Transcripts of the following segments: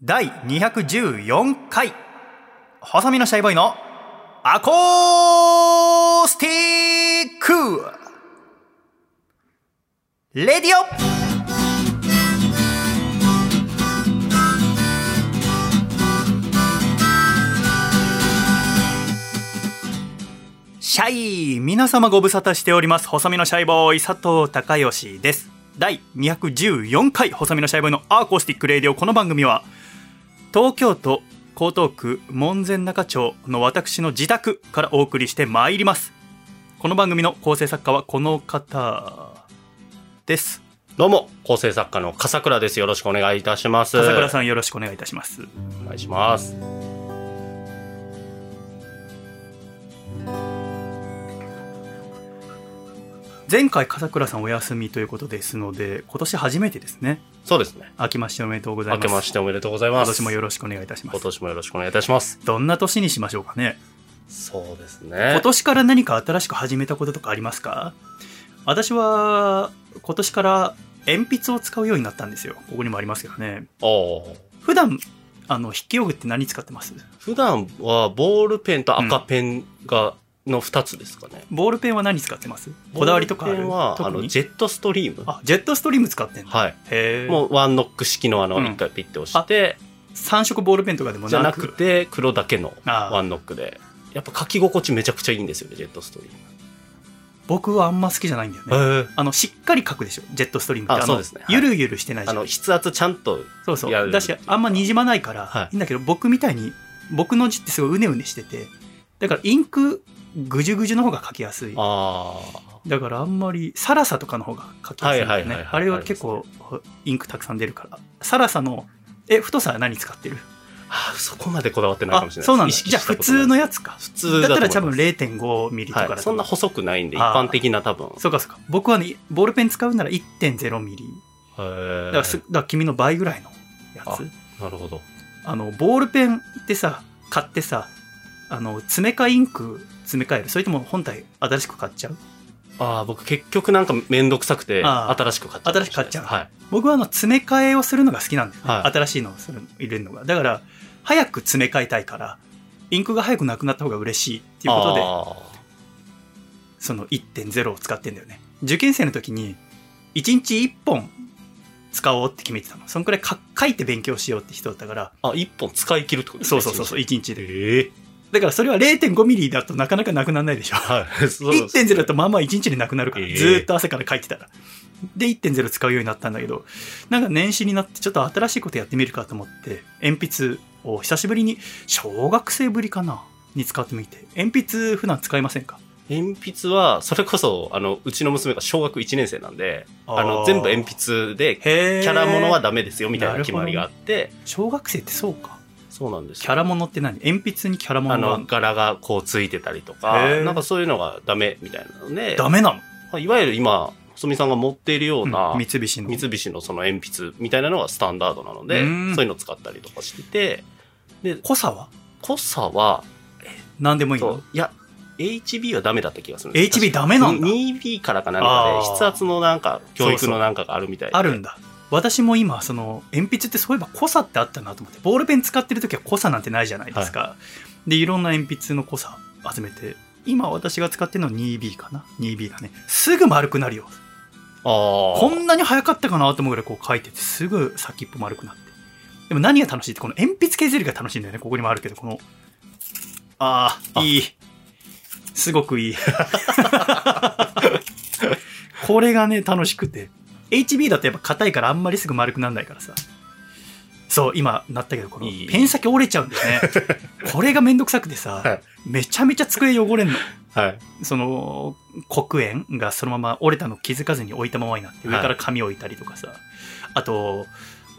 第214回。細身のシャイボーイのアコースティック。レディオ。シャイ皆様ご無沙汰しております。細身のシャイボーイ佐藤孝義です。第214回細身のシャイボーイの Acoustic Radio。この番組は東京都江東区門前仲町の私の自宅からお送りしてまいりますこの番組の構成作家はこの方ですどうも、構成作家の笠倉です。よろしくお願いいたします。笠倉さんよろしくお願いいたしますお願いします。前回笠倉さんお休みということですので今年初めてですね。そうですね。明けましておめでとうござい明ます。けましておめでとうございます。今年もよろしくお願いいたします。今年もよろしくお願いいたします。どんな年にしましょうかね。そうですね。今年から何か新しく始めたこととかありますか？私は今年から鉛筆を使うようになったんですよ。ここにもありますけどね普段あの筆記用具って何使ってます？普段はボールペンと赤ペンが、の2つですかね。ボールペンは何使ってます？こだわりとかある？ボールペンは、あの、ジェットストリーム。あジェットストリーム使ってんのはい。へえもうワンノック式のあの、うん。一回ピッて押して、3色ボールペンとかでもじゃななくくて、黒だけのあワンノックで。やっぱ書き心地めちゃくちゃいいんですよね、ジェットストリーム。僕はあんま好きじゃないんだよね。へあのしっかり書くでしょジェットストリームって。そうですね。はい。ゆるゆるしてないじゃん。あの、筆圧ちゃんと、そうそやる。うだしあんまにじまないから、はい。い、いんだけど僕みたいに僕の字ってすごいうねうねしててだからインクぐじゅぐじゅの方が書きやすい。あだからあんまりサラサとかの方が書きやすいんだよね。あれは結構インクたくさん出るから。サラサのえ太さは何使ってる？あ、そこまでこだわってないかあもしれない。そうなんだ。じゃあ普通のやつか。普通だったら多分0.5ミリとかだとはい。そんな細くないんで、一般的な多分。そうかそうか。僕はねボールペン使うなら1.0ミリ。だからすだから君の倍ぐらいのやあつなるほど。あのボールペンってさ買ってさあの詰め替えインク詰め替える。それとも本体新しく買っちゃう？ああ、僕結局なんかめんどくさくて、新しく買っちゃう。新しく買っちゃう。はい。僕はあの詰め替えをするのが好きなんだよね、はい。新しいのをする入れるのが。だから早く詰め替えたいからインクが早くなくなった方が嬉しいっていうことであその1.0を使ってんだよね。受験生の時に1日1本使おうって決めてたの。そんくらいか書いて勉強しようって人だったからーあ、一本使い切るってことですねそうそうそうそう1日で。ええだからそれは0.5ミリだとなかなかなくならないでしょはい。そうそう1.0だとまあまあ1日でなくなるから、ええずーっと朝から書いてたら。で、1.0使うようになったんだけど、なんか年始になってちょっと新しいことやってみるかと思って、鉛筆を久しぶりに、小学生ぶりかなに使ってみて。鉛筆普段使いませんか？鉛筆は、それこそ、あの、うちの娘が小学1年生なんで、あの、全部鉛筆で、キャラものはダメですよ、みたいな決まりがあって、小学生ってそうか。そうなんです。よキャラものって何？鉛筆にキャラもあのが。あるの、柄がこうついてたりとか。なんかそういうのがダメみたいなので、ダメなの、まあいわゆる今、細見さんが持っているような、うん。三菱の。三菱のその鉛筆みたいなのがスタンダードなので、うん。そういうのを使ったりとかして。て、で、濃さは？濃さは、何でもいいの？いや、HB はダメだった気がするんです。HB ダメなんだ。2B からかなんかで、筆圧のなんか、教育のなんかがあるみたいで。あるんだ。私も今、その、鉛筆ってそういえば濃さってあったなと思って、ボールペン使ってる時は濃さなんてないじゃないですか。で、いろんな鉛筆の濃さ集めて、今私が使ってるのは 2B かな ?2B だね。すぐ丸くなるよ。ああ。こんなに早かったかなと思うぐらいこう書いてて、すぐ先っぽ丸くなって。でも何が楽しいって、この鉛筆削りが楽しいんだよね。ここにもあるけど、この、ああ、あいい。すごくいい。これがね、楽しくて。HB だとやっぱ硬いからあんまりすぐ丸くならないからさ。そう、今なったけど、このいいペン先折れちゃうんだよね。これがめんどくさくてさ、はいめちゃめちゃ机汚れんの。はい。その黒鉛がそのまま折れたの気づかずに置いたままになって上から紙置いたりとかさ、あと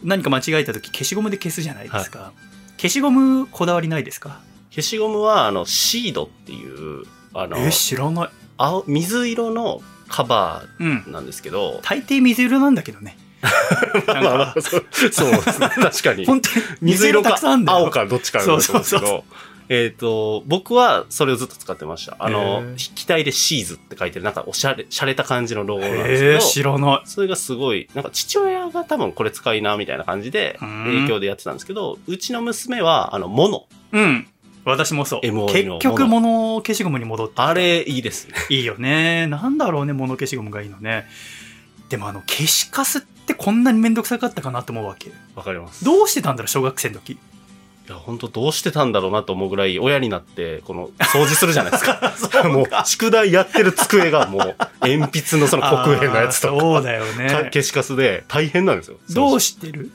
何か間違えた時消しゴムで消すじゃないですか、消しゴムこだわりないですか？消しゴムは、あの、シードっていう、あの、え知らない青、水色のカバうんーなんですけど、大抵水色なんだけどね。まあまかあそうそうですね。確かに。本当に水色か青かどっちかなんだと思うんですけど、えっ、と、僕はそれをずっと使ってました。あへのー、機体でシーズって書いてる、なんかおしゃれ、洒落た感じのロゴなんですけど、知らない。それがすごい、なんか父親が多分これ使いな、みたいな感じで、うん。影響でやってたんですけど、うちの娘は、あの、モノ。うん私もそう。結局物消しゴムに戻ってあれ、いいですね。いいよね。なんだろうね物消しゴムがいいのね。でもあの消しカスってこんなにめんどくさかったかなと思うわけ。わかります。どうしてたんだろう小学生の時。いや、本当どうしてたんだろうなと思うぐらい、親になって、この、掃除するじゃないです か。もう、宿題やってる机がもう、鉛筆のその黒鉛のやつとか、そうだよかね消しカスで大変なんですよ。どうししてる？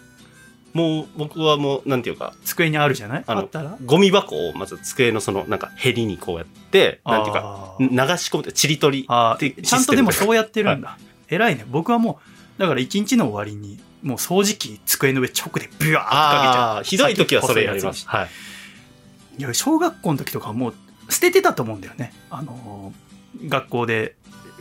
もう、僕はもう、なんていうか、机にあるじゃない？ああのったら？ゴミ箱をまず机のその、なんか、ヘリにこうやって、なんていうか、あ流ーし込むちりとりあー。ちゃんとでもそううやってるんだ、偉いね。僕はもうだから一日の終わりにもう掃除機机の上直でビュワーってかけちゃう。ひどい時はそれやります。はい。いや小学校の時とかはもう捨ててたと思うんだよね。あのー学校で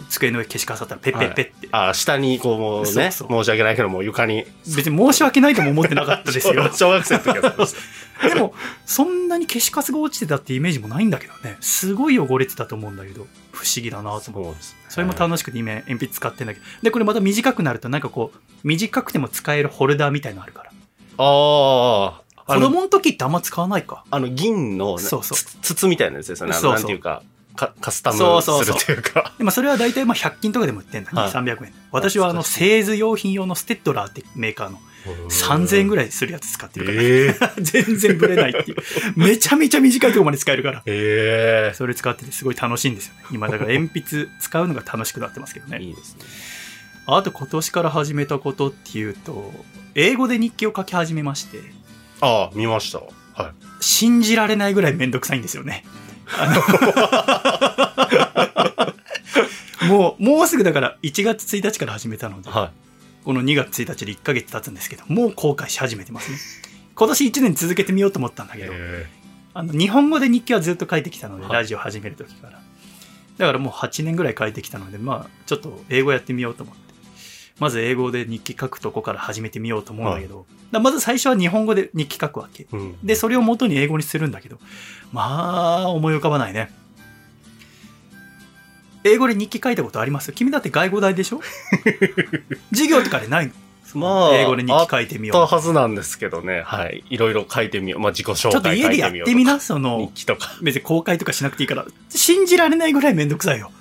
机の上消しカスあったらペッペッペッって、ああ、下にこうもうね、そうそう。申し訳ないけどもう床に。別に申し訳ないとも思ってなかったですよ。小学生の時はそうです。でもそんなに消しカスが落ちてたってイメージもないんだけどね。すごい汚れてたと思うんだけど不思議だなと思って。そうです。それも楽しくて今鉛筆使ってんだけど。でこれまた短くなるとなんかこう短くても使えるホルダーみたいのあるから。ああ、あの、子供の時ってあんま使わないか。あの銀のそうそう。つ筒みたいなやつですよね。あのそうそう。なんていうか、かカスタムそうそうそう。するっていうか。でもそれは大体まあ100均とかでも売ってんだね、はい。300円。私はあの製図用品用のステッドラーってメーカーの3000円ぐらい。するやつ使ってるから、ええ 全然ブレないっていう。めちゃめちゃ短いところまで使えるから。えそれ使っててすごい楽しいんですよね。今だから鉛筆使うのが楽しくなってますけどね。えいいですね。あと今年から始めたことっていうと英語で日記を書き始めまして。ああ、見ました。はい。信じられないぐらいめんどくさいんですよね。もう、もうすぐだから1月1日から始めたので、はこの2月1日で1ヶ月経つんですけど、もう後悔し始めてますね。今年1年続けてみようと思ったんだい。けど、えあの日本語で日記はずっと書いてきたので、はいラジオ始める時から。だからもう8年ぐらい書いてきたので、まあ、ちょっと英語やってみようと思って。まず英語で日記書くとこから始めてみようと思うんだけど、だからまず最初は日本語で日記書くわけ。えうん。で、それを元に英語にするんだけど、まあ、思い浮かばないね。英語で日記書いたことあります？君だって外語大でしょ？授業とかでないの？まあ、英語で日記書いてみようあったはずなんですけどね。はい。いろいろ書いてみよう。まあ、自己紹介ちょっと家でやってみな、そ日の、記とか。別に公開とかしなくていいから、信じられないぐらいめんどくさいよ。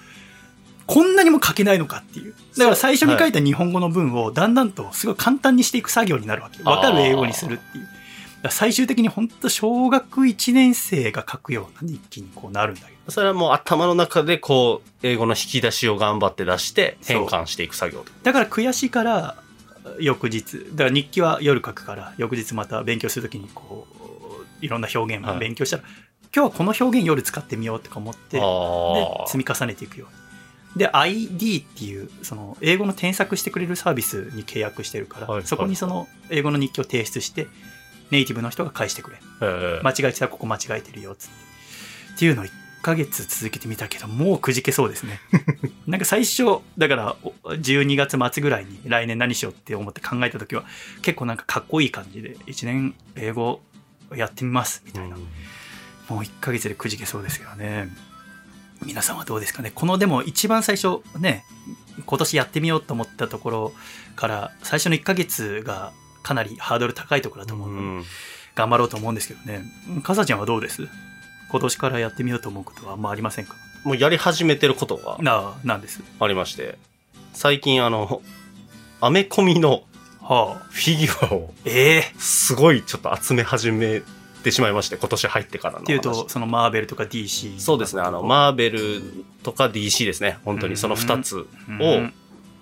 こんなにも書けないのかっていう。だから最初に書いた日本語の文をだんだんとすごい簡単にしていく作業になるわけ。わかる英語にするっていう。最終的に本当小学1年生が書くような日記にこうなるんだけど。それはもう頭の中でこう、英語の引き出しを頑張って出して、変換していく作業。だから悔しいから翌日だから日記は夜書くから翌日また勉強するときにこういろんな表現を勉強したら、今日はこの表現夜使ってみようとか思ってで。積み重ねていくようにで ID っていうその英語の添削してくれるサービスに契約してるから、はいそこにその英語の日記を提出してネイティブの人が返してくれ。ええ。間違えてたらここ間違えてるよっつって。っていうのを1ヶ月続けてみたけどもうくじけそうですね。なんか最初だからお12月末ぐらいに来年何しようって思って考えた時は結構なんかかっこいい感じで1年英語やってみますみたいな、もう1ヶ月でくじけそうですけどね皆さんはどうですかね。このでも一番最初ね今年やってみようと思ったところから最初の1ヶ月がかなりハードル高いところだと思うので、うん。頑張ろうと思うんですけどね。かさちゃんはどうです？今年からやってみようと思うことはあんまありませんか？もうやり始めてることがなあ、なんです。ありまして、最近あの、アメコミのはあ。フィギュアをええすごいちょっと集め始めてしまいまして、今年入ってからの話。っていうと、そのマーベルとか DC。そうですね、あの、マーベルとか DC ですね、本当にその2つを、うん。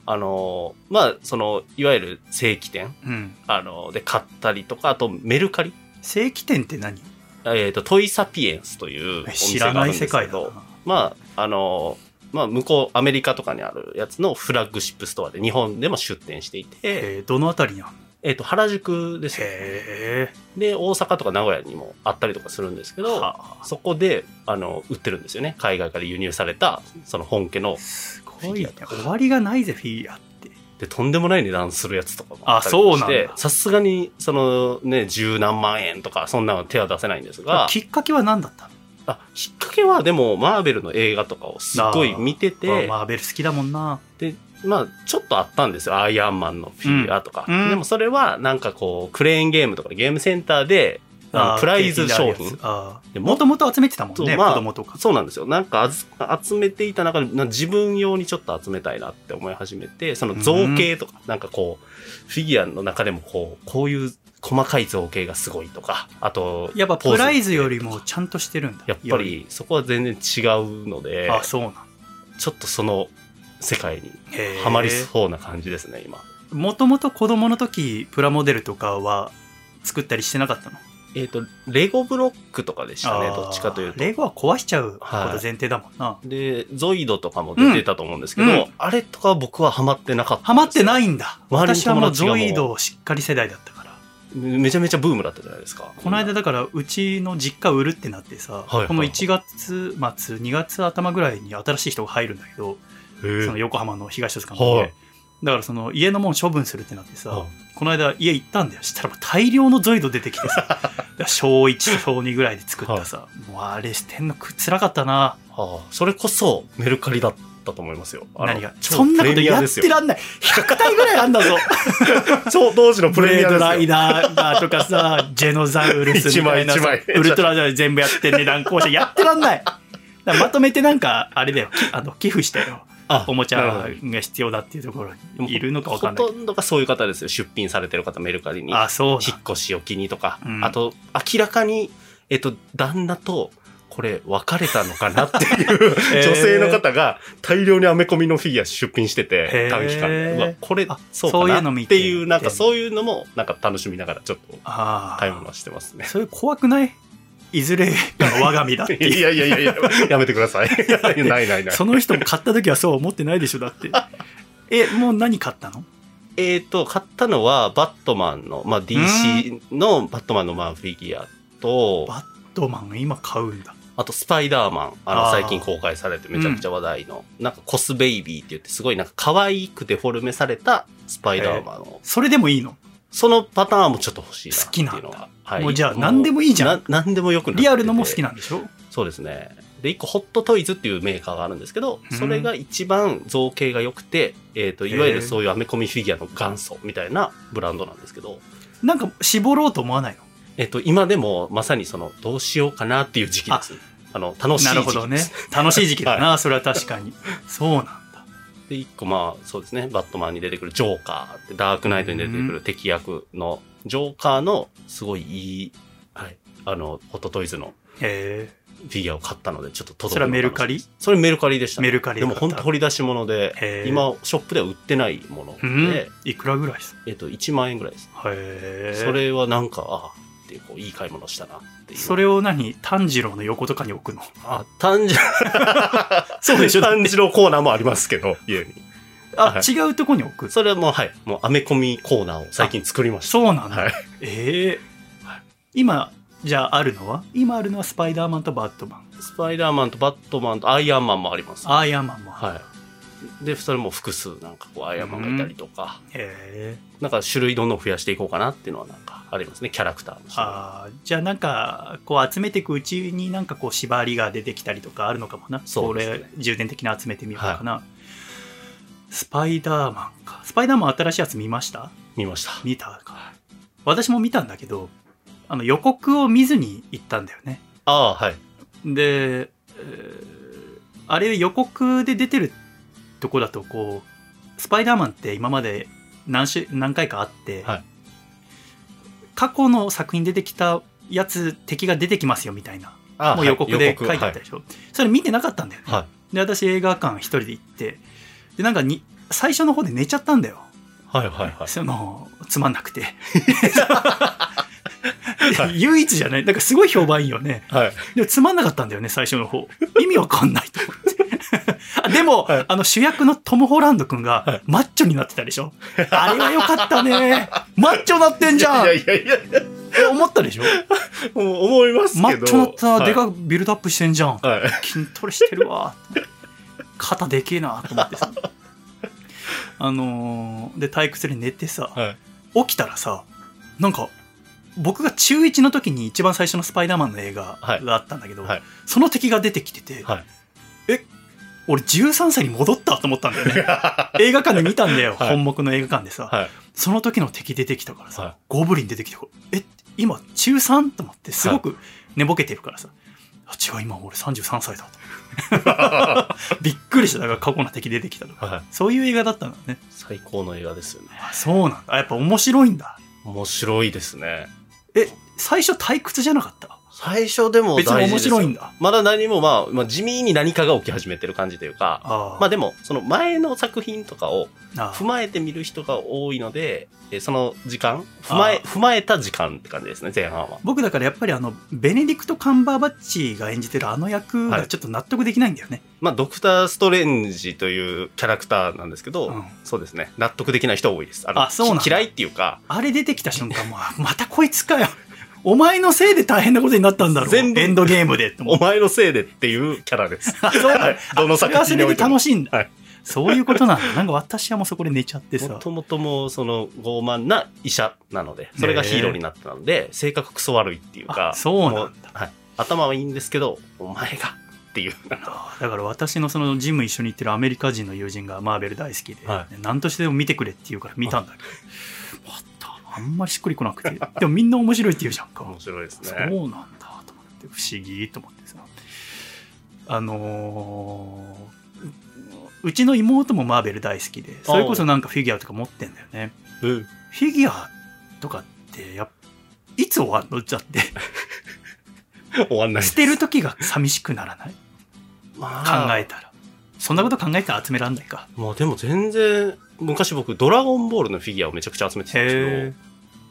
あの、まあ、その、いわゆる正規店、うん。あの、で買ったりとか、あとメルカリ、正規店って何？えっ、と、トイサピエンスというおえ店知らないがあるんですけ世界だな。ど、。まあ、あの、まあ、向こう、アメリカとかにあるやつのフラッグシップストアで日本でも出店していて、えーどのあたりにあるの？えっ、と、原宿ですね。へで、大阪とか名古屋にもあったりとかするんですけえ。ど、はあそこで、あの、売ってるんですよね。海外から輸入された、その本家の。すごいね。終わりがないぜ、フィギュアって。で、とんでもない値段するやつとかもあったりあそうなんだして、さすがに、そのね、十何万円とか、そんなの手は出せないんですが、きっかけは何だったの？あ、きっかけはでも、マーベルの映画とかをすっごい見てて、マーベル好きだもんな。で、まあ、ちょっとあったんですよ。アイアンマンのフィギュアとか。うんうんでもそれは、なんかこう、クレーンゲームとかゲームセンターで、プライズ商品。でもともと集めてたもんね、まあ子供とか。そうなんですよ。なんか集めていた中で、な自分用にちょっと集めたいなって思い始めて、その造形とか、なんかこう、フィギュアの中でもこう、こういう細かい造形がすごいとか、あと、やっぱプライズよりもちゃんとしてるんだ。ズやっぱりそこは全然違うのであ、そうなんちょっとその世界にへーハマりそうな感じですね、今。もともと子供の時、プラモデルとかは作ったりしてなかったの？えっ、と、レゴブロックとかでしたね、どっちかというと。レゴは壊しちゃうことはい前提だもんな。で、ゾイドとかも出てたと思うんですけど、うんうんあれとか僕はハマってなかった。ハマってないんだ。私はもうゾイドしっかり世代だったから。めめちゃめちゃブームだったじゃないですか。この間だからうちの実家売るってなってさ、はいはいこの1月末2月頭ぐらいに新しい人が入るんだけど、その横浜の東戸塚のだからその家のもん処分するってなってさ、はい。この間家行ったんだよ。したら大量のゾイド出てきてさ。小1小2ぐらいで作ったさ、もうあれしてんのく辛かったな。はあ、それこそメルカリだったと思いますよ。何が？超そんなことやってらんない。100体ぐらいあんだぞ。超当時のプブレードレミアですよ。ライダーだとかさ ジェノザウルスみたいなさウルトラで全部やって値段交渉やってらんない。まとめてなんかあれだよ。きあの寄付したよ。あおもちゃが必要だっていうところにいるのかわかんない。ほとんどがそういう方ですよ。出品されてる方、メルカリに。あそう引っ越しを機にとか、うん。あと、明らかに、えっと、旦那と、これ、別れたのかなっていう へー。女性の方が大量にアメコミのフィギュア出品してへて、ー。短期間で。うわ、これあ、そうかな？の見て。っていう、なんかそういうのも、なんか楽しみながらちょっとあ買い物はしてますね。それ怖くない？いずれが我が身だっていう。いやいやいやいや、やめてください。ないないない。その人も買った時はそう思ってないでしょ？だって。えもう何買ったの？えっ、と、買ったのは、バットマンの、まあ、DC のバットマンのまあフィギュアと、バットマン今買うんだ。あと、スパイダーマン。あの、最近公開されてめちゃくちゃ話題の、なんかコスベイビーって言って、すごいなんか可愛くデフォルメされたスパイダーマンを、それでもいいの？そのパターンもちょっと欲しいなっていうの好きなんは。はい。もうじゃあ何でもいいじゃん。な何でもよくリアルのも好きなんでしょ？そうですね。で、一個、ホットトイズっていうメーカーがあるんですけど、うん。それが一番造形が良くて、えっ、と、いわゆるそういうアメコミフィギュアの元祖みたいなブランドなんですけど、なんか絞ろうと思わないの？えっ、と、今でもまさにその、どうしようかなっていう時期です。あの、楽しい時期です。なるほどね。楽しい時期だな、それは確かに。そうなんだ。で、一個まあ、そうですね、バットマンに出てくるジョーカーダークナイトに出てくる敵役の、ジョーカーの、すごいいい、はい、あの、ホットトイズのへフィギュアを買ったので、ちょっと届それはメルカリ？それメルカリでした、メルカリでも本当掘り出し物で今、ショップでは売ってないものえうん。で、いくらぐらいです？えっと、1万円ぐらいです。へえそれはなんか、ああ、ってこう、いい買い物したなっていう。それを何？炭治郎の横とかに置くの？あ、炭治郎、そうでしょ。炭治郎コーナーもありますけど、家に。あ、はい。違うとこに置く。それはもう、はい、もうアメコミコーナーを最近作りました。そうなんだ、はい。ええ今じゃああるのは？今あるのはスパイダーマンとバットマン。スパイダーマンとバットマンとアイアンマンもあります。アイアンマンもはい。で、それも複数なんかこうアイアンマンがいたりとか、へえなんか種類どんどん増やしていこうかなっていうのはなんかありますね、キャラクターの。あー。じゃあなんかこう集めていくうちになんかこう縛りが出てきたりとかあるのかもな。そね。これ重点的に集めてみようかな、スパイダーマンか。スパイダーマン新しいやつ見ました？見ました。見たか。私も見たんだけどあの予告を見ずに行ったんだよね。ああ、はい。で、えーあれ予告で出てるとこだとこうスパイダーマンって今まで何種何回かあって、はい。過去の作品出てきたやつ敵が出てきますよみたいなあもう予告で書いてあったはいでしょ、それ見てなかったんだよね、はい。で私映画館一人で行ってでなんかに最初の方で寝ちゃったんだよはい、はい、はい。そのつまんなくて唯一じゃないなんかすごい評判いいよねはい。でもつまんなかったんだよね、最初の方。意味わかんないと思って。あ でも、はいあの主役のトム・ホランド君がマッチョになってたでしょあれはよかったね。マッチョなってんじゃんいやいやいや思ったでしょ 思いますけど。マッチョなったでかく。くビルドアップしてんじゃん。はい。筋トレしてるわ。肩でけえなと思ってさ。あのーで退屈で寝てさはい。起きたらさなんか僕が中1の時に一番最初のスパイダーマンの映画はいがあったんだけど、はいその敵が出てきてて、はい。俺13歳に戻ったと思ったんだよね 映画館で見たんだよ、はい本目の映画館でさ、はい。その時の敵出てきたからさ、はいゴブリン出てきてえ今中 3? と思ってすごく寝ぼけてるからさ、あ違う今俺33歳だと。びっくりした。だから過去の敵出てきたとか。はい。そういう映画だったんだね。最高の映画ですよね。あそうなんだ。あやっぱ面白いんだ。面白いですね。え最初退屈じゃなかった？最初でも別に面白いんだ。まだ何も、まあ、まあ、地味に何かが起き始めてる感じというか、あまあでも、その前の作品とかをあ踏まえて見る人が多いので、えーその時間、踏まえ、踏まえた時間って感じですね、前半は。僕だからやっぱりあのベネディクト・カンバーバッチが演じてるあの役はい。がちょっと納得できないんだよね、まあ、ドクター・ストレンジというキャラクターなんですけど、うん。そうですね、納得できない人多いです。ああそうな嫌いっていうか、あれ出てきた瞬間またこいつかよお前のせいで大変なことになったんだろう。全部。エンドゲームでおう。前のせいでっていう。キャラです。あそうはい。どの作品楽。しいんだ、はい。そういうことなんだ。なんか私はもうそこで寝ちゃってさ。もともともその傲慢な医者なので、それがヒーローになったので、性格クソ悪いっていうか、あそうなんだ。もはい。頭はいいんですけど、お前がっていう。あ だから私のそのジム一緒に行ってるアメリカ人の友人がマーベル大好きで、は何としてでも見てくれって言うから見たんだけど あんまりしっくりこなくて。でもみんな面白いって言うじゃんか。面白いですそうね。なんだと思って不思議と思ってさ。あのーううちの妹もマーベル大好きでそれこそなんかフィギュアとか持ってんだよね。うん。フィギュアとかってやっいつ終わんの？だって。終わんない。捨てる時が寂しくならない？ま考えたら。そんなこと考えたら集めらんないか。まあでも全然、昔僕、ドラゴンボールのフィギュアをめちゃくちゃ集めてたんですけへど、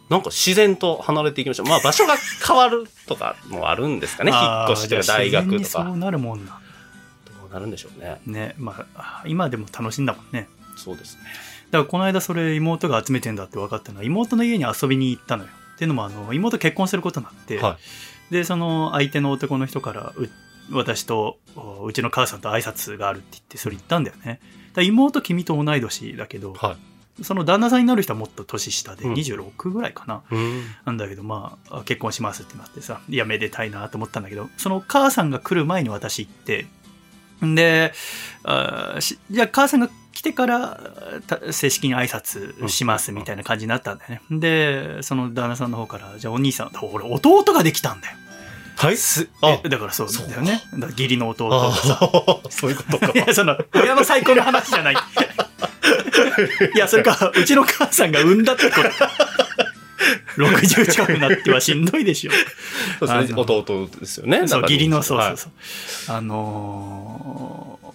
なんか自然と離れていきました。まあ場所が変わるとかもあるんですかね。引っ越しとか大学と自然にそうか。なるもんなどうなるんでしょうね。ねまあ今でも楽しいんだもんねそうですね。だからこの間それ妹が集めてんだって分かったのは妹の家に遊びに行ったのよっていうのもあの妹結婚することになって、はでその相手の男の人からう私とおうちの母さんと挨拶があるって言ってそれ言ったんだよね妹君と同い年だけどはい。その旦那さんになる人はもっと年下でうん26ぐらいかな、うん。なんだけどまあ結婚しますってなってさいやめでたいなと思ったんだけどその母さんが来る前に私行ってであじゃあ母さんが来てからた正式に挨拶しますみたいな感じになったんだよねでその旦那さんの方からじゃあお兄さん俺弟ができたんだよはい？すあえだからそうだよねだ義理の弟があさあ、そういうことかい。やその親の再婚の話じゃない いやそれかうちの母さんが産んだってこと60近くなってはしんどいでしょそうですね。あの弟ですよね。そう、義理の、そうそうはいそう。あのー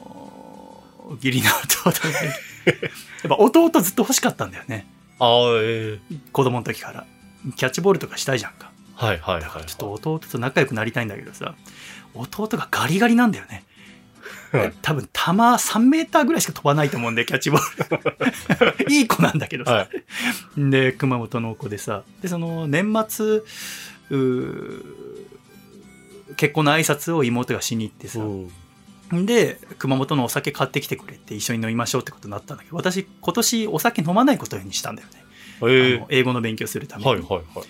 義理の弟がねやっぱ弟ずっと欲しかったんだよね。ああ、ええ子供の時から。キャッチボールとかしたいじゃんか。はいはいはい。ちょっと弟と仲良くなりたいんだけどさ、弟がガリガリなんだよね。はい多分球3メーターぐらいしか飛ばないと思うんで、キャッチボール。いい子なんだけどさ。はい。で、熊本の子でさ、で、その年末、結婚の挨拶を妹がしに行ってさ、うんで、熊本のお酒買ってきてくれって一緒に飲みましょうってことになったんだけど、私今年お酒飲まないことにしたんだよね。ええあの英語の勉強するために。はいはいはい。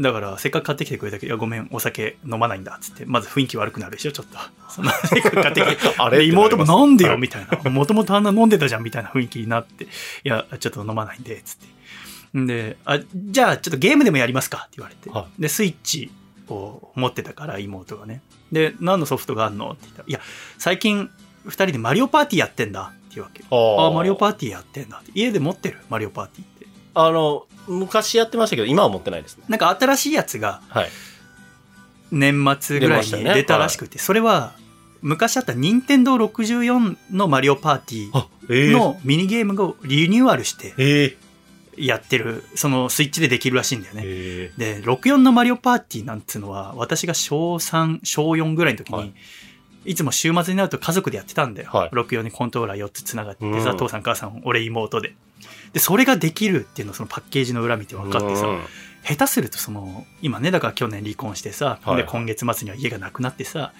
だから、せっかく買ってきてくれたけど、いや、ごめん、お酒飲まないんだ、っつって、まず雰囲気悪くなるでしょ、ちょっと。その、せっかく買ってきて、あれ？で妹もなんでよ、はいみたいな。もともとあんな飲んでたじゃん、みたいな雰囲気になって、いや、ちょっと飲まないんで、つって。んで、あ、じゃあ、ちょっとゲームでもやりますか、って言われて。はで、スイッチを持ってたから、妹がね。で、何のソフトがあんのって言ったら、いや、最近、二人でマリオパーティーやってんだ、って言うわけ。ああ、マリオパーーティーやってんだって。家で持ってる、マリオパーティー。あの、昔やってましたけど、今は持ってないですね。なんか新しいやつが、はい。年末ぐらいに出たらしくて、それは昔あった任天堂64のマリオパーティあ、えーのミニゲームをリニューアルしてええやってる、そのスイッチでできるらしいんだよね。えで、64のマリオパーティーなんつうのは、私が小3、小4ぐらいの時に、はいいつも週末になると家族でやってたんだよ。はい64にコントローラー4つつながってうんさ、父さん母さん、俺妹で。で、それができるっていうのをそのパッケージの裏見て分かってさ、うん下手するとその今ねだから去年離婚してさ、はいで今月末には家がなくなってさ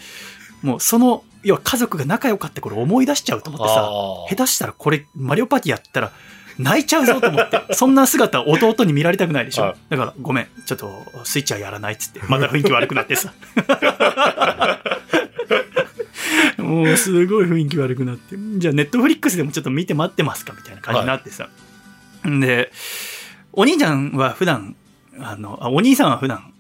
もうその、要は家族が仲良かった頃思い出しちゃうと思ってさ、下手したらこれ、マリオパーティーやったら、泣いちゃうぞと思って、そんな姿弟に見られたくないでしょ。はいだから、ごめん、ちょっとスイッチはやらないっつって、まだ雰囲気悪くなってさ。もうすごい雰囲気悪くなって、じゃあネットフリックスでもちょっと見て待ってますかみたいな感じになってさ。んで、お兄ちゃんは普段、あの、あお兄さんは普段、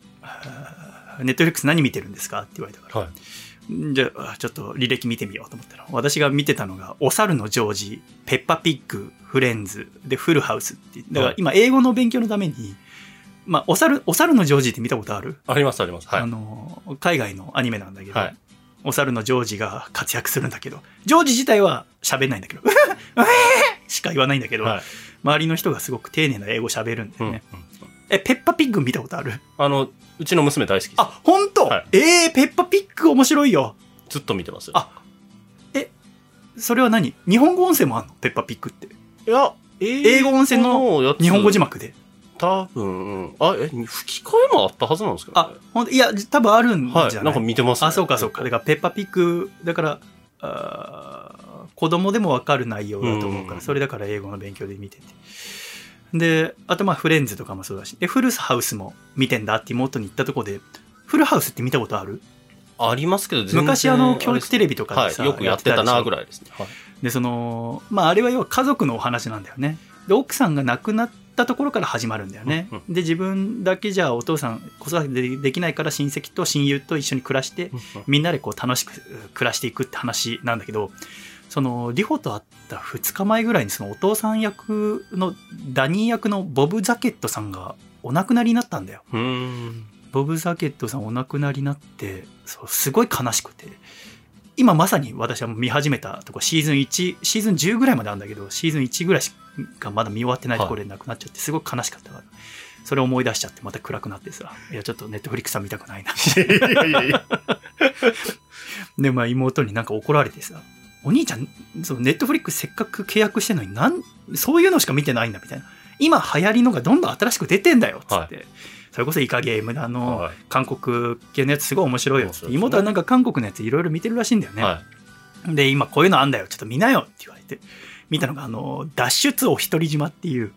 ネットフリックス何見てるんですかって言われたから、はい。じゃあ、ちょっと履歴見てみようと思ったら、私が見てたのが、お猿のジョージ、ペッパピッグ、フレンズ、で、フルハウスって。だから今、英語の勉強のために、まあ、お猿、お猿のジョージって見たことある、ありますあります。はいあ。の、海外のアニメなんだけど、はいお猿のジョージが活躍するんだけど、ジョージ自体は喋んないんだけど、しか言わないんだけど、はい。周りの人がすごく丁寧な英語喋るんだうんうんよね。え、ペッパピッグ見たことある？あの、うちの娘大好き。あ、本当、はいえー、ペッパピッグ面白いよ。ずっと見てますよ。あそれは何？日本語音声もあんの？ペッパピッグって。いや、英語音声の日本語字幕で。多分、あ、え、吹き替えもあったはずなんですけど、あ、ほんといや、多分あるんじゃな、はいい。なんか見てます、ね。あ、そうかそうか。だからペッパピッグ、だから、あー子供でもわかる内容だと思うから、うんそれだから英語の勉強で見てて。で、あとまあフレンズとかもそうだし、で、フルハウスも見てんだって妹に言ったところで、フルハウスって見たことある？ありますけど、昔あの教育テレビとかでさはい、よくやってたなぐらいですね。はい。で、その、まああれは要は家族のお話なんだよね。で、奥さんが亡くなったところから始まるんだよね。うんで、自分だけじゃお父さん子育てでできないから親戚と親友と一緒に暮らして、みんなでこう楽しく暮らしていくって話なんだけど、その、リホと会った2日前ぐらいにそのお父さん役の、ダニー役のボブ・ザケットさんがお亡くなりになったんだよ。ボブ・ザケットさんお亡くなりになって、そうすごい悲しくて、今まさに私は見始めたとこシーズン1、シーズン10ぐらいまであるんだけど、シーズン1ぐらいしかまだ見終わってないところで亡くなっちゃって、すごい悲しかったから、それを思い出しちゃってまた暗くなってさ、いやちょっとネットフリックスは見たくないな。で、まあ妹になんか怒られてさ、お兄ちゃん、そのネットフリックスせっかく契約してんのになん、そういうのしか見てないんだみたいな。今流行りのがどんどん新しく出てんだよ、つって。それこそイカゲームだの、はい韓国系のやつすごい面白いよって、ね妹はなんか韓国のやついろいろ見てるらしいんだよね。はい。で、今こういうのあんだよ、ちょっと見なよって言われて、見たのがあの、脱出お一人島っていう、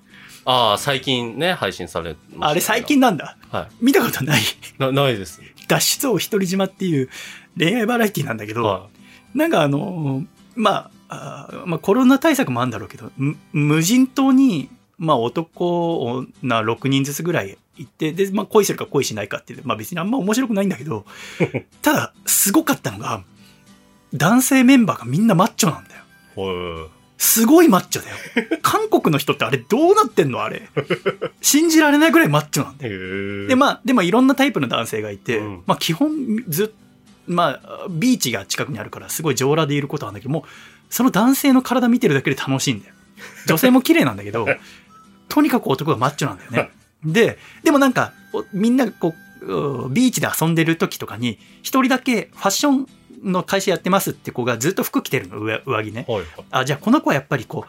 ああ、最近ね、配信されまあれ最近なんだ。は見たことない。い。な、ないです。脱出お一人島っていう恋愛バラエティなんだけど、はなんかあの、まあ、あーまあコロナ対策もあるんだろうけど、む無人島に、まあ男、女6人ずつぐらい行って、で、まあ恋するか恋しないかっていう、まあ別にあんま面白くないんだけど、ただ、すごかったのが、男性メンバーがみんなマッチョなんだよ。すごいマッチョだよ。韓国の人ってあれどうなってんの？あれ。信じられないぐらいマッチョなんだい。よ。で、まあ、で、まあいろんなタイプの男性がいて、うんまあ基本ずっまあ、ビーチが近くにあるから、すごい上裸でいることなんだけども、その男性の体見てるだけで楽しいんだよ。女性も綺麗なんだけど、とにかく男がマッチョなんだよね。で、でもなんか、おみんながこう、うビーチで遊んでる時とかに、一人だけファッションの会社やってますって子がずっと服着てるの、上上着ね。はいはい。あ、じゃあこの子はやっぱりこ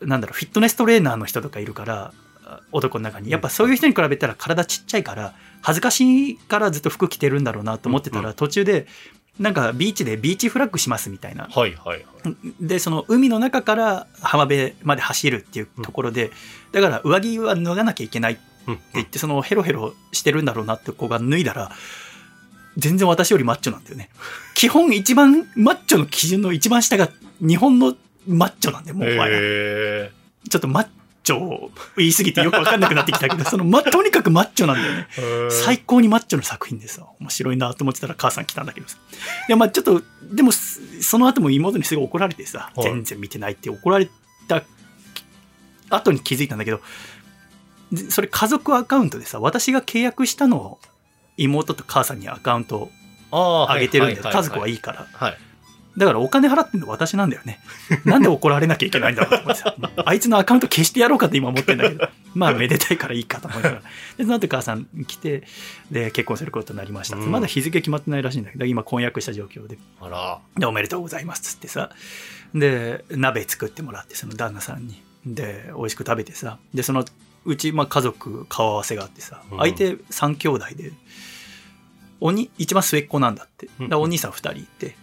う、なんだろう、フィットネストレーナーの人とかいるから、あ男の中に。やっぱそういう人に比べたら体ちっちゃいから、恥ずかしいからずっと服着てるんだろうなと思ってたら、途中で、なんかビーチでビーチフラッグしますみたいな。はいはい。で、その海の中から浜辺まで走るっていうところで、だから上着は脱がなきゃいけないってうん。言って、そのヘロヘロしてるんだろうなって子が脱いだら、全然私よりマッチョなんだよね。基本一番、マッチョの基準の一番下が日本のマッチョなんで、もう、もはやへちょっとマッチョを言い過ぎてよくわかんなくなってきたけど、その、ま、とにかくマッチョなんだよね。え。最高にマッチョの作品でさ、面白いなと思ってたら母さん来たんだけどさ。で、まあちょっと、でも、すその後も妹にすごい怒られてさ、はい全然見てないって怒られた後に気づいたんだけど、でそれ家族アカウントでさ、私が契約したのを妹と母さんにアカウントをあげてるんだよ。はい家族はいいから。はい。だからお金払ってんの私なんだよね。なんで怒られなきゃいけないんだろうと思ってさ。あいつのアカウント消してやろうかって今思ってんだけど。まあめでたいからいいかと思いながら。で、その後母さん来て、で、結婚することになりました。うんまだ日付決まってないらしいんだけど、今婚約した状況で。あら。で、おめでとうございますっつってさ。で、鍋作ってもらって、その旦那さんに。で、美味しく食べてさ。で、そのうち、まあ家族顔合わせがあってさ。うん相手3兄弟で、おに、一番末っ子なんだって。だお兄さん二人いて。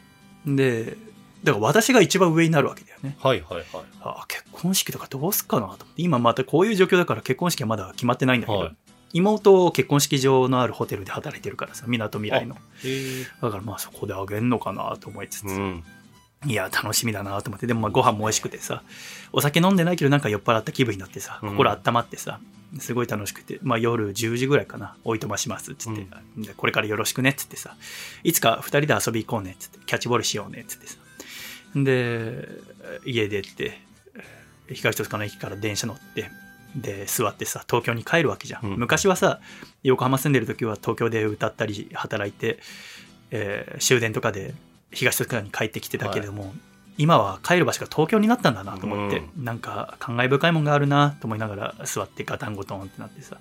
で、だから私が一番上になるわけだよね。はいはいはい。ああ、結婚式とかどうすっかなと思って。今またこういう状況だから結婚式はまだ決まってないんだけど、はい妹結婚式場のあるホテルで働いてるからさ、港未来の。へえ。だからまあそこであげんのかなと思いつつ、うん。いや、楽しみだなと思って、でもまあご飯も美味しくてさ、お酒飲んでないけどなんか酔っ払った気分になってさ、うん。心温まってさ、すごい楽しくて、まあ夜10時ぐらいかな、おいとましますっつって、でこれからよろしくねっつってさ、いつか二人で遊び行こうねっつって、キャッチボールしようねっつってさ、で、家出て、東戸塚の駅から電車乗って、で、座ってさ、東京に帰るわけじゃん。うん。昔はさ、横浜住んでる時は東京で歌ったり働いて、えー終電とかで東戸塚に帰ってきてたけれども、今は帰る場所が東京になったんだなと思って、なんか感慨深いもんがあるなと思いながら座ってガタンゴトンってなってさ、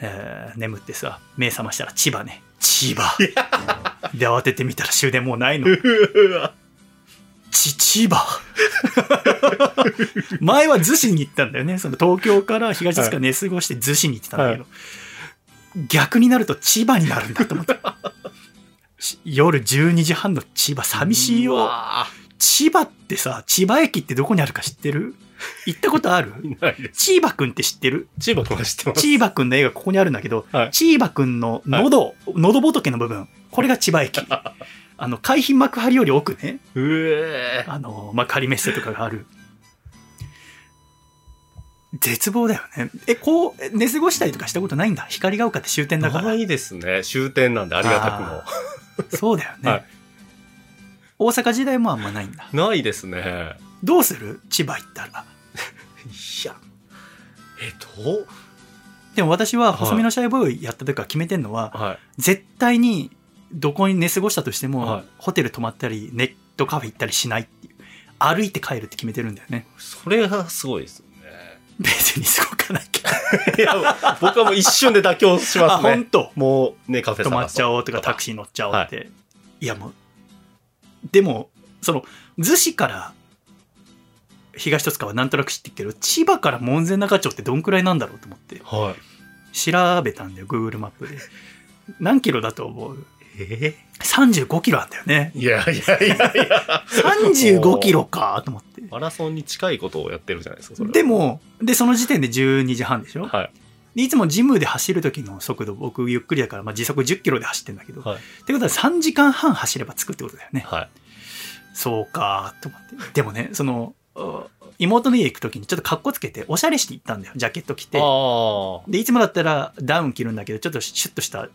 えー眠ってさ目覚ましたら千葉ね。千葉。で慌ててみたら終電もうないの。ち千葉。前は逗子に行ったんだよね。その東京から東戸塚寝過ごして逗子に行ってたんだけど、逆になると千葉になるんだと思って。し夜12時半の千葉寂しいうよわ千葉ってさ千葉駅ってどこにあるか知ってる？行ったことある？千葉くんって知ってる？千葉君は知ってます。千葉くんの絵がここにあるんだけど、はい千葉くんの喉、喉仏の部分、これが千葉駅。あの、海浜幕張より奥ね、あの、まあ、仮メッセとかがある。絶望だよね。え、こう、え寝過ごしたりとかしたことないんだ？光が丘って終点だから。ないですね。終点なんでありがたくも。そうだよね。はい大阪時代もあんまないんだ。ないですね。どうする？千葉行ったら。いや。え、どう？でも私ははい細身のシャイボーイやった時から決めてんのは、はい。絶対にどこに寝過ごしたとしても、はいホテル泊まったりネットカフェ行ったりしないっていう歩いて帰るって決めてるんだよねそれがすごいです別にすごかないけどいや、僕はもう一瞬で妥協しあますね。本当？もうね、カフェ泊まっちゃおうとかタクシー乗っちゃおうって、い、やもうでもその逗子から東戸塚はなんとなく知ってるけど千葉から門前仲町ってどんくらいなんだろうと思って。ー。はい。調べたんだよ Google マップで。何キロだと思う？え35キロあんだよねいやいやいやいや。35キロかと思ってマラソンに近いことをやってるじゃないですか、で、も、で、その時点で12時半でしょ、はい。でいつもジムで走る時の速度、僕ゆっくりだから、まあ、時速10キロで走ってんだけど、はい。ってことは3時間半走れば着くってことだよね。はい。そうかと思って。でもね、その、あ妹の家行く時にちょっと格好つけて、おしゃれして行ったんだよ。ジャケット着て。あで、いつもだったらダウン着るんだけど、ちょっとシュッとした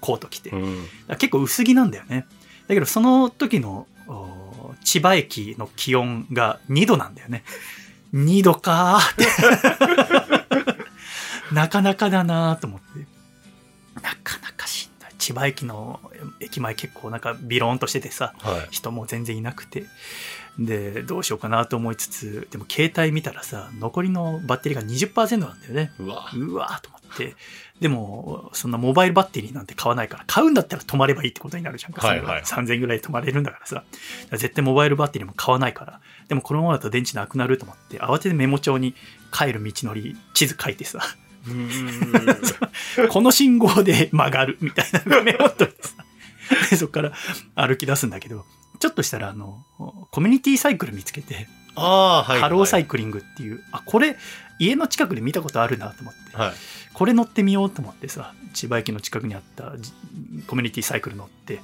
コート着て。あ。うん。結構薄着なんだよね。だけど、その時のお千葉駅の気温が2度なんだよね。2度かーって。なかなかだなーと思って。なかなかしんどい。千葉駅の駅前結構なんかビローンとしててさ、はい。人も全然いなくて。で、どうしようかなと思いつつ、でも携帯見たらさ、残りのバッテリーが20%なんだよね。うわ。うわーと思って。でも、そんなモバイルバッテリーなんて買わないから、買うんだったら止まればいいってことになるじゃんか。はいはいそれが3000円ぐらいで止まれるんだからさ。ら絶対モバイルバッテリーも買わないから。でもこのままだと電池なくなると思って、慌ててメモ帳に帰る道のり、地図書いてさ。この信号で曲がるみたいなのをメモっといてさ。で、そこから歩き出すんだけど、ちょっとしたらあの、コミュニティサイクル見つけて、ああー、はい。ハローサイイクリングっていう、あ、これ、家の近くで見たことあるなと思って。はい。これ乗ってみようと思ってさ千葉駅の近くにあったじコミュニティサイクル乗って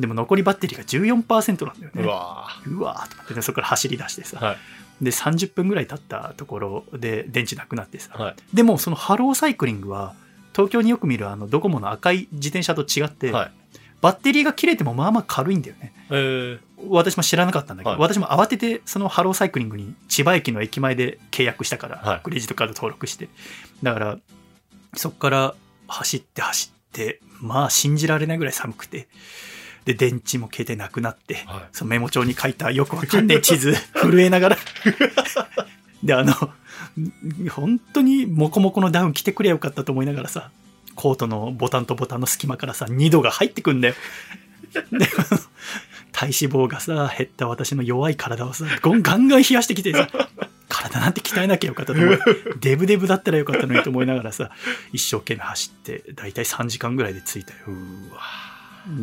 でも残りバッテリーが14%なんだよねうわうわーと思って、ね、そこから走り出してさ、はい。で30分ぐらい経ったところで電池なくなってさ、はい。でもそのハローサイクリングは東京によく見るあのドコモの赤い自転車と違って、はい。バッテリーが切れてもまあまあ軽いんだよね。えー、私も知らなかったんだけど、はい。私も慌ててそのハローサイクリングに千葉駅の駅前で契約したから、はい。クレジットカード登録して。だからそこから走って走ってまあ信じられないぐらい寒くて。で電池も携帯なくなって、はい。そのメモ帳に書いたよくわかんねえ地図 震えながら。であの本当にモコモコのダウン着てくれよかったと思いながらさコートのボタンとボタンの隙間からさ2度が入ってくんだよで体脂肪がさ減った私の弱い体をさガンガン冷やしてきてさ体なんて鍛えなきゃよかったと思う。デブデブだったらよかったのにと思いながらさ、一生懸命走って、だいたい3時間ぐらいで着いたよ。うわ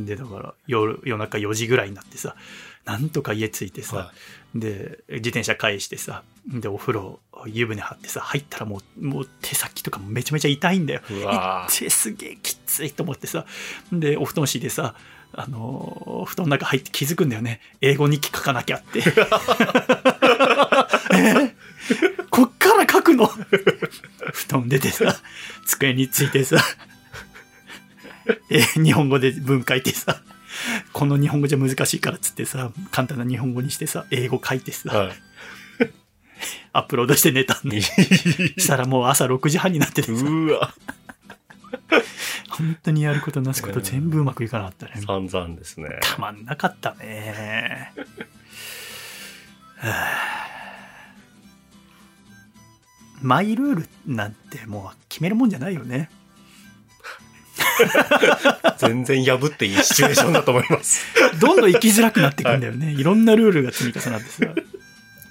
で、だから夜、夜中4時ぐらいになってさ、なんとか家着いてさ、はで、自転車返してさ、で、お風呂、湯船張ってさ、入ったらもう、もう手先とかもめちゃめちゃ痛いんだよ。うわ痛いすげえきついと思ってさ、で、お布団敷いてさ、あのー布団の中入って気づくんだよね。英語日記書かなきゃって。え？こっから書くの？布団出てさ、机についてさ、え日本語で文書いてさ、この日本語じゃ難しいからっつってさ、簡単な日本語にしてさ、英語書いてさ、はい。アップロードして寝たんで。したらもう朝6時半になっててさ、うわ 本当にやることなすこと全部うまくいかなかったね。散々ですね。たまんなかったね。は あマイルールなんてもう決めるもんじゃないよね。全然破っていいシチュエーションだと思います。どんどん生きづらくなっていくんだよね。いろんなルールが積み重なってさ。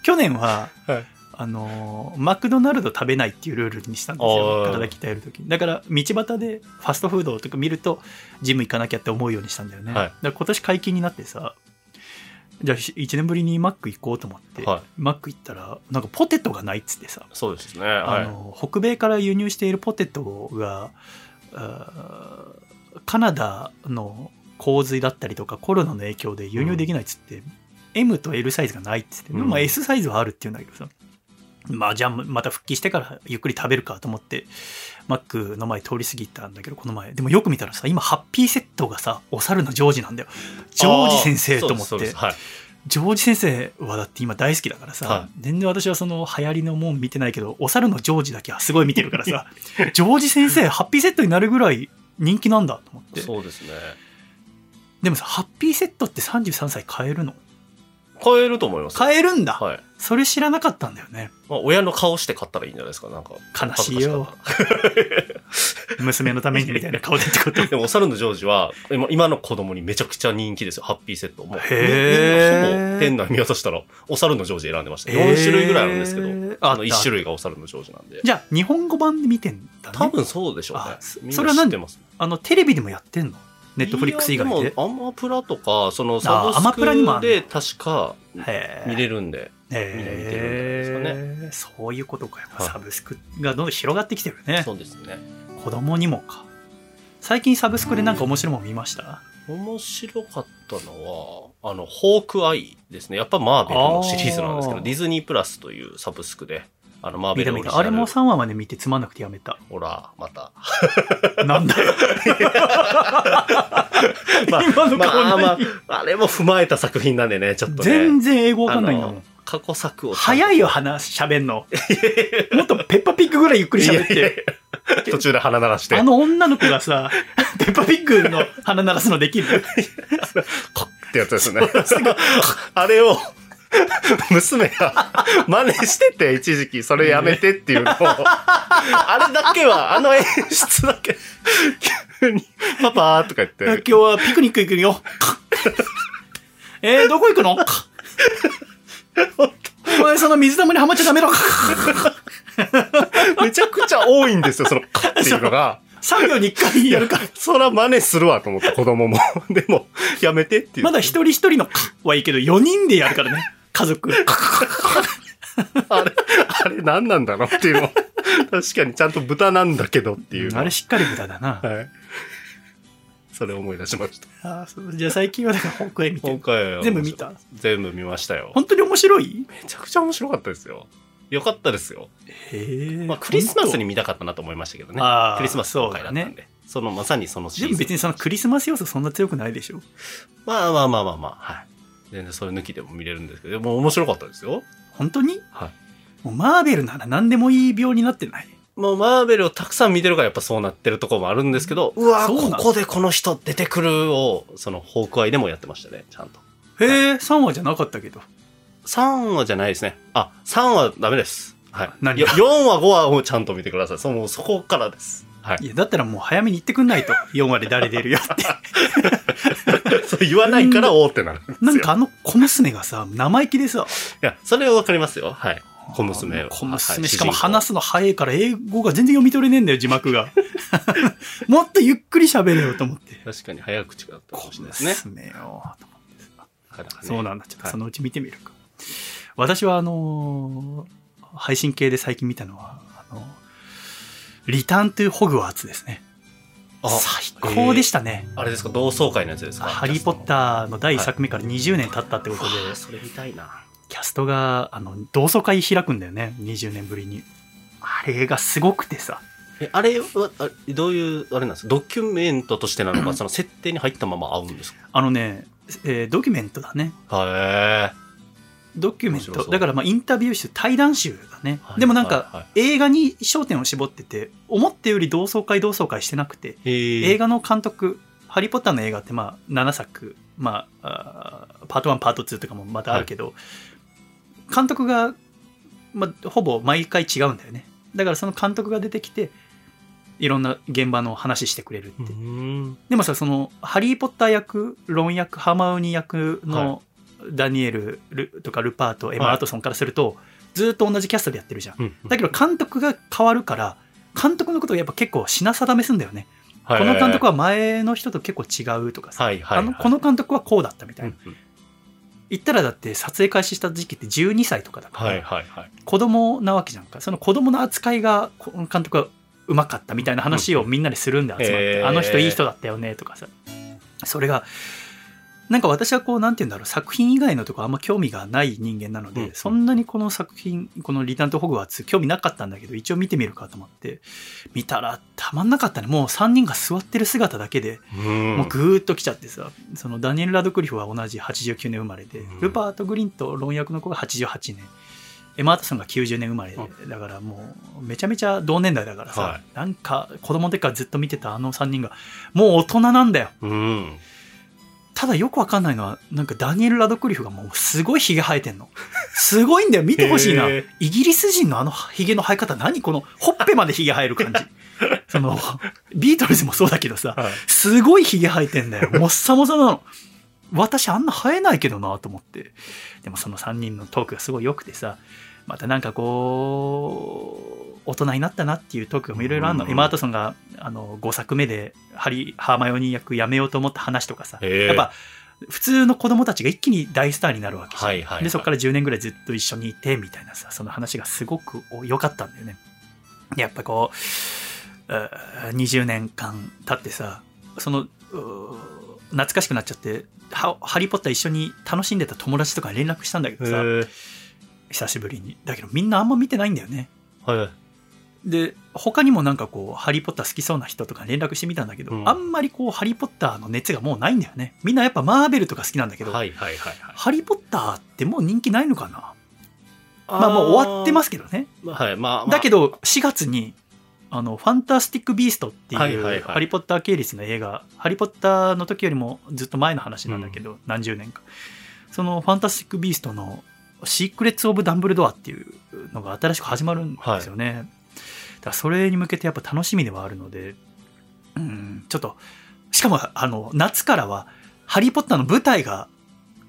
去年は、はい。あのーマクドナルド食べないっていうルールにしたんですよ。体鍛えるときに。だから、道端でファストフードとか見ると、ジム行かなきゃって思うようにしたんだよね。はいだから今年解禁になってさ、じゃあ1年ぶりにマック行こうと思って、はいマック行ったら、なんかポテトがないっつってさ、そうですね。あはい。の北米から輸入しているポテトが、カナダの洪水だったりとかコロナの影響で輸入できないっつって、M と L サイズがないっつって、うん。まあ S サイズはあるって言うんだけどさ、まあじゃあまた復帰してからゆっくり食べるかと思って、マックの前通り過ぎたんだけど、この前。でもよく見たらさ、今ハッピーセットがさ、お猿のジョージなんだよ。ジョージ先生と思ってジョージ先生はだって今大好きだからさ、は全然私はその流行りのもん見てないけど、お猿のジョージだけはすごい見てるからさ、ジョージ先生、ハッピーセットになるぐらい人気なんだと思って。そうですね。でもさ、ハッピーセットって33歳買えるの？買えると思います。買えるんだ、はい。それ知らなかったんだよね。まあ、親の顔して買ったらいいんじゃないですか。なんか。悲しいよ 娘のためにみたいな顔でってこと？た。でも、お猿のジョージは、今今の子供にめちゃくちゃ人気ですよ。ハッピーセット。もう、ほぼ店内見渡したら、お猿のジョージ選んでました。4種類ぐらいあるんですけど、あの1あった種類がお猿のジョージなんで。じゃあ、日本語版で見てんだね。多分そうでしょうねあ。それは何？な知ってます。あの、テレビでもやってんの？ネットフリックス以外で？いやもアマプラとか、そのサブスクで確か見れるんで。見てるんじゃないですかへーそういうことか。やっぱはいサブスクがどんどん広がってきてるね。そうですね。子供にもか。最近サブスクでなんか面白いもん見ました？面白かったのは、あの、ホークアイですね。やっぱマーベルのシリーズなんですけど、ディズニープラスというサブスクで、あの、マーベ。ルオリジナル。あれも3話まで見てつまんなくてやめた。ほら、また。なんだよ。まあ、今の顔まあ、ま何あ、あれも踏まえた作品なんでね、ちょっとね。全然英語わかんないんだもん。過去作を。早いよ、話、喋んの。もっとペッパーピッグぐらいゆっくり喋って。いやいやいや途中で鼻鳴らして。あの女の子がさ、ペッパーピッグの鼻鳴らすのできる？コッってやつですね。あれを、娘が真似してて、一時期、それやめてっていうのを、あれだけは、あの演出だけ、急に、パパーとか言って、今日はピクニック行くよ。えー、どこ行くの？お前その水玉にはまっちゃダメだ。めちゃくちゃ多いんですよ、その、カっていうのが。3秒に1回やるから。そら真似するわと思って、子供も。でも、やめてっていう。まだ一人一人のはいいけど、4人でやるからね。家族。あれ、あれ何なんだろうっていうの。確かにちゃんと豚なんだけどっていうの。あれしっかり豚だな。はい。それを思い出しました。あーそうじゃあ最近はだから北海見てる。今回は全部見た？全部見ましたよ。本当に面白い？めちゃくちゃ面白かったですよ。よかったですよ。へえ。まあ、クリスマスに見たかったなと思いましたけどね。クリスマス公開だったんで。そのまさにそのシーズン。でも別にそのクリスマス要素そんな強くないでしょ。まあまあまあまあまあ、はい。全然それ抜きでも見れるんですけど、でも面白かったですよ。本当に？はい。もうマーベルなら何でもいい病になってない？もうマーベルをたくさん見てるからやっぱそうなってるところもあるんですけど、うわここでこの人出てくるを、その、ホークアイでもやってましたね、ちゃんと。へえ、3話じゃなかったけど。3話じゃないですね。あ、3話ダメです。はい。何よ4話、5話をちゃんと見てください。その、そこからです。はいい。や、だったらもう早めに言ってくんないと。4話で誰出るよって。そう言わないから、おーってなるんですよ。なんかあの小娘がさ、生意気でさ、いや、それはわかりますよ。はい。小娘小はい娘、しかも話すの早いから英語が全然読み取れねえんだよ、字幕が。もっとゆっくり喋れよと思って。確かに早口だったかもし小れないですね。娘よ。なかなかねそうなんだ。ちょっとはいそのうち見てみるか。私はあのー配信系で最近見たのは、あのリターントゥホグワーツですね。あ最高でしたね。あれですか、同窓会のやつですか？ハリー・ポッーターの第1作目から20年経ったってことで、それ見たいな。キャストがあの同窓会開くんだよね、20年ぶりに。あれがすごくてさ。え、あれは、あどういう、あれなんですか？ドキュメントとしてなのか、その設定に入ったまま合うんですあのね、えードキュメントだね。かへドキュメント。だからまあインタビュー集、対談集だね。はいでもなんか、はいはい映画に焦点を絞ってて、思ったより同窓会同窓会してなくて、映画の監督、ハリー・ポッターの映画ってまあ7作、まあ、あーパート1、パート2とかもまたあるけど、監督が、まあ、ほぼ毎回違うんだよね。だからその監督が出てきて、いろんな現場の話してくれるって。でもさ、その、ハリー・ポッター役、ロン役、ハーマウニ役のダニエルルとかルパート、エマ・はいアトソンからすると、ずっと同じキャストでやってるじゃん。うんだけど監督が変わるから、監督のことをやっぱ結構品定めすんだよね。この監督はは前の人と結構違うとかさ、はいはいはいあのこの監督はこうだったみたいな。うんうん言ったらだって撮影開始した時期って12歳とかだから、はいはいはい。子供なわけじゃんか。その子供の扱いが、監督はうまかったみたいな話をみんなでするんで集まって、へーあの人いい人だったよねとかさ。それが、なんか私はこう、なんて言うんだろう、作品以外のとこあんま興味がない人間なので、うんそんなにこの作品、このリターンとホグワーツ興味なかったんだけど、一応見てみるかと思って、見たらたまんなかったね。もう3人が座ってる姿だけで、うんもうぐーっと来ちゃってさ、そのダニエル・ラドクリフは同じ89年生まれで、うんルパート・グリンと論役の子が88年、エマートソンが90年生まれだからもうめちゃめちゃ同年代だからさ、はいなんか子供の時からずっと見てたあの3人がもう大人なんだよ。うん。ただよくわかんないのは、なんかダニエル・ラドクリフがもうすごいヒゲ生えてんの。すごいんだよ、見てほしいな。イギリス人のあのヒゲの生え方、何このほっぺまでヒゲ生える感じ。その、ビートルズもそうだけどさ、はいすごいヒゲ生えてんだよ。もっさもさなの。私あんな生えないけどなと思って。でもその3人のトークがすごい良くてさ、またなんかこう、大人になったなっていうトークもいろいろあるの。うん。エマ・アートソンがあの5作目でハリー・ハーマイオニー役やめようと思った話とかさ、やっぱ普通の子供たちが一気に大スターになるわけじゃん。はいはいはい。で、そこから10年ぐらいずっと一緒にいてみたいなさ、その話がすごく良かったんだよね。でやっぱこう、うー20年間経ってさ、その、懐かしくなっちゃって、ハハリー・ポッター一緒に楽しんでた友達とかに連絡したんだけどさ、久しぶりに。だけどみんなあんま見てないんだよね。はい。で、他にもなんかこう、ハリー・ポッター好きそうな人とかに連絡してみたんだけど、うんあんまりこう、ハリー・ポッターの熱がもうないんだよね。みんなやっぱマーベルとか好きなんだけど、はいはいはいはい。ハリー・ポッターってもう人気ないのかな？まあもう終わってますけどね。す。はい、まあ、。だけど、4月に、あの、ファンタスティック・ビーストっていう、ハリー・ポッター系列の映画、ハリー・ポッターの時よりもずっと前の話なんだけど、何十年か。その、ファンタスティック・ビーストの、シークレッツ・オブ・ダンブルドアっていうのが新しく始まるんですよね。だからそれに向けてやっぱ楽しみではあるので、うん、ちょっと、しかも、あの、夏からは、ハリー・ポッターの舞台が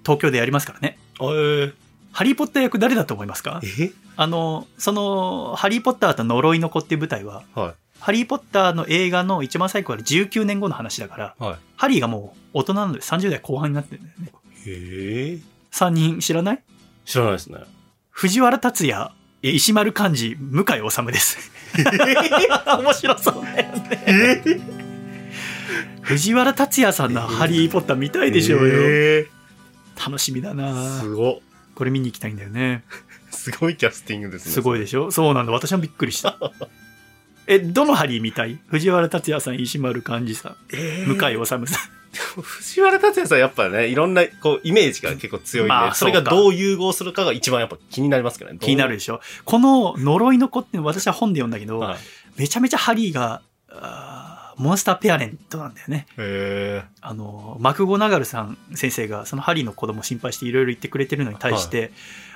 東京でやりますからね。えー、ハリー・ポッター役誰だと思いますか？え？あの、その、ハリー・ポッターと呪いの子っていう舞台は、はハリー・ポッターの映画の一番最後から19年後の話だから、い。はい。ハリーがもう大人なので30代後半になってるんだよね。へえ。3人知らない？知らないですね。藤原竜也、石丸幹二、向井治です。面白そうだよね。藤原竜也さんのハリー・ポッター見たいでしょうよ。へ楽しみだーなすご。これ見に行きたいんだよね。すごいキャスティングですね。すごいでしょ？そうなんだ。私もびっくりした。え、どのハリー見たい？藤原竜也さん、石丸幹二さん、えー向井治さん。藤原竜也さんやっぱね、いろんな、こう、イメージが結構強いんで、まあそれがどう融合するかが一番やっぱ気になりますけどね。気になるでしょこの呪いの子って私は本で読んだけど、はい。めちゃめちゃハリーが、あーモンスターペアレントなんだよね。へあの、マクゴナガルさん先生がそのハリーの子供心配していろいろ言ってくれてるのに対して、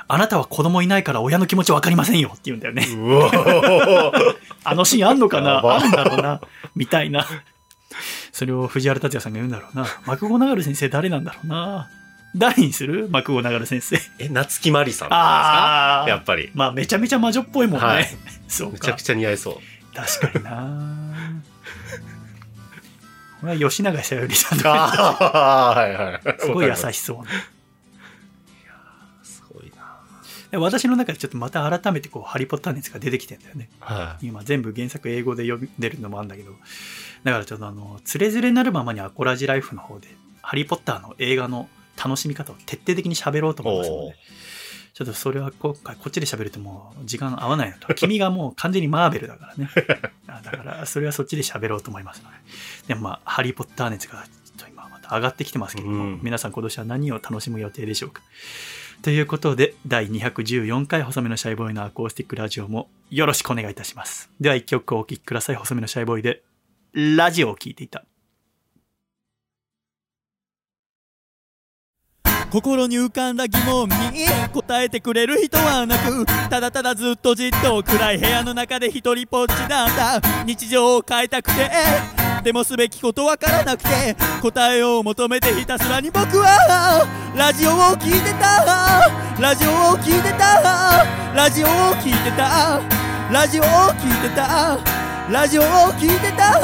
あなたは子供いないから親の気持ちわかりませんよって言うんだよね。あのシーンあんのかな？あるんだろうな？みたいな。それを藤原竜也さんが言うんだろうな。マクゴナガル先生誰なんだろうな誰にする？マクゴナガル先生。え、夏木マリさんとあか？ですかやっぱり。まあ、めちゃめちゃ魔女っぽいもんね。はい そうかめちゃく。ちゃ似合いそう。確かになこれは吉永小百合さんとか、ああ、はいはい。すごい優い。しそうな。すごいな。で私の中でちょっとまた改めてこう、ハリーポッター熱が出てきてんだよね。は今全部原作英語で読んでるのもあるんだけど、だからちょっとあの、つれづれなるままにアコラジライフの方で、ハリーポッターの映画の楽しみ方を徹底的に喋ろうと思いますので、ちょっとそれは今回こっちで喋るともう時間合わないのと、君がもう完全にマーベルだからね。あだからそれはそっちで喋ろうと思いますので。でもまあ、ハリーポッター熱がちょっと今また上がってきてますけれども、うん皆さん今年は何を楽しむ予定でしょうか。ということで、第214回細めのシャイボーイのアコースティックラジオもよろしくお願いいたします。では一曲お聴きください。細めのシャイボーイで、ラジオを聴いていた。心に浮かんだ疑問に答えてくれる人はなくただただずっとじっと暗い部屋の中で一人ぽっちなんだ日常を変えたくてでもすべきことわからなくて答えを求めてひたすらに僕はラジオを聞いてた。ラジオを聞いてた。ラジオを聞いてた。ラジオを聞いてた。ラジオを聞いてた。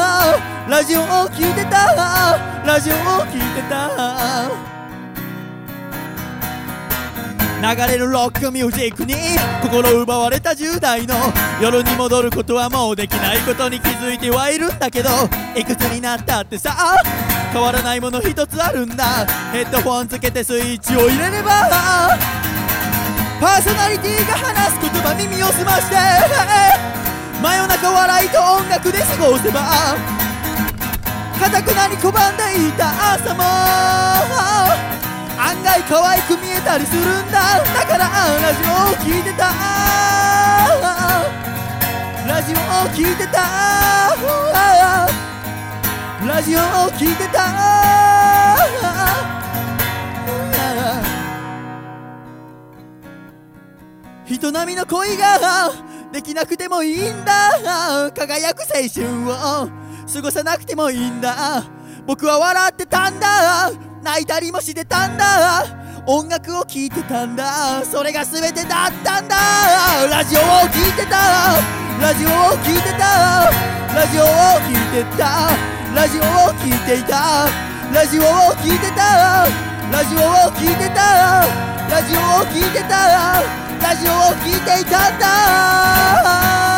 ラジオを聞いてた。ラジオを聞いてた。流れるロックミュージックに心奪われた10代の。夜に戻ることはもうできないことに気づいてはいるんだけど。いくつになったってさ。変わらないもの一つあるんだ。ヘッドフォンつけてスイッチを入れれば。パーソナリティが話す言葉耳を澄まして。真夜中笑いと音楽で過ごせば。かたくなに拒んでいた朝も。案外可愛く見えたりするんだ。だからラジオを聞いてた。ラジオを聞いてた。ラジオを聞いてた。人並みの恋が。できなくてもいいんだ。輝く青春を。過ごさなくてもいいんだ。僕は笑ってたんだ。泣いたりもしてたんだ。音楽を聴いてたんだ。それが全てだったんだ。ラジオを聴いてた。ラジオを聴いてた。ラジオを聴いてた。ラジオを聴いていた。ラジオを聴いてた。ラジオを聴いてた。ラジオを聴いてた。ラジオを聴いていたんだ。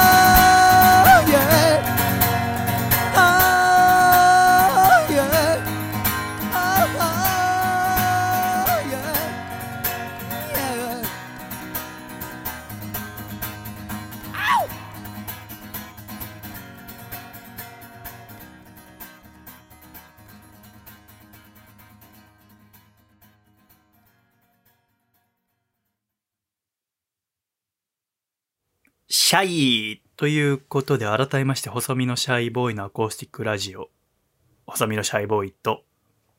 シャイということで改めまして細身のシャイボーイのアコースティックラジオ。細身のシャイボーイと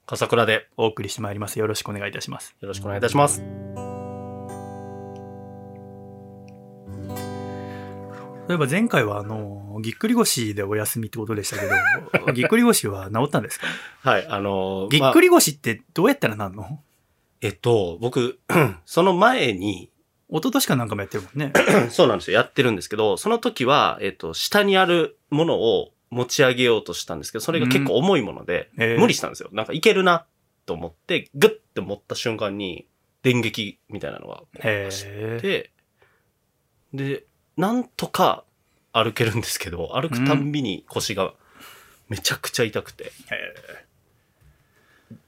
笠倉でお送りしてまいります。よろしくお願いいたします。よろしくお願いいたします。例えば前回はあのぎっくり腰でお休みってことでしたけど ぎっくり腰は治ったんですか？はい、あのぎっくり腰ってどうやったらなんの？えっと、僕、その前に、一昨年かなんかもやってるもんね。そうなんですよ。やってるんですけど、その時は、えっと、下にあるものを持ち上げようとしたんですけど、それが結構重いもので、えー。無理したんですよ。なんかいけるなと思って、グッて持った瞬間に、電撃みたいなのがこうへ走っえて、で、なんとか歩けるんですけど、歩くたんびに腰がめちゃくちゃ痛くて、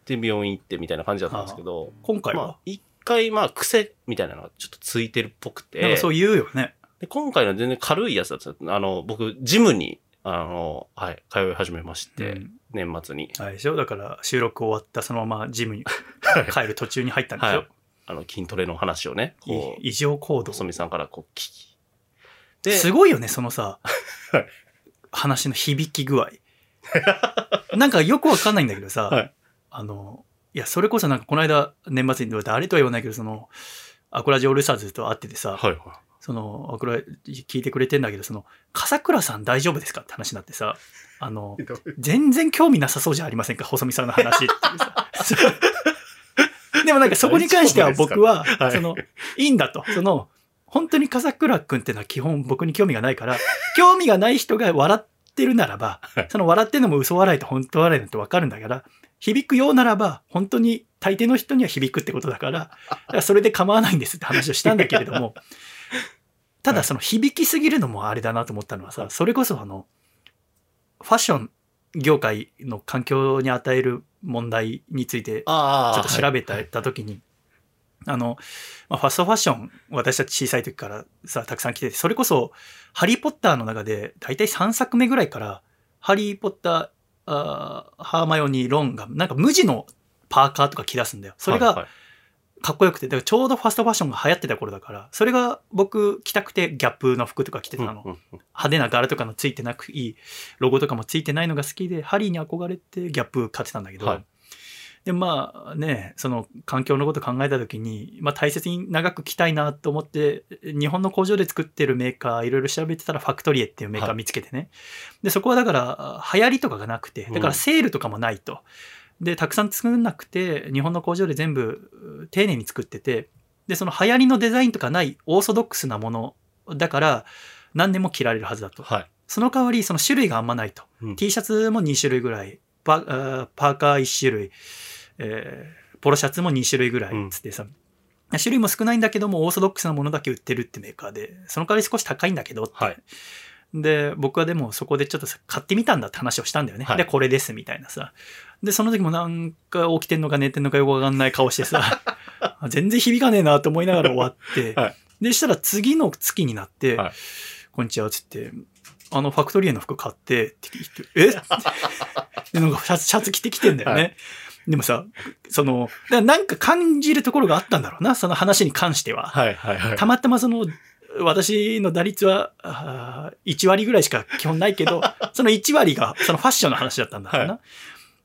で、病院行ってみたいな感じだったんですけど、今回は？まあ、、一回、まあ、癖みたいなのがちょっとついてるっぽくて、なんかそう言うよね。で今回のは全然軽いやつだった。あの、僕、ジムに、あの、はい、通い始めまして、うん。年末に、あれでしょ？だから収録終わったそのままジムに帰る途中に入ったんでしょ、はい。あの、筋トレの話をね、こう、い異常行動。細見さんからこう、聞き。で、すごいよね、そのさはい、話の響き具合。なんかよくわかんないんだけどさ、はい。あの、いや、それこそなんかこの間年末に言われた、あれとは言わないけど、その、アコラジオールスターズと会っててさ、はいはい。その、アコラ聞いてくれてんだけど、その、笠倉さん大丈夫ですかって話になってさ、あの、全然興味なさそうじゃありませんか？細見さんの話ってさ。でもなんかそこに関しては僕は、はいその、いいんだと。その、本当に笠倉くんっていうのは基本僕に興味がないから、興味がない人が笑ってるならば、その笑ってるのも嘘笑いと本当笑いなんてわかるんだから、響くようならば、本当に大抵の人には響くってことだから、だからそれで構わないんですって話をしたんだけれども、ただその響きすぎるのもあれだなと思ったのはさ、それこそあの、ファッション業界の環境に与える問題についてあちょっと調べたた時に、あの、まあ、ファストファッション、私たち小さい時からさ、たくさん来てて、それこそ、ハリー・ポッターの中で、だいたい3作目ぐらいから、ハリー・ポッター、あーハーマヨニー・ロンが、なんか無地のパーカーとか着出すんだよ。それがかっこよくて、だからちょうどファストファッションが流行ってた頃だから、それが僕着たくてギャップの服とか着てたの。派手な柄とかのついてなくいいロゴとかもついてないのが好きでハリーに憧れてギャップ買ってたんだけど、はいでまあねその環境のこと考えた時に、まあ、大切に長く着たいなと思って日本の工場で作ってるメーカーいろいろ調べてたらファクトリエっていうメーカー見つけてね、でそこはだから流行りとかがなくてだからセールとかもないと。でたくさん作んなくて日本の工場で全部丁寧に作っててでその流行りのデザインとかないオーソドックスなものだから何年も着られるはずだと。はい。その代わりその種類があんまないと。うん T シャツも2種類ぐらい、パあーパーカー1種類、えーポロシャツも2種類ぐらいうんつってさ、種類も少ないんだけどもオーソドックスなものだけ売ってるってメーカーで、その代わり少し高いんだけどって。はい。で、僕はでもそこでちょっとさ買ってみたんだって話をしたんだよね。はい。で、これですみたいなさ。で、その時もなんか起きてんのか寝てんのかよくわかんない顔してさ、全然響かねえなと思いながら終わって、はい。で、したら次の月になって、はい。こんにちは、つって、あの、ファクトリーの服買って、って聞いて、え でなんかシャツ、シャツ着てきてんだよね。はでもさ、その、なんか感じるところがあったんだろうな、その話に関しては。はいはいはい。たまたまその、私の打率は、あー1割ぐらいしか基本ないけど、その1割がそのファッションの話だったんだろうな。は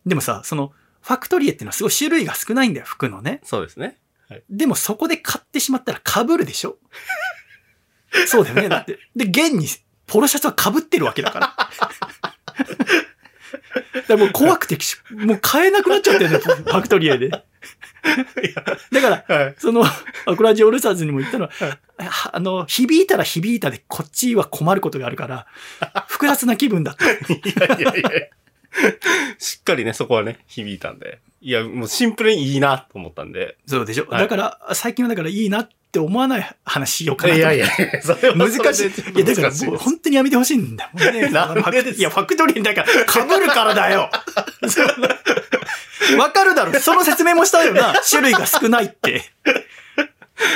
でもさ、その、ファクトリエっていうのはすごい種類が少ないんだよ、服のね。そうですね。でもそこで買ってしまったら被るでしょ？そうだよね。だって。で、現にポロシャツは被ってるわけだから。だからもう怖くて、もう買えなくなっちゃってるんだよ、ファクトリエで。だから、はい。その、アクラジオールスターズにも言ったのは、はあの、響いたら響いたでこっちは困ることがあるから、複雑な気分だった。いやいやいやしっかりね、そこはね、響いたんで。いや、もうシンプルにいいなと思ったんで。そうでしょ、はいだから、最近はだからいいなって思わない話しようかなと。いやいやいや、それは難しい。いや、だからもう本当にやめてほしいんだもんね。なんでですか？いや、ファクトリーだから、被るからだよ。わかるだろ。その説明もしたよな。種類が少ないって。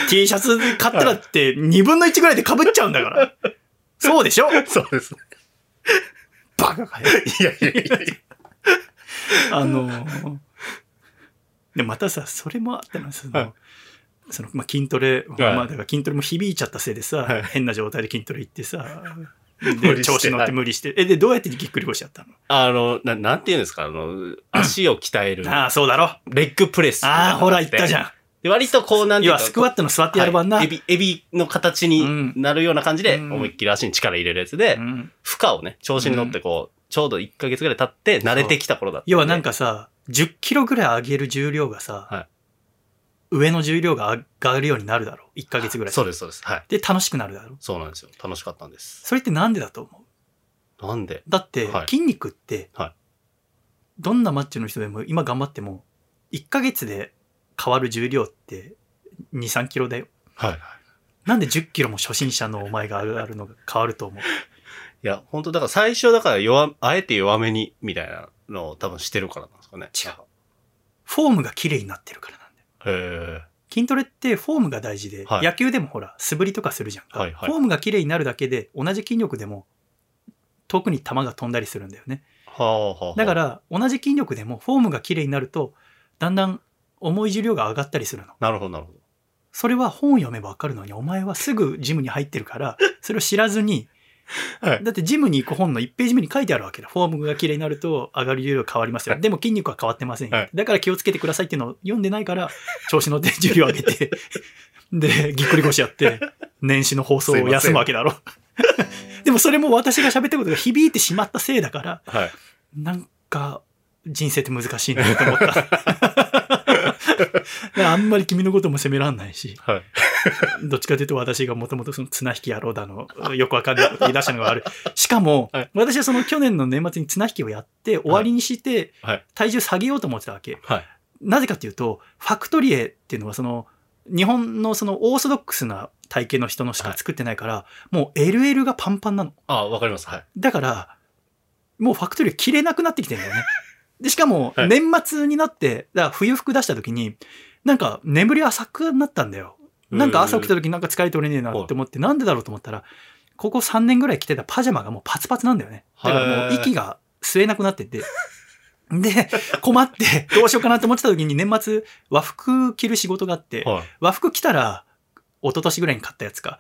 T シャツ買ったらって2分の1ぐらいで被っちゃうんだから。そうでしょ？そうですね。バカかよ。いやいやいやいや。あのーで、またさ、それもあったの、その、はいその、まあ、筋トレ、い。まあ、だから筋トレも響いちゃったせいでさ、はい。変な状態で筋トレ行ってさ、無で、調子乗って無理して、え、で、どうやってぎっくり腰やったの？あの、ななんて言うんですか、あの、足を鍛える、ああ、そうだろ。レッグプレス。ああ、ほら、言ったじゃん。で割とこう、なんていうか。要は、スクワットの座ってやる番な。はい。エビ、エビの形になるような感じで、うん。思いっきり足に力入れるやつで、うん。負荷をね、調子に乗ってこう、ちょうど1ヶ月ぐらい経って慣れてきた頃だった。要はなんかさ、10キロぐらい上げる重量がさ、はい上の重量が上がるようになるだろう。1ヶ月ぐらい。そうです、そうです。はい。で、楽しくなるだろう。そうなんですよ。楽しかったんです。それってなんでだと思う？なんで？だってはい筋肉ってはいどんなマッチョの人でも今頑張っても1ヶ月で変わる重量って23キロだよはいはい。なんで10キロも初心者のお前が上がるのが変わると思う？いや、本当だから最初だから弱、あえて弱めに、みたいなのを多分してるからなんですかね。違うフォームが綺麗になってるからへえ。筋トレってフォームが大事で、はい野球でもほら素振りとかするじゃんか、はいはいフォームが綺麗になるだけで同じ筋力でも遠くに球が飛んだりするんだよねはあはあはあ。だか、ら同じ筋力でもフォームが綺麗になるとだんだん重い重量が上がったりするのなるほど、なるほど。それは本を読めばわかるのに、お前はすぐジムに入ってるから、それを知らずに、はいだってジムに行く本の1ページ目に書いてあるわけだ。フォームが綺麗になると上がる重量変わりますよ。はいでも筋肉は変わってませんよ、はいだから気をつけてくださいっていうのを読んでないから、調子乗って重量上げて、で、ぎっくり腰やって、年始の放送を休むわけだろ。でもそれも私が喋ったことが響いてしまったせいだから、はい。なんか、人生って難しいなと思った。らあんまり君のことも責めらんないし、はい。どっちかというと私がもともとその綱引き野郎だの、よくわかんないこと言い出したのが悪い。しかも、はい私はその去年の年末に綱引きをやって終わりにして、はい。体重下げようと思ってたわけ。はい。なぜかっていうと、ファクトリエっていうのはその、日本のそのオーソドックスな体型の人のしか作ってないから、もう LL がパンパンなの。あ、わかります。はい。だから、もうファクトリー着れなくなってきてんだよね。で、しかも、はい年末になって、だから冬服出した時に、なんか眠り浅くなったんだよ。なんか朝起きた時になんか疲れておれねえなって思って、なんでだろうと思ったら、ここ3年ぐらい着てたパジャマがもうパツパツなんだよね。だからもう息が吸えなくなってて。で、困って、どうしようかなって思ってた時に年末和服着る仕事があって、はい。和服着たら、一昨年ぐらいに買ったやつか、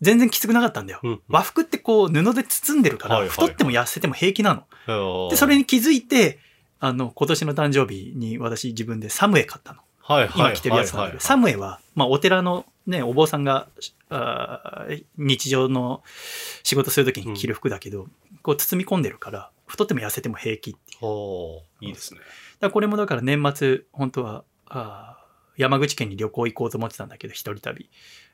全然きつくなかったんだよ。うん和服ってこう布で包んでるから、太っても痩せても平気なの。で、それに気づいて、あの、今年の誕生日に私自分でサムエ買ったの。はい、はい。今着てるやつなんだけど、サムエは、まあお寺のね、お坊さんが、あー日常の仕事するときに着る服だけど、こう包み込んでるから、太っても痩せても平気っていう。いいですね。だこれもだから年末、本当は、あー山口県に旅行行こうと思ってたんだけど、一人旅。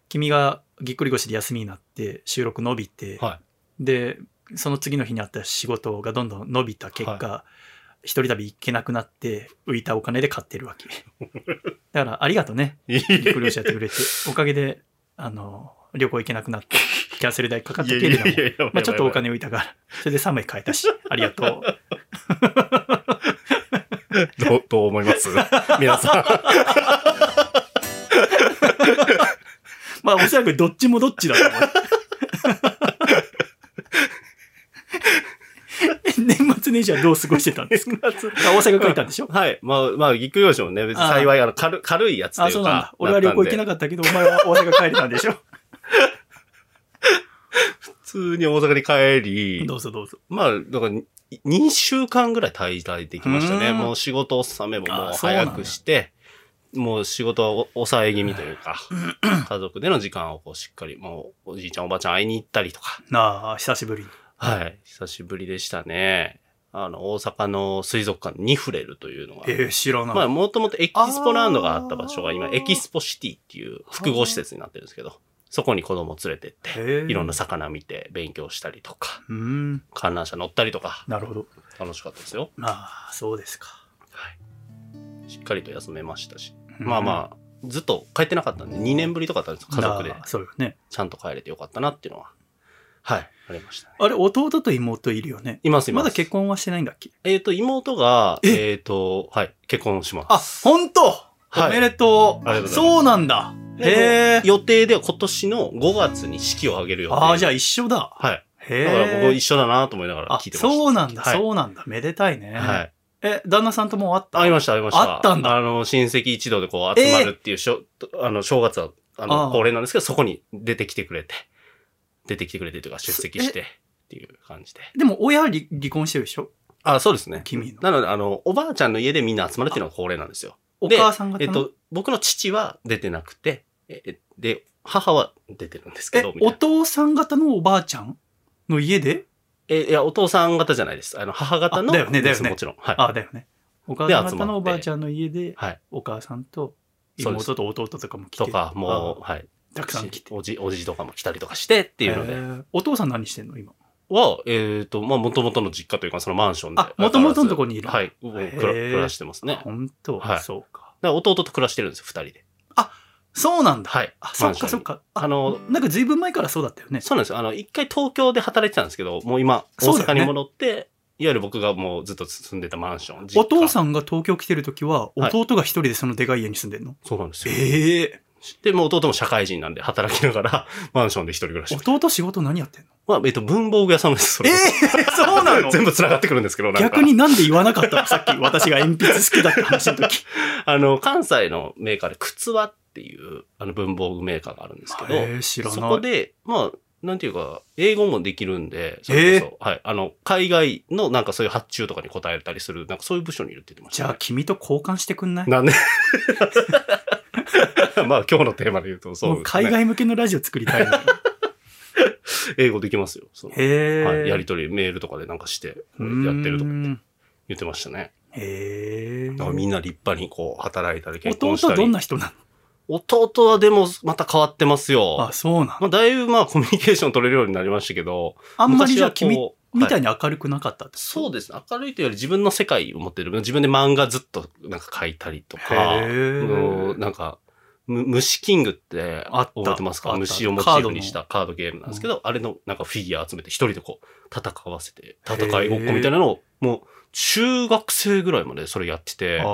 君がぎっくり腰で休みになって、収録伸びて、はで、その次の日にあった仕事がどんどん伸びた結果、一人旅行けなくなって、浮いたお金で買ってるわけ。だから、ありがとうね。い。いぎっくり腰やってくれて。おかげで、あの、旅行行けなくなって、キャンセル代かかったけれども、やまあちょっとお金浮いたから、それで3枚買えたし、ありがとう。どう、どう思います？皆さん。まあおそらくどっちもどっちだと思う。年末年始はどう過ごしてたんですか？あ大阪帰ったんでしょ？はい。まあ、まあ、ぎっくり腰もね、別に幸い、あの、軽軽いやつというか。あ、そうなんだ。俺は旅行行けなかったけど、お前は大阪帰れたんでしょ？た。普通に大阪に帰り、どうぞどうぞ。まあ、だから、2週間ぐらい滞在できましたね。うんもう仕事納めももう早くして、もう仕事はお抑え気味というか、家族での時間をこうしっかり、もうおじいちゃんおばあちゃん会いに行ったりとか。なあ、久しぶりに。はい。久しぶりでしたね。あの、大阪の水族館にフレルというのが。えー、知らない。まあ、もともとエキスポランドがあった場所が今、エキスポシティっていう複合施設になってるんですけど、そこに子供連れてって、いろんな魚見て勉強したりとか、観覧車乗ったりとか、なるほど。楽しかったですよ。ああ、そうですか。はい。しっかりと休めましたし。うんまあまあ、ずっと帰ってなかったんで、2年ぶりとかだったんです家族でそうよね。ちゃんと帰れてよかったなっていうのは、はい、ありましたね。あれ、弟と妹いるよね。います、いま。ますだ結婚はしてないんだっけ？えっ、と、妹が、え？えっ、と、はい、結婚します。あ、本当？はいおめでとう。ありがとうございそうなんだ。へえ。予定では今年の5月に式を挙げる予定。ああ、じゃあ。あ一緒だ。はい。へえ。だから僕一緒だなと思いながらあ聞いてました。そうなんだ、はいそうなんだ。めでたいね。はい。え、旦那さんともう会った？会いました、会いました。あったんだあの、親戚一同でこう集まるっていうしょ、あの、正月は、ああの、あ恒例なんですけど、そこに出てきてくれて、出てきてくれてというか、出席して、っていう感じで。でも親は離離婚してるでしょ？あ、そうですね。君の。なので、あの、おばあちゃんの家でみんな集まるっていうのが恒例なんですよ。おで母さん方の？えっと、僕の父は出てなくて、え、で、母は出てるんですけえど、みたいなお父さん方のおばあちゃんの家で？え、いや、お父さん方じゃないです。あの、母方の。あだよねだよねですもちろん。はい。あ、だよね。お母さん方のおばあちゃんの家で、はい。お母さんとそうです妹と弟とかも来てとか、もう、はい。あたくさん来て。おじ、おじとかも来たりとかしてっていうので。お父さん何してんの今？は、えっ、と、まあ、もともとの実家というか、そのマンションで。あ元々のとこにいるはい。暮らしてますね。だか本当、はいそうか。ら弟と暮らしてるんですよ、二人で。そうなんだ。はい。あ、そっかそっか。ああの、なんか随分前からそうだったよね。そうなんですよ。あの、一回東京で働いてたんですけど、もう今、大そうだよね阪に戻って、いわゆる僕がもうずっと住んでたマンション。実家お父さんが東京来てる時は、はい弟が一人でそのでかい家に住んでんの、そうなんですよ。ええで、もう弟も社会人なんで働きながら、マンションで一人暮らし。弟仕事何やってんの？まあ、えっと、文房具屋さんです、それえこえそそうなの？全部繋がってくるんですけど、なんか。逆になんで言わなかったの？さっき私が鉛筆好きだって話の時。あの、関西のメーカーで、靴輪っていう、あの、文房具メーカーがあるんですけど、ええ知らない。そこで、まあ、なんていうか、英語もできるんで、それこそ、はい。あの、海外のなんかそういう発注とかに答えたりする、なんかそういう部署にいるって言ってました、じゃあ君と交換してくんない？なんで？まあ、今日のテーマで言うと、そうね。海外向けのラジオ作りたいの。英語できますよ。そうへえ、はい。やりとり、メールとかでなんかして、やってるとかうーん言ってましたね。へえだからみんな立派にこう働いたり結婚したり。弟はどんな人な弟はでもまた変わってますよ。のあ、そうなのまあ、だいぶまあコミュニケーション取れるようになりましたけど、あんまりじゃあ君みたいに明るくなかったってこと？そうです。ね。明るいというより自分の世界を持ってる。自分で漫画ずっとなんか描いたりとか、へー。うんなんか、む虫キングってあった覚えてますか虫をモチーフにしたカードゲームなんですけど、あれのなんかフィギュア集めて一人でこう戦わせて、戦いごっこみたいなのをもう中学生ぐらいまでそれやってて、あ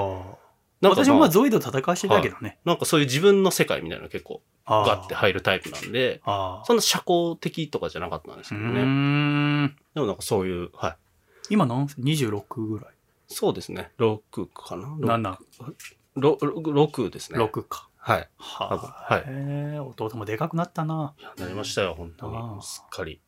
なんか、私もままあ、あゾイド戦わしてたけどね。なんかそういう自分の世界みたいなの結構ガッて入るタイプなんで、そんな社交的とかじゃなかったんですうけどね。でもなんかそういう、はい。今何？歳 ?26 ぐらい。そうですね。6かな？7、ろろ6ですね。6か。はい。は多分はいへえ弟もでかくなったな。なりましたよ、本当に。すっかり。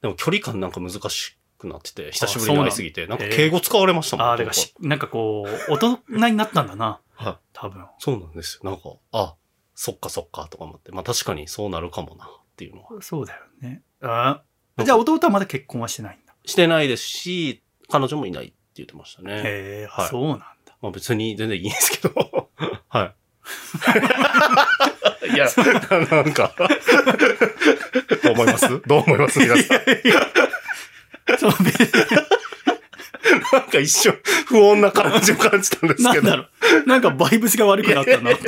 でも距離感なんか難しくなってて、久しぶりに会いすぎて、なんか敬語使われましたもん。ああ、だからし、なんかこう、大人になったんだな。はい。多分。そうなんですよ。なんか、あ、そっかそっかとか思って、まあ確かにそうなるかもなっていうのは。そうだよね。ああ。じゃあ弟はまだ結婚はしてないんだ。してないですし、彼女もいないって言ってましたね。へえ、あはいそうなんだ。まあ別に全然いいんですけど。はい。いや、なんか、どう思います？どう思います？皆さん。そう、なんか一瞬不穏な感じを感じたんですけど。なんだろう。なんかバイブスが悪くなったな。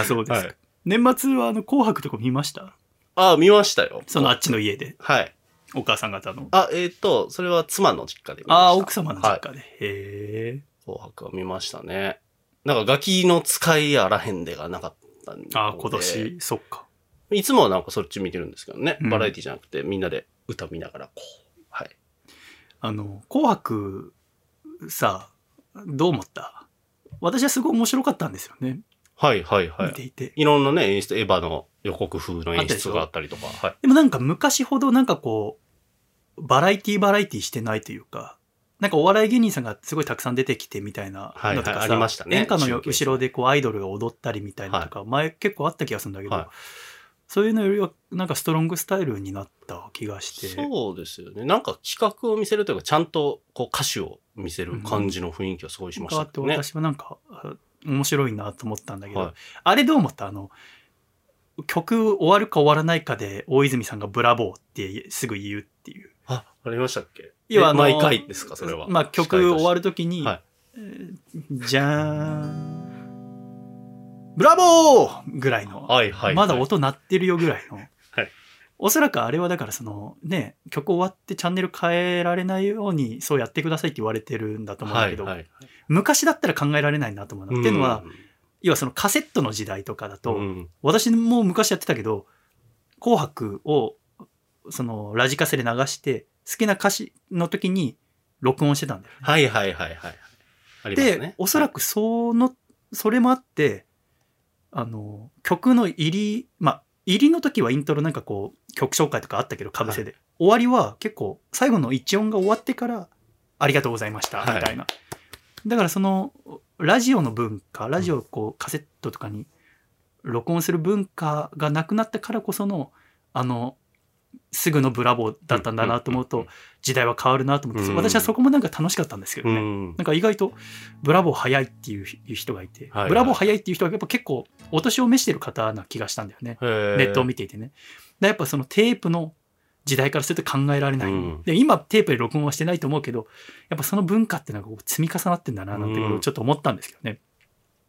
あそうですか。はい年末はあの、紅白とか見ました？あ、見ましたよ。そのあっちの家で、はい。お母さん方の。あ、えっ、と、それは妻の実家で見ました。ああ、奥様の実はい。家で。へえ。紅白は見ましたね。なんかガキの使いあらへんでがなかったんで。ああ、今年、そっか。いつもはなんかそっち見てるんですけどね。うんバラエティじゃなくてみんなで歌見ながらこう。はい。あの、紅白、さ、どう思った？私はすごい面白かったんですよね。はいはいはい。見ていて。いろんなね、演出、エヴァの予告風の演出があったりとか。はい。でもなんか昔ほどなんかこう、バラエティバラエティしてないというか、なんかお笑い芸人さんがすごいたくさん出てきてみたいなはいはいのとかさ、ありましたね演歌の後ろでこうアイドルが踊ったりみたいなのとか、前結構あった気がするんだけど、はいそういうのよりはなんかストロングスタイルになった気がして。そうですよね。なんか企画を見せるというか、ちゃんとこう歌詞を見せる感じの雰囲気はすごいしまし変わってたね。私はなんか、あ面白いなと思ったんだけど、はいあれどう思った？あの、曲終わるか終わらないかで大泉さんがブラボーってすぐ言うっていう。あ、ありましたっけ？要は毎回ですか、それは。まあ曲終わるときに、はいえーじゃーん。ブラボーぐらいの、はいはいはいまだ音鳴ってるよぐらいの。はいおそらくあれはだからそのね、曲終わってチャンネル変えられないようにそうやってくださいって言われてるんだと思うんだけど、はいはい。昔だったら考えられないなと思うの。っていうのは、要はそのカセットの時代とかだと、うん、私も昔やってたけど、紅白をそのラジカセで流して、好きな歌詞の時に録音してたんだよね。はいはいはいはい。で、ね。おそらくその、それもあって、あの、曲の入り、まあ、入りの時はイントロなんかこう、曲紹介とかあったけど、かぶせで。終わりは結構、最後の一音が終わってから、ありがとうございました、はいみたいな。だからその、ラジオの文化、ラジオをこう、カセットとかに録音する文化がなくなったからこその、あの、すぐのブラボーだったんだなと思うと、時代は変わるなと思って、うん私はそこもなんか楽しかったんですけどね。うん。なんか意外とブラボー早いっていう人がいて、はいはいブラボー早いっていう人がやっぱ結構お年を召してる方な気がしたんだよね。ネネットを見ていてね。でやっぱそのテープの時代からすると考えられない。うんで今テープで録音はしてないと思うけど、やっぱその文化ってなんかこう積み重なってんだななんてことをちょっと思ったんですけどね。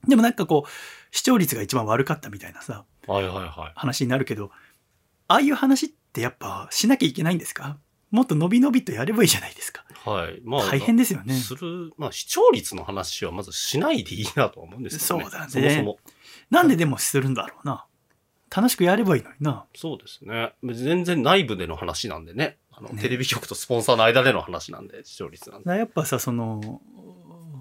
でもなんかこう、視聴率が一番悪かったみたいなさ、はいはいはい。話になるけど、ああいう話ってやっぱしなきゃいけないんですか？もっと伸び伸びとやればいいじゃないですか。はい。まあ、大変ですよね。する、まあ、視聴率の話はまずしないでいいなとは思うんですけどね。そうだねそもそも。なんででもするんだろうな。楽しくやればいいのにな。そうですね。全然内部での話なんでね。あの、ねテレビ局とスポンサーの間での話なんで、視聴率なんで。やっぱさ、その、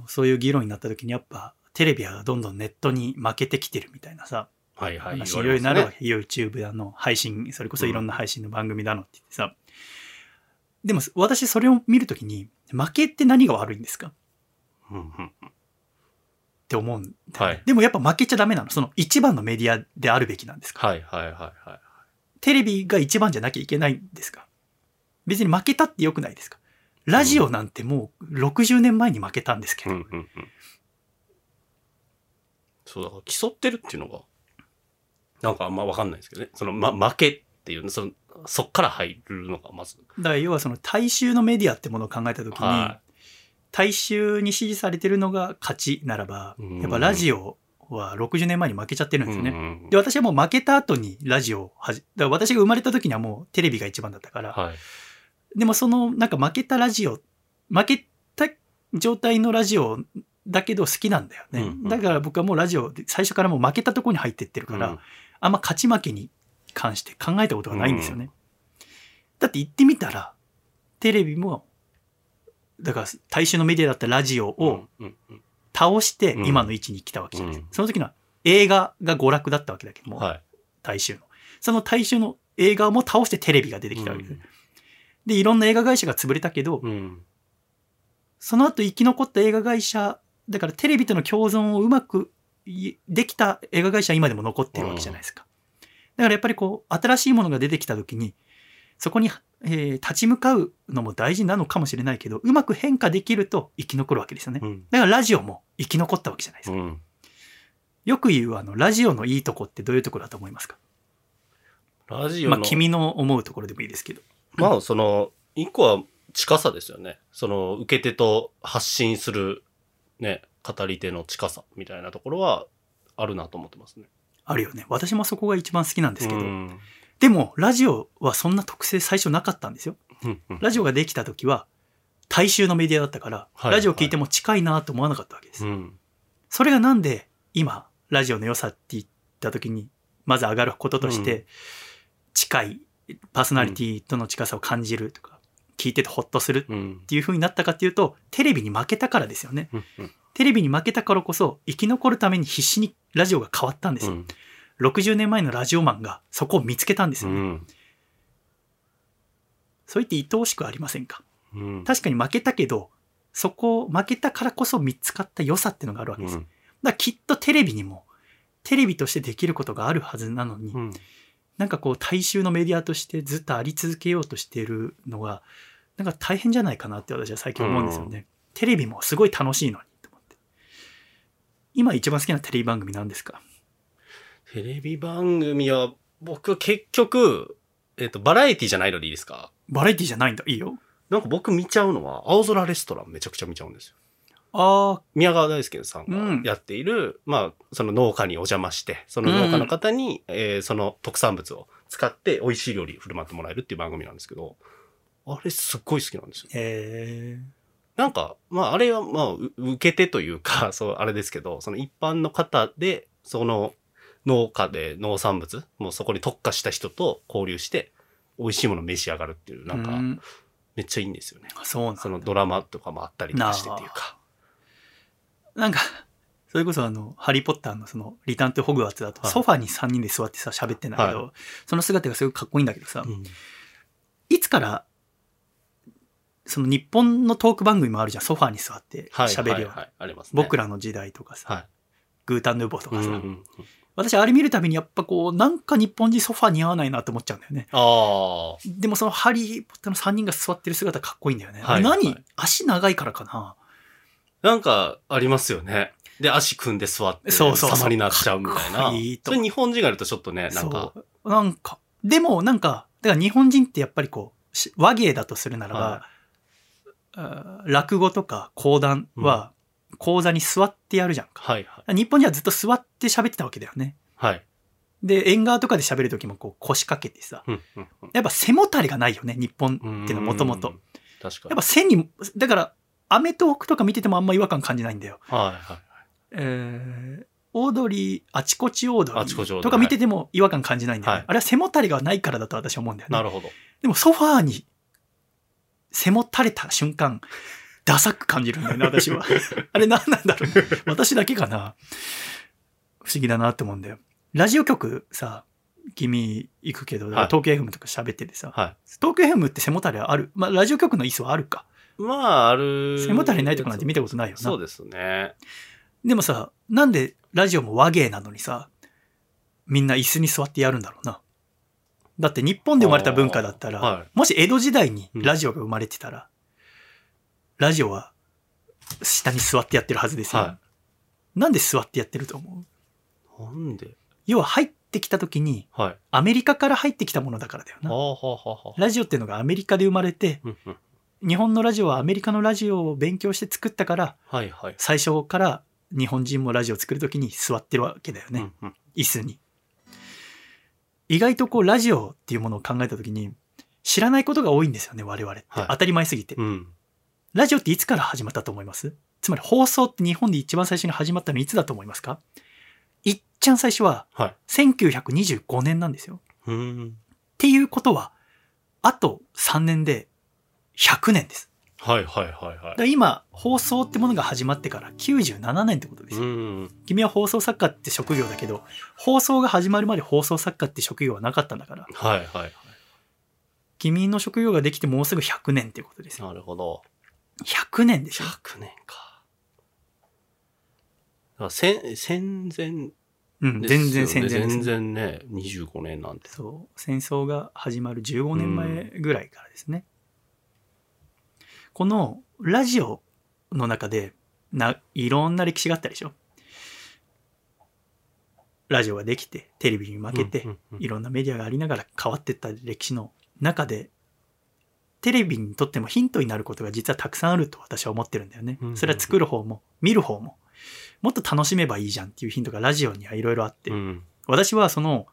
そういう議論になった時にやっぱテレビはどんどんネットに負けてきてるみたいなさ、はいはい。話いろいろなるわけ。YouTube だの、配信、それこそいろんな配信の番組だのって言ってさ。でも私それを見るときに、負けって何が悪いんですか？っうんうんて思うんだよねはいでもやっぱ負けちゃダメなの。その一番のメディアであるべきなんですか？はいはいはいはい。テレビが一番じゃなきゃいけないんですか？別に負けたって良くないですか？ラジオなんてもう60年前に負けたんですけど、うんうんうん。そうだから競ってるっていうのが、なんかあんまわかんないですけどね。その、ま、負けっていう、その、そっから入るのがまず。だから要はその大衆のメディアってものを考えた時に、は大衆に支持されてるのが勝ちならばうん、やっぱラジオは60年前に負けちゃってるんですよね。ねで、私はもう負けた後にラジオをはじ、だから私が生まれた時にはもうテレビが一番だったから、はい。でもそのなんか負けたラジオ、負けた状態のラジオだけど好きなんだよね。だから僕はもうラジオで最初からもう負けたところに入ってってるから、うんあんま勝ち負けに関して考えたことがないんですよね。だって言ってみたら、テレビも、だから大衆のメディアだったラジオをうんうん倒してうん今の位置に来たわけじゃないですか。うんその時のは映画が娯楽だったわけだけども、はい。大衆の。その大衆の映画も倒してテレビが出てきたわけです。うんで、いろんな映画会社が潰れたけど、うん。その後生き残った映画会社、だからテレビとの共存をうまくいできた映画会社は今でも残ってるわけじゃないですか。だからやっぱりこう、新しいものが出てきた時に、そこに、えー立ち向かうのも大事なのかもしれないけど、うまく変化できると生き残るわけですよね。うん。だからラジオも生き残ったわけじゃないですか。うん。よく言うあの、ラジオのいいとこってどういうところだと思いますか？ラジオの。まあ、君の思うところでもいいですけど。まあ、その、一個は近さですよね。その、受け手と発信する、ね、語り手の近さみたいなところは、あるなと思ってますね。あるよね。私もそこが一番好きなんですけど。うんでも、ラジオはそんな特性最初なかったんですよ。ラジオができた時は、大衆のメディアだったから、はいラジオ聞いても近いなと思わなかったわけです。うん。それがなんで、今、ラジオの良さって言った時に、まず上がることとして、うん近い、パーソナリティとの近さを感じるとか、聞いててホッとするうんっ。ていう風になったかっていうと、テレビに負けたからですよね。うんうんテレビに負けたからこそ、生き残るために必死にラジオが変わったんですよ。60年前のラジオマンがそこを見つけたんですよね。うん。そう言って愛おしくありませんか？うん。確かに負けたけど、そこを負けたからこそ見つかった良さっていうのがあるわけです。だからきっとテレビにも、テレビとしてできることがあるはずなのに、うん。なんかこう大衆のメディアとしてずっとあり続けようとしているのが、なんか大変じゃないかなって私は最近思うんですよね。テレビもすごい楽しいのにと思って。今一番好きなテレビ番組なんですか？テレビ番組は、僕結局、えっ、と、バラエティじゃないのでいいですか？バラエティじゃないんだ。いいよ。なんか僕見ちゃうのは、青空レストランめちゃくちゃ見ちゃうんですよ。ああ、宮川大輔さんうんがやっている、まあ、その農家にお邪魔して、その農家の方に、えーその特産物を使って美味しい料理振る舞ってもらえるっていう番組なんですけど、あれすっごい好きなんですよ。えなんか、まあ、あれは、まあ、う受け手というか、そう、あれですけど、その一般の方で、その農家で農産物、もうそこに特化した人と交流して、美味しいものを召し上がるっていう、ー、なんかう、んめっちゃいいんですよね。あそうなんだそのドラマとかもあったりとかしてっていうか。なんか、それこそあの、ハリーポッターのその、リターントゥホグワーツだと、はいソファに3人で座ってさ、喋ってんだけど、はその姿がすごいかっこいいんだけどさ、うんいつから、その日本のトーク番組もあるじゃん、ソファに座ってはい。喋るよ。はいはいありますね。僕らの時代とかさ、はい。グータンヌーボーとかさ、うんうんうん私あれ見るたびにやっぱこう、なんか日本人ソファ似合わないなと思っちゃうんだよね。ああ。でもそのハリーポッターの3人が座ってる姿かっこいいんだよね。はいはい足長いからかななんか、ありますよね。で、足組んで座って、そうそうそう様になっちゃうみたいな。こいいとそれ日本人がいるとちょっとね、なんか。なんか、でもなんか、だから日本人ってやっぱりこう、し和芸だとするならば、はあー落語とか講談は講座に座ってやるじゃんか。はいはい。日本人はずっと座って喋ってたわけだよね。はい。で、縁側とかで喋るときもこう腰掛けてさ、うんうんうんやっぱ背もたれがないよね、日本っていうのはもともとうん。。確かに。やっぱ背に、だから、アメトークとか見ててもあんま違和感感じないんだよ。はいはい。えー、オードリー、あちこちオードリーとか見てても違和感感じないんだよね。はいあれは背もたれがないからだと私は思うんだよね。なるほど。でもソファーに背もたれた瞬間、ダサく感じるんだよね、私は。あれ何なんだろう。私だけかな。不思議だなって思うんだよ。ラジオ局さ、君行くけど、はい東京 FM とか喋っててさ、は東京 FM って背もたれある？まあ、ラジオ局の椅子はあるか。い。まあ、ある。背もたれないとこなんて見たことないよな。そうですね。でもさ、なんでラジオも和芸なのにさ、みんな椅子に座ってやるんだろうな。だって日本で生まれた文化だったら、はいもし江戸時代にラジオが生まれてたら、ラジオは下に座ってやってるはずですよ。はなんで座ってやってると思う？なんで？要は入ってきた時に、はい。アメリカから入ってきたものだからだよな。ラジオっていうのがアメリカで生まれて、うんうん日本のラジオはアメリカのラジオを勉強して作ったから、はい、はい。最初から日本人もラジオを作るときに座ってるわけだよね。うんうん椅子に。意外とこうラジオっていうものを考えたときに、知らないことが多いんですよね、我々って。はい当たり前すぎて。うん。ラジオっていつから始まったと思います？つまり放送って日本で一番最初に始まったのいつだと思いますか？いっちゃん最初ははい。1925年なんですよ。うーん。っていうことは、あと3年で100年です。はい、はい、はい、はだから今、放送ってものが始まってから97年ってことでい。すよ。うん。君は放送作家って職業だけど、放送が始まるまで放送作家って職業はなかったんだから、はい、はい、はい。君の職業ができてもうすぐ100年ってことですよ。なるほど。100年ですよ。100年か。だから戦、戦前うん、全然戦前です、全然ね、25年なんて。そう。戦争が始まる15年前ぐらいからですね。このラジオの中でな、いろんな歴史があったでしょ？ラジオができて、テレビに負けて、いろんなメディアがありながら変わっていった歴史の中で、テレビにとってもヒントになることが実はたくさんあると私は思ってるんだよねそれは作る方も見る方も、もっと楽しめばいいじゃんっていうヒントがラジオにはいろいろあって、うん。私はその、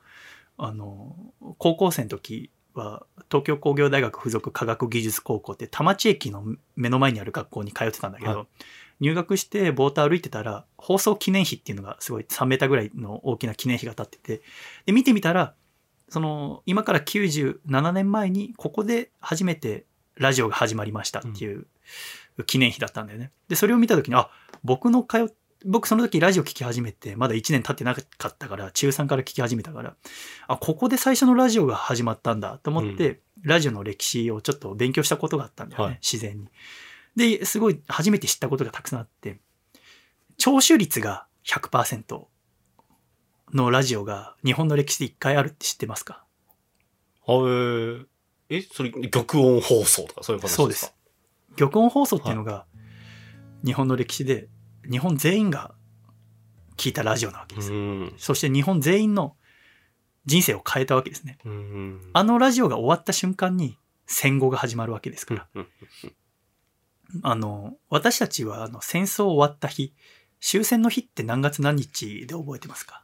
あの、高校生の時は、東京工業大学附属科学技術高校って田町駅の目の前にある学校に通ってたんだけど、は入学してボート歩いてたら、放送記念碑っていうのがすごい3メーターぐらいの大きな記念碑が立ってて、で、見てみたら、その、今から97年前にここで初めてラジオが始まりましたっていう記念碑だったんだよね。で、それを見た時に、あ、僕の通っ僕その時ラジオ聞き始めて、まだ1年経ってなかったから、中3から聞き始めたから、あ、ここで最初のラジオが始まったんだと思って、ラジオの歴史をちょっと勉強したことがあったんだよね、はい自然に。で、すごい初めて知ったことがたくさんあって、聴取率が100%のラジオが日本の歴史で1回あるって知ってますか？あえーえ、それ、玉音放送とかそういう話ですか？そうです。玉音放送っていうのが日本の歴史で日本全員が聞いたラジオなわけです。うん。そして日本全員の人生を変えたわけですね。うん。あのラジオが終わった瞬間に戦後が始まるわけですから。うんあの、私たちはあの戦争終わった日、終戦の日って何月何日で覚えてますか？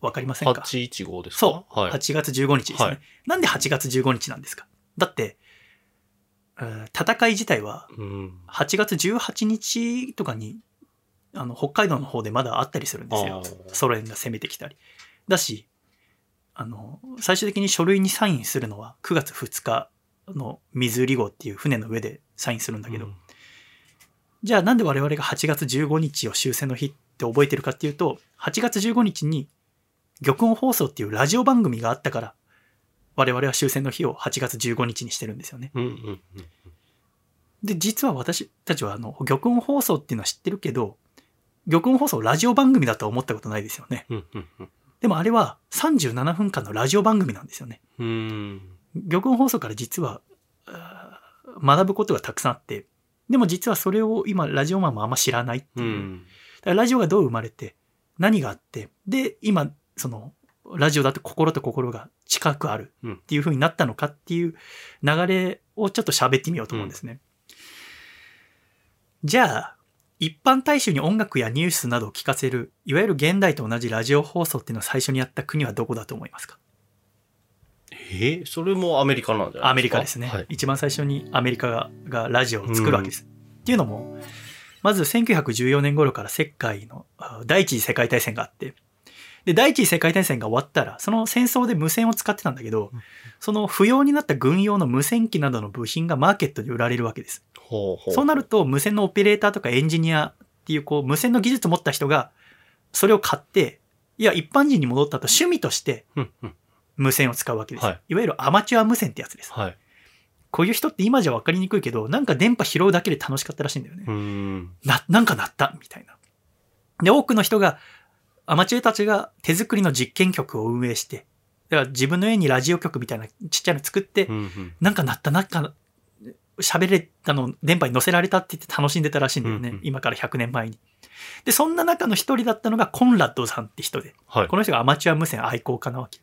わかりませんか？815ですか？そう、はい。8月15日ですね、はいなんで8月15日なんですか？だって、えー戦い自体はうん。8月18日とかに、あの、北海道の方でまだあったりするんですよ。ソ連が攻めてきたり。だし、あの、最終的に書類にサインするのは9月2日の水売り号っていう船の上でサインするんだけど、うん。じゃあなんで我々が8月15日を終戦の日って覚えてるかっていうと、8月15日に玉音放送っていうラジオ番組があったから、我々は終戦の日を8月15日にしてるんですよね。うんうん。で、実は私たちはあの、玉音放送っていうのは知ってるけど、玉音放送ラジオ番組だとは思ったことないですよね。うんうんうんでもあれは37分間のラジオ番組なんですよね。うん。玉音放送から実は、学ぶことがたくさんあって、でも実はそれを今ラジオマンもあんま知らないっていう。うん。だからラジオがどう生まれて、何があって、で、今、その、ラジオだと心と心が近くあるっていう風になったのかっていう流れをちょっと喋ってみようと思うんですね。じゃあ、一般大衆に音楽やニュースなどを聞かせる、いわゆる現代と同じラジオ放送っていうのを最初にやった国はどこだと思いますか？えーそれもアメリカなんじゃないですか？アメリカですね。はい。一番最初にアメリカががラジオを作るわけです。っていうのも、まず1914年頃から世界のあ第一次世界大戦があって、で、第一次世界大戦が終わったら、その戦争で無線を使ってたんだけど、その不要になった軍用の無線機などの部品がマーケットに売られるわけです。ほうほう。そうなると、無線のオペレーターとかエンジニアっていう、こう、無線の技術を持った人が、それを買って、いや、一般人に戻ったと趣味として。無線を使うわけです。はいいわゆるアマチュア無線ってやつです。はい。こういう人って今じゃ分かりにくいけど、なんか電波拾うだけで楽しかったらしいんだよね。うん。な、なんか鳴ったみたいな。で、多くの人が、アマチュアたちが手作りの実験局を運営して、だから自分の家にラジオ局みたいなちっちゃいの作って、うんうん。なんか鳴った、なんか、喋れたの、電波に乗せられたって言って楽しんでたらしいんだよね。うんうん今から100年前に。で、そんな中の一人だったのがコンラッドさんって人で。はいこ。の人がアマチュア無線愛好家なわけ。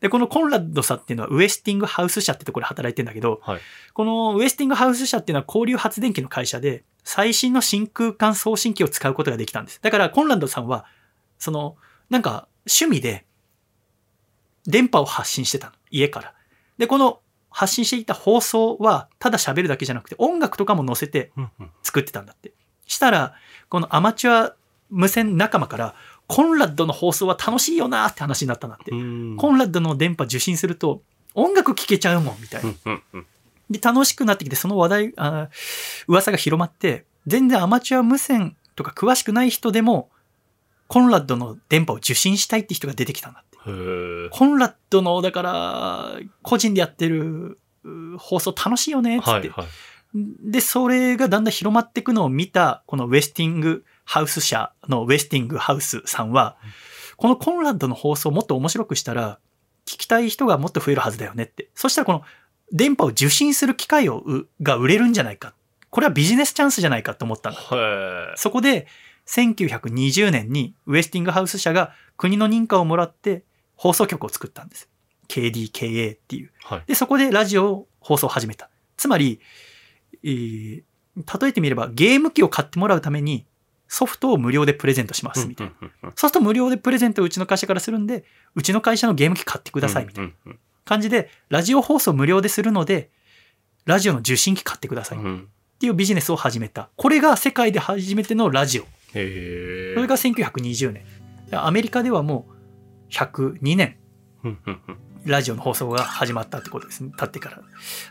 で、このコンラッドさんっていうのはウエスティングハウス社ってところで働いてんだけど、はい。このウエスティングハウス社っていうのは交流発電機の会社で、最新の真空管送信機を使うことができたんです。だから、コンラッドさんは、その、なんか、趣味で、電波を発信してたの。家から。で、この発信していた放送は、ただ喋るだけじゃなくて、音楽とかも載せて作ってたんだって。したら、このアマチュア無線仲間から、コンラッドの放送は楽しいよなって話になったんだって。うんコンラッドの電波受信すると、音楽聴けちゃうもん、みたいなで、楽しくなってきて、その話題、あ噂が広まって、全然アマチュア無線とか詳しくない人でも、コンラッドの電波を受信したいって人が出てきたんだって。コンラッドの、だから、個人でやってるう放送楽しいよね、つって。はいはい。で、それがだんだん広まっていくのを見た、このウェスティングハウス社のウェスティングハウスさんは、このコンラッドの放送をもっと面白くしたら、聞きたい人がもっと増えるはずだよねって。そしたらこの電波を受信する機会をうが売れるんじゃないか。これはビジネスチャンスじゃないかと思ったんだ。へそこで、1920年にウェスティングハウス社が国の認可をもらって放送局を作ったんです。KDKA っていう。ーはい。で、そこでラジオを放送を始めた。つまり、えー例えてみればゲーム機を買ってもらうためにソフトを無料でプレゼントしますみたいな。そうすると無料でプレゼントをうちの会社からするんで、うちの会社のゲーム機買ってくださいみたいな感じで、ラジオ放送無料でするので、ラジオの受信機買ってくださいっうんていうビジネスを始めた。これが世界で初めてのラジオ。それが1920年。アメリカではもう102年ラジオの放送が始まったってことですね。経ってから、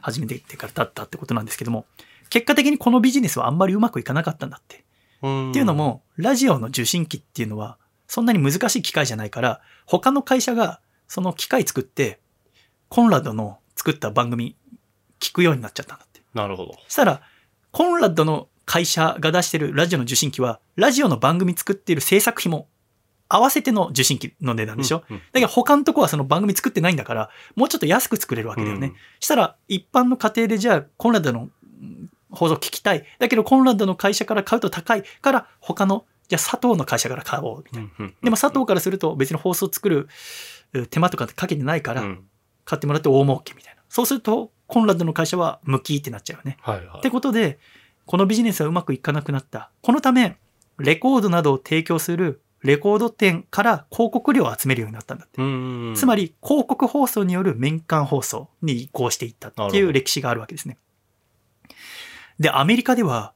始めてってから経ったってことなんですけども、結果的にこのビジネスはあんまりうまくいかなかったんだって。うんっていうのも、ラジオの受信機っていうのは、そんなに難しい機械じゃないから、他の会社がその機械作って、コンラッドの作った番組、聞くようになっちゃったんだって。なるほど。そしたら、コンラッドの会社が出してるラジオの受信機は、ラジオの番組作っている制作費も合わせての受信機の値段でしょ、うんうんだけど他のとこはその番組作ってないんだから、もうちょっと安く作れるわけだよね。したら、一般の家庭でじゃあ、コンラッドのうん放送聞きたい。だけど、コンラッドの会社から買うと高いから、他の、じゃあ佐藤の会社から買おう。みたいな。うんうんでも佐藤からすると別に放送作るう手間とかかけてないから、うん買ってもらって大儲けみたいな。そうすると、コンラッドの会社は無期ってなっちゃうよね。はいはい。ってことで、このビジネスはうまくいかなくなった。このため、レコードなどを提供するレコード店から広告料を集めるようになったんだって。うんつまり、広告放送による年間放送に移行していったっていう歴史があるわけですね。で、アメリカでは、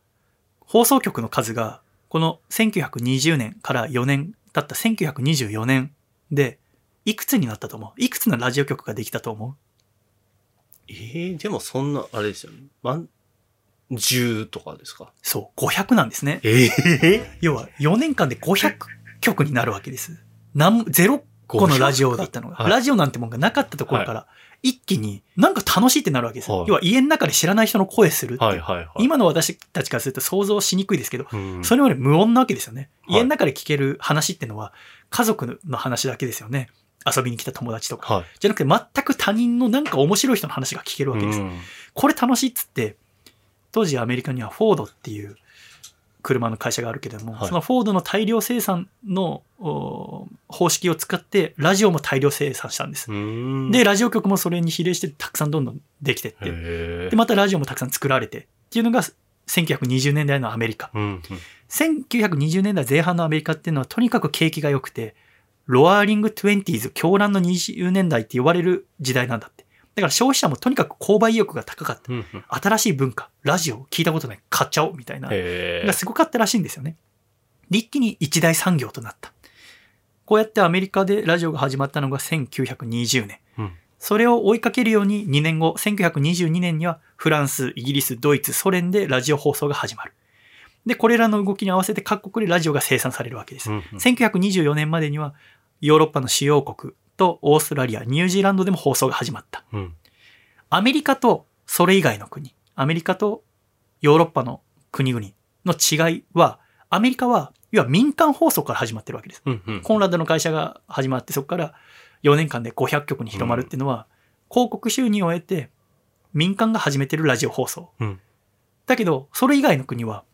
放送局の数が、この1920年から4年経った1924年で、いくつになったと思う？いくつのラジオ局ができたと思う？えー、でもそんな、あれですよね。万、10とかですか？そう、500なんですね。ええ要は4年間で500曲になるわけです。なんゼロ個のラジオだったのが、はいラジオなんてもんがなかったところから、一気になんか楽しいってなるわけです。はい要は家の中で知らない人の声するはいはいはい。今の私たちからすると想像しにくいですけど、うん、それまで無音なわけですよね。はい家の中で聞ける話ってのは、家族の話だけですよね。遊びに来た友達とか。はい。じゃなくて全く他人のなんか面白い人の話が聞けるわけです。うんこれ楽しいっつって、当時アメリカにはフォードっていう車の会社があるけれども、はいそのフォードの大量生産のお方式を使って、ラジオも大量生産したんです。うんで、ラジオ局もそれに比例してたくさんどんどんできてって、へで、またラジオもたくさん作られてっていうのが1920年代のアメリカ。ーうんうん1920年代前半のアメリカっていうのはとにかく景気が良くて、ロアーリング 20s、狂乱の20年代って言われる時代なんだって。だから消費者もとにかく購買意欲が高かった。うんうん新しい文化、ラジオ聞いたことない、買っちゃおうみたいな、へがすごかったらしいんですよね。で一気に一大産業となった。こうやってアメリカでラジオが始まったのが1920年。うんそれを追いかけるように2年後、1922年にはフランス、イギリス、ドイツ、ソ連でラジオ放送が始まる。で、これらの動きに合わせて各国でラジオが生産されるわけです。うんうん1924年までにはヨーロッパの主要国とオーストラリア、ニュージーランドでも放送が始まった。うんアメリカとそれ以外の国、アメリカとヨーロッパの国々の違いは、アメリカは、要は民間放送から始まってるわけです。うんうんコンラッドの会社が始まって、そこから4年間で500局に広まるっていうのは、広告収入を得て、民間が始めてるラジオ放送。うんだけど、それ以外の国は、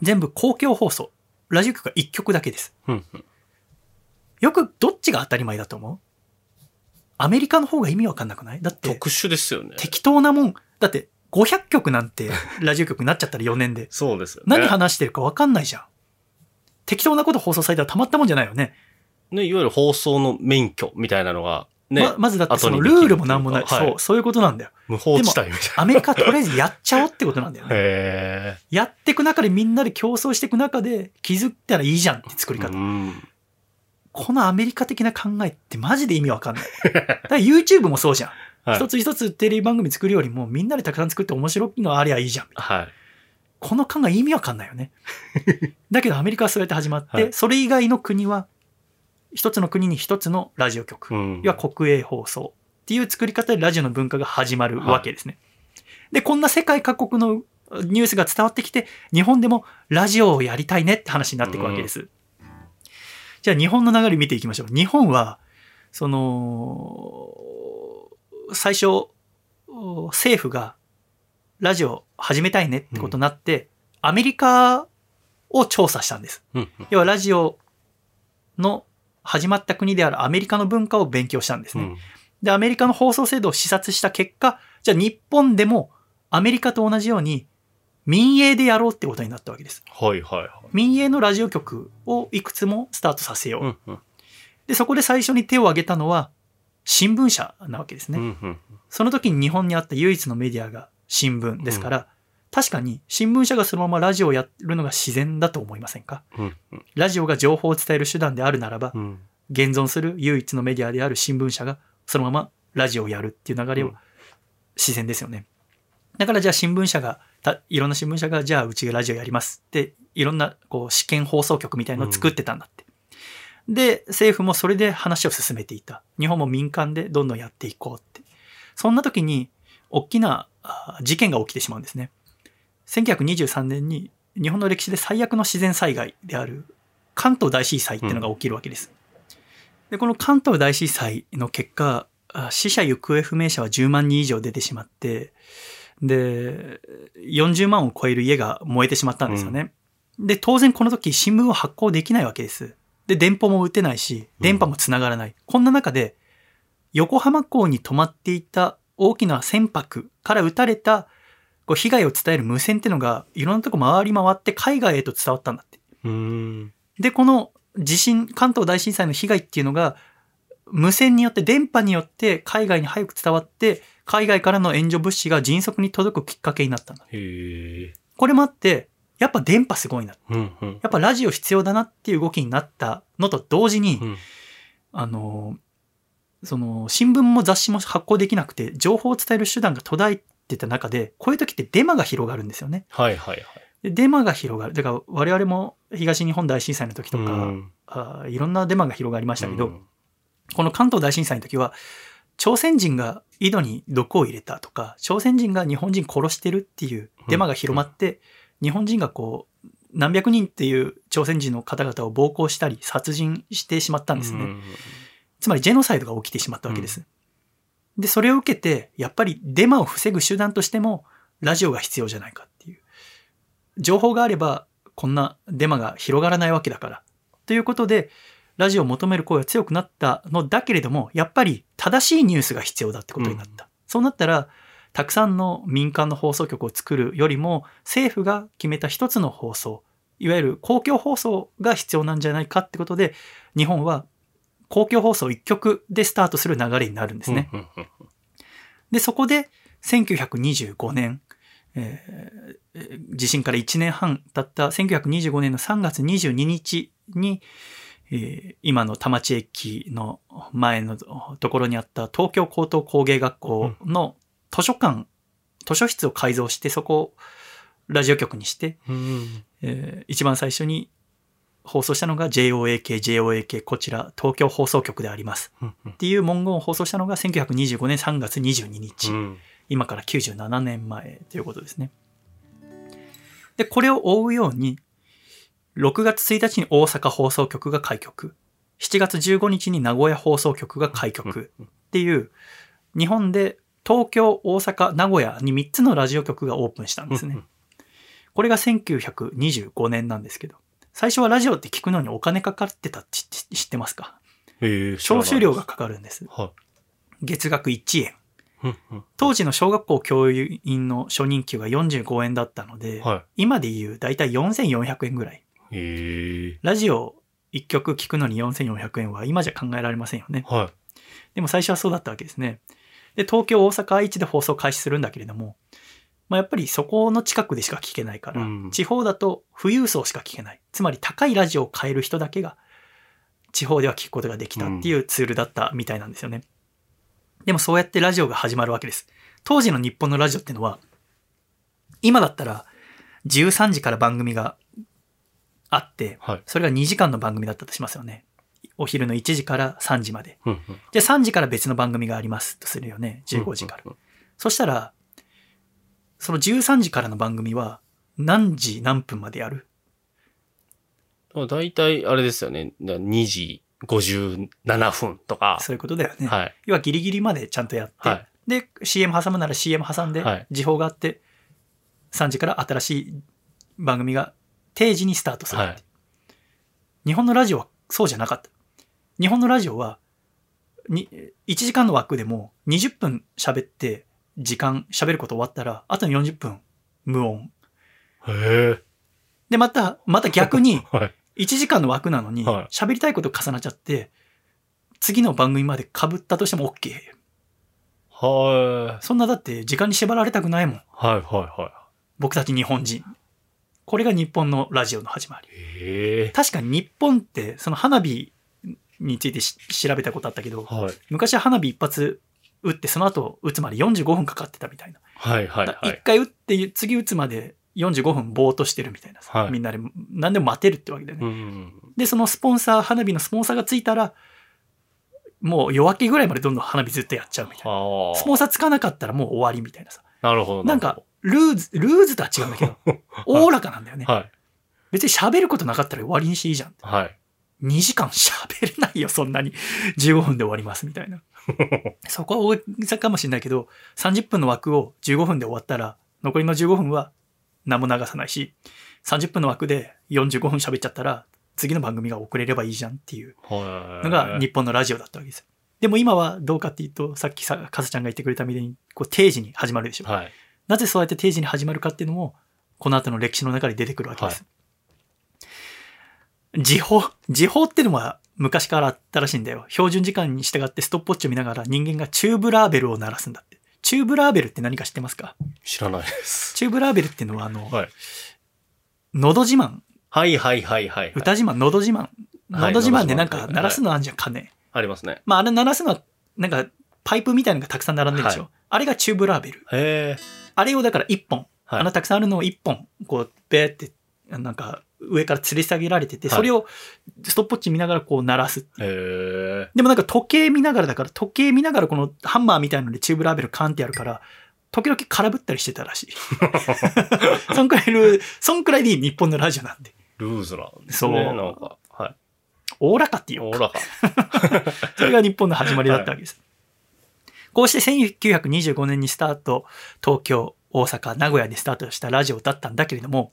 全部公共放送。ラジオ局が1曲だけです。うんうんよくどっちが当たり前だと思う？アメリカの方が意味わかんなくない？だって、特殊ですよね。適当なもん。だって、500曲なんてラジオ局になっちゃったら4年で。そうですよね。何話してるかわかんないじゃん。適当なこと放送されたらたまったもんじゃないよね。ね、いわゆる放送の免許みたいなのが、ね。ままずだってそのルールもなんもない。はいそう、そういうことなんだよ。無法地帯みたいアメリカはとりあえずやっちゃおうってことなんだよな。ね。へやっていく中でみんなで競争していく中で気づったらいいじゃんって作りえ。方。うん。このアメリカ的な考えってマジで意味わかんない。だから YouTube もそうじゃん。はい一つ一つテレビ番組作るよりもみんなでたくさん作って面白いのありゃいいじゃん。はい。この考え意味わかんないよね。だけどアメリカはそうやって始まって、はいそれ以外の国は一つの国に一つのラジオ局。うん。要は国営放送っていう作り方でラジオの文化が始まるわけですね。で、こんな世界各国のニュースが伝わってきて、日本でもラジオをやりたいねって話になっていくわけです。じゃあ日本の流れ見ていきましょう。日本は、その、最初、政府がラジオ始めたいねってことになって、アメリカを調査したんです。うん。要はラジオの始まった国であるアメリカの文化を勉強したんですね。うん。で、アメリカの放送制度を視察した結果、じゃあ日本でもアメリカと同じように民営でやろうってことになったわけです。はいはいはい。民営のラジオ局をいくつもスタートさせよう。うんうん。で、そこで最初に手を挙げたのは新聞社なわけですね。うんうん。その時に日本にあった唯一のメディアが新聞ですから、確かに新聞社がそのままラジオをやるのが自然だと思いませんか？うんうん。ラジオが情報を伝える手段であるならば、うん。現存する唯一のメディアである新聞社がそのままラジオをやるっていう流れをうん自然ですよね。だからじゃあ新聞社が、たいろんな新聞社がじゃあうちがラジオやりますって、いろんなこう試験放送局みたいのを作ってたんだって。で、政府もそれで話を進めていた。日本も民間でどんどんやっていこうって。そんな時に大きな事件が起きてしまうんですね。1923年に日本の歴史で最悪の自然災害である関東大震災っていうのが起きるわけです。で、この関東大震災の結果、死者行方不明者は10万人以上出てしまって、で、40万を超える家が燃えてしまったんですよね。で、当然この時新聞は発行できないわけです。で、電報も打てないし、電波も繋がらない。こんな中で、横浜港に止まっていた大きな船舶から撃たれたこう被害を伝える無線っていうのがいろんなとこ回り回って海外へと伝わったんだって。うん。で、この地震、関東大震災の被害っていうのが、無線によって、電波によって海外に早く伝わって、海外からの援助物資が迅速に届くきっかけになったんだ。これもあって、やっぱ電波すごいな。うんうん。やっぱラジオ必要だなっていう動きになったのと同時に、うんあの、その、新聞も雑誌も発行できなくて、情報を伝える手段が途絶えてた中で、こういう時ってデマが広がるんですよね。はいはいはい。でデマが広がる。だから我々も東日本大震災の時とか、うんあーいろんなデマが広がりましたけど、うんこの関東大震災の時は、朝鮮人が井戸に毒を入れたとか、朝鮮人が日本人殺してるっていうデマが広まって、日本人がこう、何百人っていう朝鮮人の方々を暴行したり、殺人してしまったんですね。うんつまりジェノサイドが起きてしまったわけです。で、それを受けて、やっぱりデマを防ぐ手段としても、ラジオが必要じゃないかっていう。情報があれば、こんなデマが広がらないわけだから。ということで、ラジオを求める声が強くなったのだけれども、やっぱり正しいニュースが必要だってことになった。そうなったら、たくさんの民間の放送局を作るよりも、政府が決めた一つの放送、いわゆる公共放送が必要なんじゃないかってことで、日本は公共放送一曲でスタートする流れになるんですね。うんうんうんで、そこで1925年、えーえー地震から1年半経った1925年の3月22日に、えー今の田町駅の前のところにあった東京高等工芸学校の図書館、図書室を改造してそこをラジオ局にして、うんえー一番最初に放送したのが JOAK、JOAK、こちら東京放送局であります。うんっていう文言を放送したのが1925年3月22日。うん今から97年前ということですね。で、これを追うように、6月1日に大阪放送局が開局、7月15日に名古屋放送局が開局っていう、日本で東京、大阪、名古屋に3つのラジオ局がオープンしたんですね。これが1925年なんですけど、最初はラジオって聞くのにお金かかってたって知知ってますか？招集料がかかるんです。は月額1円。当時の小学校教員の初任給が45円だったので、は今で言う大体4400円ぐらい。い。へえ。ラジオ1曲聞くのに4400円は今じゃ考えられませんよね。はでも最初はそうだったわけですね。で、東京、大阪、愛知で放送開始するんだけれども、まあ、やっぱりそこの近くでしか聞けないから、うん地方だと富裕層しか聞けない。つまり高いラジオを買える人だけが地方では聞くことができたっていうツールだったみたいなんですよね。でもそうやってラジオが始まるわけです。当時の日本のラジオってのは、今だったら13時から番組があってい。、はい。それが2時間の番組だったとしますよね。お昼の1時から3時まで。うんうんじゃあ3時から別の番組がありますとするよね。15時から。。そしたら、その13時からの番組は何時何分までやる？うんだいたい、あれですよね。2時57分とか。そういうことだよね。はい。要はギリギリまでちゃんとやって、はいで、CM 挟むなら CM 挟んではい、時報があって、3時から新しい番組が定時にスタートするって、はい日本のラジオはそうじゃなかった。日本のラジオは、に1時間の枠でも20分喋って、時間喋ること終わったら、あとの40分無音。へえ。で、また、また逆に、はい。1時間の枠なのにはい、喋りたいこと重なっちゃって、次の番組まで被ったとしても OK。はい。そんなだって時間に縛られたくないもん。はいはいは僕たち日本人。これが日本のラジオの始まり。確かに日本って、その花火についてし調べたことあったけど、はい。昔は花火一発撃って、その後撃つまで45分かかってたみたいな。はいはいはい。回撃って、次撃つまで45分ぼーっとしてるみたいなさ、はいみんなで何でも待てるってわけだよね。うん。で、そのスポンサー、花火のスポンサーがついたら、もう夜明けぐらいまでどんどん花火ずっとやっちゃうみたいな。はあ。スポンサーつかなかったらもう終わりみたいなさ。なるほど。なんか、ルーズ、ルーズとは違うんだけど、おおらかなんだよね。はい。別に喋ることなかったら終わりにしていいじゃん。はい。2時間喋れないよ、そんなに。15分で終わります、みたいな。そこは大げさかもしれないけど、30分の枠を15分で終わったら、残りの15分は何も流さないし、30分の枠で45分喋っちゃったら、次の番組が遅れればいいじゃんっていうはい。のが日本のラジオだったわけですよ。でも今はどうかっていうと、さっきさ、かずちゃんが言ってくれたみたいに、こう定時に始まるでしょ。はい。なぜそうやって定時に始まるかっていうのも、この後の歴史の中で出てくるわけです。時報時報ってのは昔からあったらしいんだよ。標準時間に従ってストップウォッチを見ながら人間がチューブラーベルを鳴らすんだって。チューブラーベルって何か知ってますか？知らないです。チューブラーベルっていうのは、あの、はい。喉自慢、はいはいはいはい。歌自慢、喉自慢。はい喉自慢でなんか鳴らすのあんじゃん、鐘。ありますね。まあ、あれ鳴らすのは、なんか、パイプみたいなのがたくさん並んでるでしょ。はいあれがチューブラーベル。へえ。あれをだから一本、はいあのたくさんあるのを一本、こう、べーって、なんか、上から吊り下げられてて、はいそれをストップウォッチ見ながらこう鳴らすってい。でもなんか時計見ながらだから、時計見ながらこのハンマーみたいのでチューブラーベルカンってやるから、時々空振ったりしてたらしい。そんくらいルー、そんくらいでいい日本のラジオなんで。ルーズなんですそうね。なんか。はい。おおらかっていうか、おおらか。それが日本の始まりだったわけです。こうして1925年にスタート、東京、大阪、名古屋でスタートしたラジオだったんだけれども、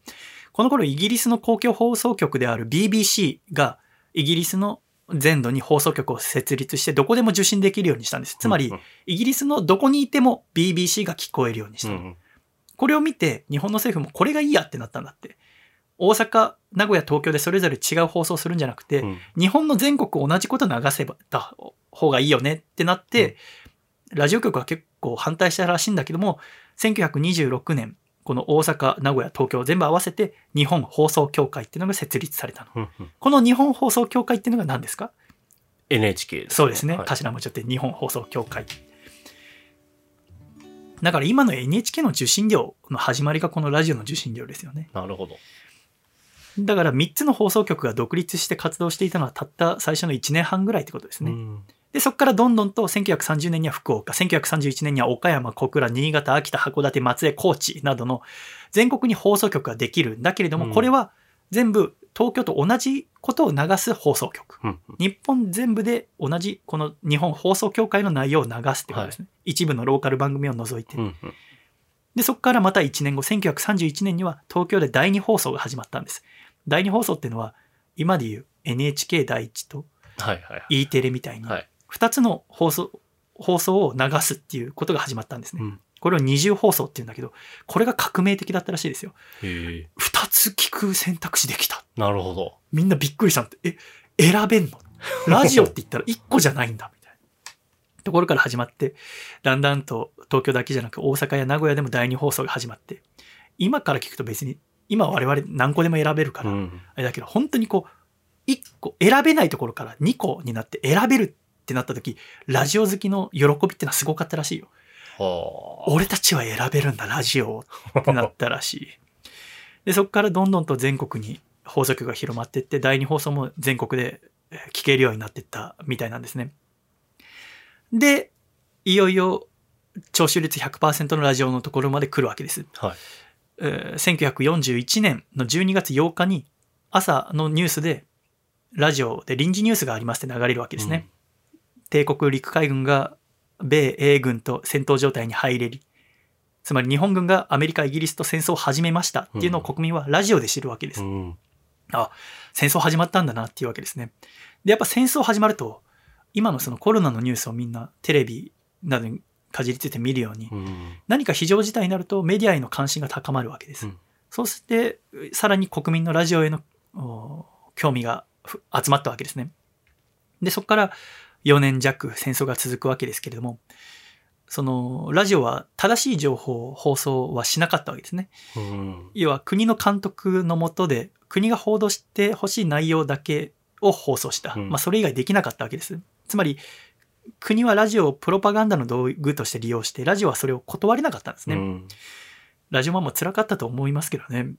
この頃イギリスの公共放送局である BBC がイギリスの全土に放送局を設立してどこでも受信できるようにしたんです。つまりうん、イギリスのどこにいても BBC が聞こえるようにした。うん。これを見て日本の政府もこれがいいやってなったんだって。大阪、名古屋、東京でそれぞれ違う放送するんじゃなくて、うん日本の全国同じこと流せばた方がいいよねってなって、ラジオ局は結構反対したらしいんだけども、1926年、この大阪、名古屋、東京全部合わせて日本放送協会っていうのが設立されたの。この日本放送協会っていうのが何ですか？NHK です。そうですね。はい頭文字って日本放送協会。だから今の NHK の受信料の始まりがこのラジオの受信料ですよね。なるほど。だから3つの放送局が独立して活動していたのはたった最初の1年半ぐらいってことですね。うんで、そこからどんどんと1930年には福岡、1931年には岡山、小倉、新潟、秋田、函館、松江、高知などの全国に放送局ができるんだけれども、うんこれは全部東京と同じことを流す放送局。うん。日本全部で同じこの日本放送協会の内容を流すってことですね。一部のローカル番組を除いて。うん。うん。で、そこからまた1年後、1931年には東京で第二放送が始まったんです。第二放送っていうのは、今でいう NHK 第一とはいはい。E テレみたいに、はい。2つの放送、放送を流すっていうことが始まったんですね。うん。これを二重放送っていうんだけど、これが革命的だったらしいですよ。へえ。2つ聞く選択肢できた。なるほど。みんなびっくりしたんって、え、選べんの？ラジオって言ったら1個じゃないんだ、みたいな。ところから始まって、だんだんと東京だけじゃなく大阪や名古屋でも第二放送が始まって、今から聞くと別に、今我々何個でも選べるから、うん。あれだけど、本当にこう、1個、選べないところから2個になって選べるってなった時、ラジオ好きの喜びってのはすごかったらしいよ。はあ。俺たちは選べるんだ、ラジオをってなったらしい。で、そこからどんどんと全国に放送局が広まっていって、第二放送も全国でえー聞けるようになっていったみたいなんですね。で、いよいよ聴取率100%のラジオのところまで来るわけです。はい。えー1941年の12月8日に朝のニュースでラジオで臨時ニュースがありますって流れるわけですね。帝国陸海軍が米英軍と戦闘状態に入れり、つまり日本軍がアメリカ、イギリスと戦争を始めましたっていうのを国民はラジオで知るわけです。うん。あ、戦争始まったんだなっていうわけですね。で、やっぱ戦争始まると、今のそのコロナのニュースをみんなテレビなどにかじりついて見るように、うん。何か非常事態になるとメディアへの関心が高まるわけです。うんそうして、さらに国民のラジオへのお興味がふ集まったわけですね。で、そこから4年弱戦争が続くわけですけれども、そのラジオは正しい情報を放送はしなかったわけですね。うん。要は国の監督のもとで国が報道してほしい内容だけを放送した。うんまあそれ以外できなかったわけです。つまり国はラジオをプロパガンダの道具として利用して、ラジオはそれを断れなかったんですね。うん。ラジオマンも辛かったと思いますけどね。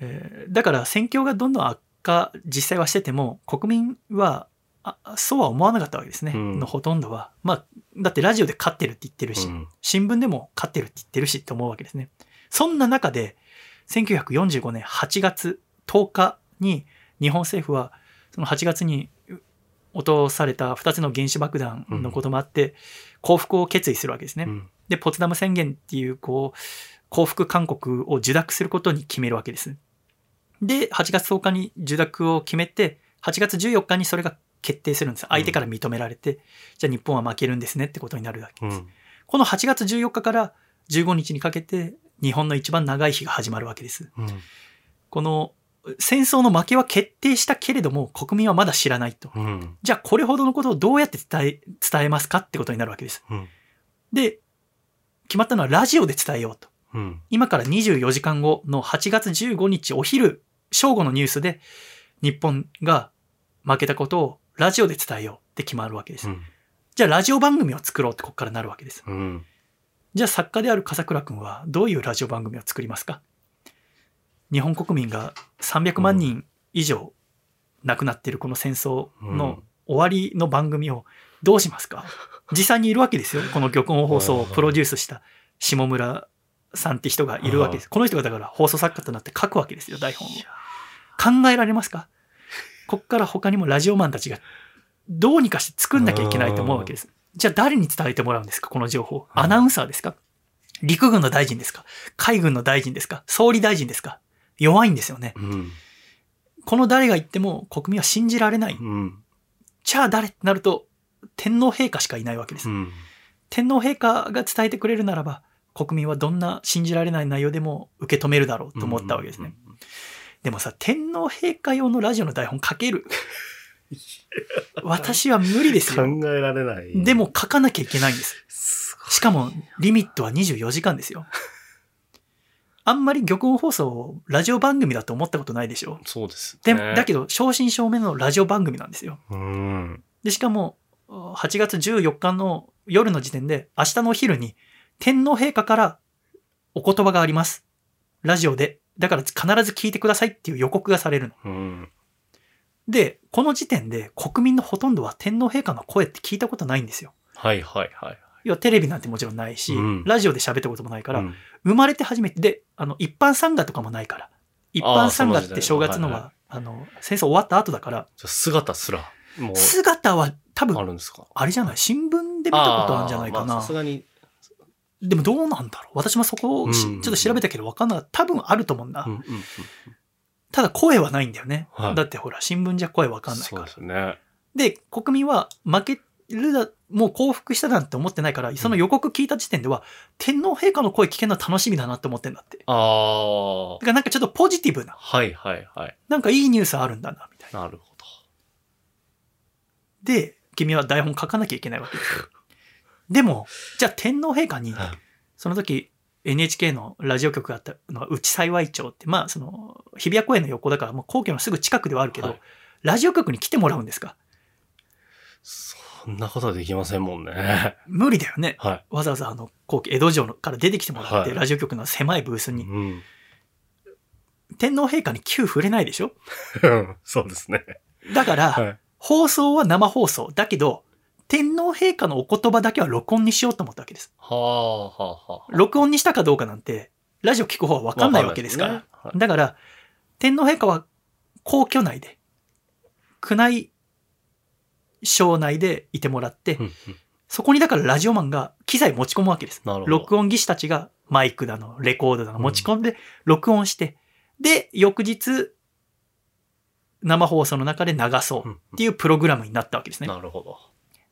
えーだから戦況がどんどん悪化実際はしてても国民はあそうは思わなかったわけですね、うんのほとんどは。まあだってラジオで勝ってるって言ってるし、うん新聞でも勝ってるって言ってるしって思うわけですね。そんな中で1945年8月10日に日本政府はその8月に落とされた2つの原子爆弾のこともあって、降伏を決意するわけですね。うんで、ポツダム宣言っていう、こう、降伏勧告を受諾することに決めるわけです。で、8月10日に受諾を決めて、8月14日にそれが決定するんです。相手から認められて、じゃあ日本は負けるんですねってことになるわけです。うん。この8月14日から15日にかけて、日本の一番長い日が始まるわけです。うん。この、戦争の負けは決定したけれども、国民はまだ知らないと。うん。じゃあこれほどのことをどうやって伝え、伝えますかってことになるわけです。うん。で、決まったのはラジオで伝えようと。うん。今から24時間後の8月15日お昼、正午のニュースで、日本が負けたことをラジオで伝えようって決まるわけです。うん。じゃあラジオ番組を作ろうってここからなるわけです。うん。じゃあ作家である笠倉くんはどういうラジオ番組を作りますか？日本国民が300万人以上亡くなっているこの戦争の終わりの番組をどうしますか？実際にいるわけですよ。この玉音放送をプロデュースした下村さんって人がいるわけです。この人がだから放送作家となって書くわけですよ、台本を。考えられますか？こっから他にもラジオマンたちがどうにかして作んなきゃいけないと思うわけです。じゃあ誰に伝えてもらうんですかこの情報？アナウンサーですか？陸軍の大臣ですか？海軍の大臣ですか？総理大臣ですか？弱いんですよね。うん。この誰が言っても国民は信じられない。うん。じゃあ誰ってなると天皇陛下しかいないわけです。うん。天皇陛下が伝えてくれるならば国民はどんな信じられない内容でも受け止めるだろうと思ったわけですね。。でもさ、天皇陛下用のラジオの台本書ける？私は無理です考よ。えられない。でも書かなきゃいけないんです。すしかもリミットは24時間ですよ。あんまり玉音放送をラジオ番組だと思ったことないでしょ？そうです、で、ね。だけど正真正銘のラジオ番組なんですよ。うん。で、しかも8月14日の夜の時点で明日のお昼に天皇陛下からお言葉があります。ラジオで。だから必ず聞いてくださいっていう予告がされるの。うん。で、この時点で国民のほとんどは天皇陛下の声って聞いたことないんですよ。はいはいはい。要はテレビなんてもちろんないし、うんラジオで喋ったこともないから、うん生まれて初めて、で、あの、一般参賀とかもないから。一般参賀って正月のははあの、戦争終わった後だから、じゃあ姿すら、もう、姿は多あ分、るんですか？あれじゃない？新聞で見たことあるんじゃないかなさす。がに、でもどうなんだろう？私もそこをちょっと調べたけど分かんなかった。多分あると思うんだ。うんうんうん。ただ声はないんだよね。はいだってほら、新聞じゃ声分かんないそうから。ですね。で、国民は負けるだ、もう降伏したなんて思ってないから、その予告聞いた時点では、天皇陛下の声聞けるのは楽しみだなって思ってんだって。だああ。からなんかちょっとポジティブな、はいはいはい。なんかいいニュースあるんだな、みたいな。なるほど。で、君は台本書かなきゃいけないわけですよ。でも、じゃあ天皇陛下に、はいその時 NHK のラジオ局があったのは内幸町って、まあその日比谷公園の横だからもう皇居のすぐ近くではあるけど、はいラジオ局に来てもらうんですか？そんなことはできませんもんね。無理だよね。はい。わざわざあの皇居、江戸城から出てきてもらって、はいラジオ局の狭いブースに、うん。天皇陛下に急触れないでしょ？そうですね。だから、はい。放送は生放送。だけど、天皇陛下のお言葉だけは録音にしようと思ったわけです。はあ、はあ、はあ。録音にしたかどうかなんて、ラジオ聞く方は分かんないわけですから。わかんないだから、天皇陛下は皇居内で、宮内省内でいてもらって、うんうんそこにだからラジオマンが機材持ち込むわけです。録音技師たちがマイクだの、レコードだの持ち込んで、録音して、で、翌日、生放送の中で流そううんっていうプログラムになったわけですね。なるほど。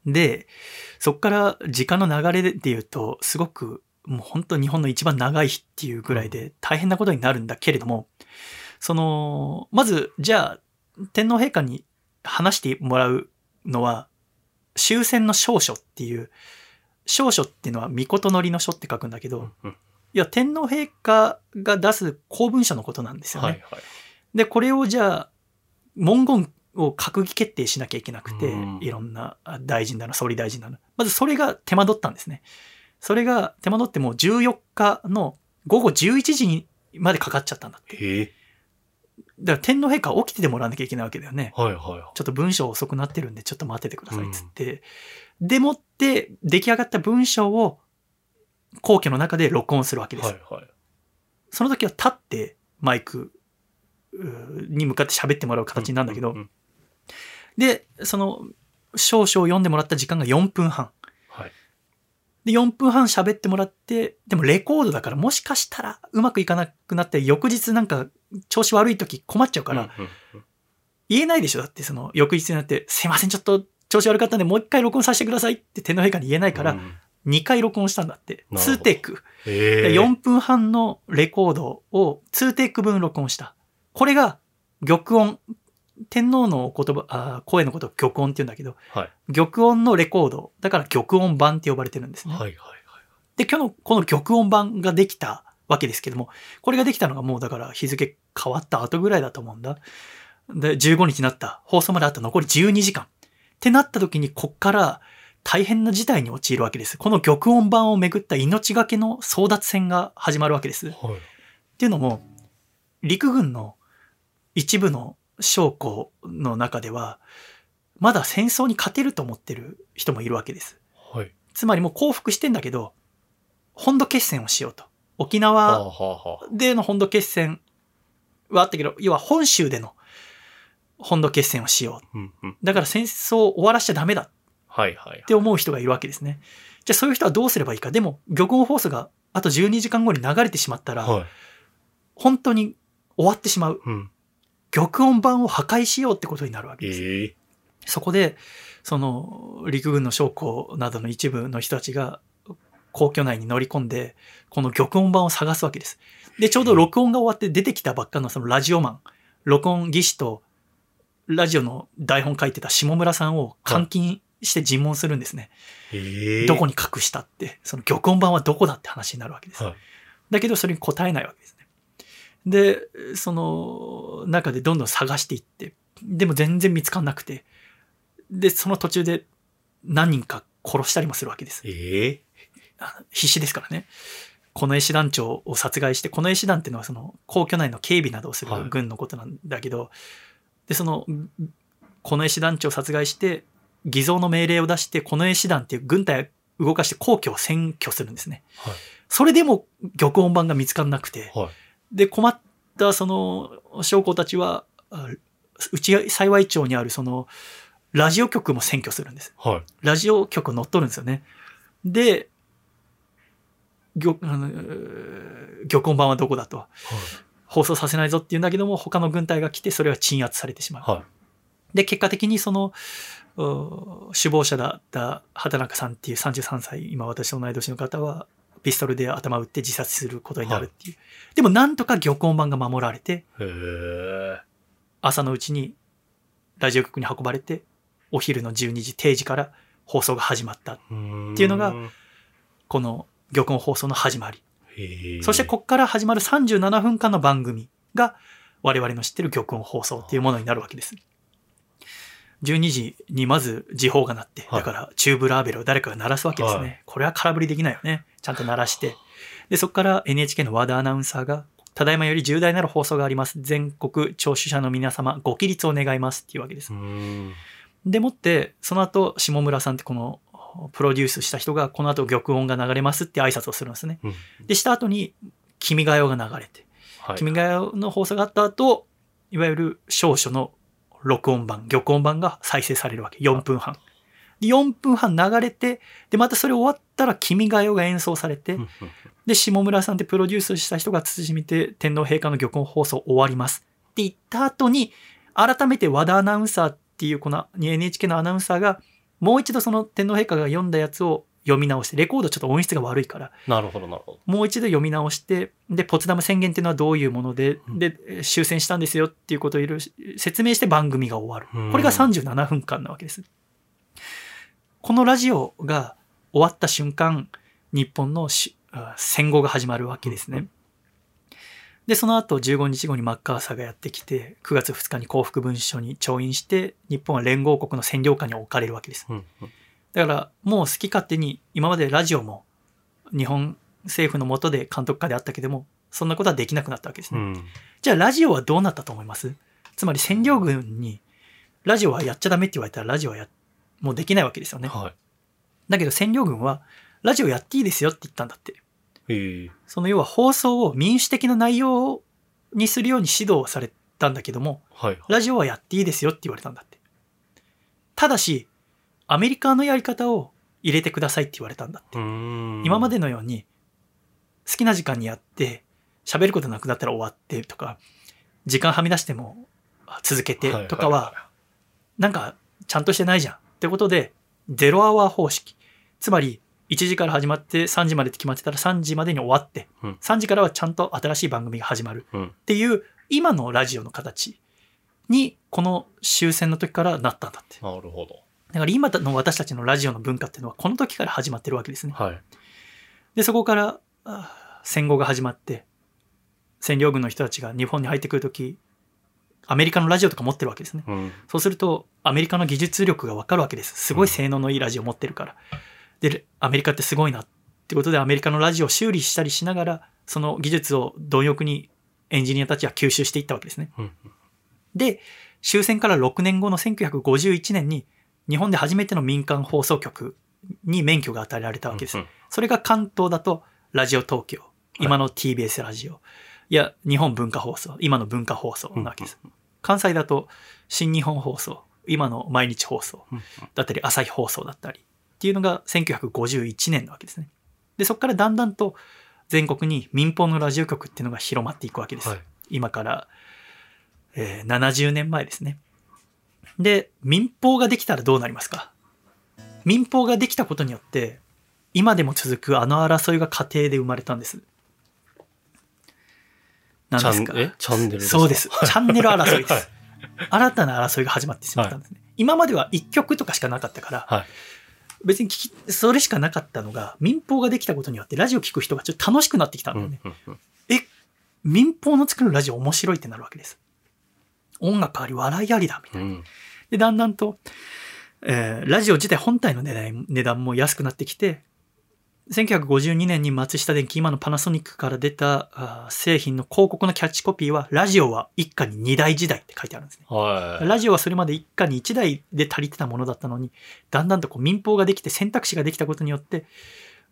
で、そこから時間の流れで言うと、すごく、もう本当日本の一番長い日っていうぐらいで大変なことになるんだけれども、その、まず、じゃあ、天皇陛下に話してもらうのは、終戦の証書っていう、証書っていうのは、御事のりの書って書くんだけど、うんいや、天皇陛下が出す公文書のことなんですよね。はいはい。で、これをじゃあ、文言を閣議決定しなきゃいけなくてうん、いろんなあ大臣だの、総理大臣だの。まずそれが手間取ったんですね。それが手間取ってもう14日の午後11時にまでかかっちゃったんだって。だから天皇陛下は起きててもらわなきゃいけないわけだよね。はいはちょっと文章遅くなってるんでちょっと待っててくださいっつって。でもって出来上がった文章を皇居の中で録音するわけい。です。はいはい。その時は立ってマイクに向かって喋ってもらう形なんだけど、うんうんうんで、その、少々読んでもらった時間が4分半。はい。で、4分半喋ってもらって、でもレコードだからもしかしたらうまくいかなくなって、翌日なんか調子悪い時困っちゃうから、言えないでしょだってその、翌日になって、すいません、ちょっと調子悪かったんでもう一回録音させてくださいって天皇陛下に言えないから、うん2回録音したんだって。なるほど2テイク。へえ。4分半のレコードを2テイク分録音した。これが玉音。天皇の言葉、あ声のことを玉音って言うんだけど、はい。玉音のレコード。だから玉音版って呼ばれてるんですね。はいはいで、今日のこの玉音版ができたわけですけども、これができたのがもうだから日付変わった後ぐらいだと思うんだ。で、15日になった。放送まであと残り12時間。ってなった時に、こっから大変な事態に陥るわけです。この玉音版をめぐった命がけの争奪戦が始まるわけです。っはい。はい。ていうのも、陸軍の一部の将校の中では、まだ戦争に勝てると思ってる人もいるわけです。はい。つまりもう降伏してんだけど、本土決戦をしようと。沖はあ縄。での本土決戦はあったけど、要は本州での本土決戦をしよう。うんうん。だから戦争を終わらしちゃダメだっはいはい。て思う人がいるわけですね。じゃあそういう人はどうすればいいか。でも、玉音放送があと12時間後に流れてしまったら、はい。本当に終わってしまう。うん。玉音版を破壊しようってことになるわけです。ええ。そこで、その、陸軍の将校などの一部の人たちが、皇居内に乗り込んで、この玉音版を探すわけです。で、ちょうど録音が終わって出てきたばっかのそのラジオマン、録音技師と、ラジオの台本書いてた下村さんを監禁して尋問するんですね。ええ。どこに隠したって、その玉音版はどこだって話になるわけです。はい。だけどそれに答えないわけですね。で、その中でどんどん探していって、でも全然見つかんなくて、で、その途中で何人か殺したりもするわけです。ええ？あ必死ですからね。この絵師団長を殺害して、この絵師団っていうのはその皇居内の警備などをするはい軍のことなんだけど、で、その、この絵師団長を殺害して、偽造の命令を出して、この絵師団っていう軍隊を動かして皇居を占拠するんですね。はい。それでも玉音版が見つからなくて、はい。で、困ったその将校たちは、あ内幸町にあるその、ラジオ局も占拠するんです。はい。ラジオ局を乗っ取るんですよね。で、漁、あの、えー漁港版はどこだと。放送させないぞっていうんだけども、他の軍隊が来て、それは鎮圧されてしまう。はい。で、結果的にその、う首謀者だった畑中さんっていう33歳、今私と同い年の方は、ピストルで頭を撃って自殺することになるっていう。でもなんとか漁港版が守られて。朝のうちにラジオ局に運ばれて、お昼の12時定時から放送が始まった。っていうのがこの漁港放送の始まり。そしてこっから始まる37分間の番組が我々の知ってる玉音放送っていうものになるわけです。12時にまず時報が鳴って、はいだからチューブラーベルを誰かが鳴らすわけですね。はいこれは空振りできないよね。ちゃんと鳴らして。で、そこから NHK の和田アナウンサーが、ただいまより重大なる放送があります。全国聴取者の皆様、ご起立を願いますっていうわけですう。ん。でもって、その後、下村さんってこの、プロデュースした人が、この後玉音が流れますって挨拶をするんですね。うんで、した後に、君が代が流れて、はい。君が代の放送があった後、いわゆる少々の録音版、玉音版が再生されるわけ。4分半。で4分半流れて、で、またそれ終わったら、君が代が演奏されて、で、下村さんってプロデュースした人が慎みて、天皇陛下の玉音放送終わります。って言った後に、改めて和田アナウンサーっていうこの NHK のアナウンサーが、もう一度その天皇陛下が読んだやつを読み直して、レコードちょっと音質が悪いから、なるほど、なるほど。もう一度読み直して、で、ポツダム宣言っていうのはどういうもので、うんで、えー終戦したんですよっていうことをいろいろ説明して番組が終わるうん。これが37分間なわけです。このラジオが終わった瞬間、日本の戦後が始まるわけですね。で、その後15日後にマッカーサーがやってきて、9月2日に幸福文書に調印して、日本は連合国の占領下に置かれるわけです。うんうんだから、もう好き勝手に、今までラジオも日本政府の下で監督下であったけども、そんなことはできなくなったわけですね。うん。じゃあ、ラジオはどうなったと思います？つまり占領軍に、ラジオはやっちゃダメって言われたら、ラジオはや、もうできないわけですよね。はだけど占領軍は、ラジオやっていいですよって言ったんだって。その要は放送を民主的な内容にするように指導されたんだけども、はい。ラジオはやっていいですよって言われたんだって。ただし、アメリカのやり方を入れてくださいって言われたんだって。うん今までのように、好きな時間にやって、喋ることなくなったら終わってとか、時間はみ出してもあ続けてとかは、なんかちゃんとしてないじゃん。ってことで、ゼロアワー方式。つまり、1時から始まって3時までって決まってたら3時までに終わって、うん3時からはちゃんと新しい番組が始まるうんっていう、今のラジオの形に、この終戦の時からなったんだって。なるほど。だから今の私たちのラジオの文化っていうのはこの時から始まってるわけですね。はい。で、そこから戦後が始まって、占領軍の人たちが日本に入ってくるとき、アメリカのラジオとか持ってるわけですね。うん。そうすると、アメリカの技術力がわかるわけです。すごい性能のいいラジオ持ってるから。で、アメリカってすごいなってことで、アメリカのラジオを修理したりしながら、その技術を貪欲にエンジニアたちは吸収していったわけですね。うん。で、終戦から6年後の1951年に、日本で初めての民間放送局に免許が与えられたわけです。うんそれが関東だと、ラジオ東京、今の TBS ラジオ、いや、日本文化放送、今の文化放送なわけです。関西だと、新日本放送、今の毎日放送うんだったり、朝日放送だったり、っていうのが1951年なわけですね。で、そこからだんだんと全国に民放のラジオ局っていうのが広まっていくわけです。はい。今から、えー70年前ですね。で、民放ができたらどうなりますか？民放ができたことによって、今でも続くあの争いが家庭で生まれたんです。何ですか？チャンネルそうです。チャンネル争いです。はい新たな争いが始まってしまったんですね。今までは一曲とかしかなかったから、はい。別に聞き、それしかなかったのが、民放ができたことによってラジオ聞く人がちょっと楽しくなってきたんだよね。うんうんえ、民放の作るラジオ面白いってなるわけです。音楽あり、笑いありだ、みたいな。うん。で、だんだんと、えーラジオ自体本体の値段値段も安くなってきて、1952年に松下電器、今のパナソニックから出た製品の広告のキャッチコピーは、ラジオは一家に2台時代って書いてあるんですね。はい。ラジオはそれまで一家に1台で足りてたものだったのに、だんだんとこう民放ができて選択肢ができたことによって、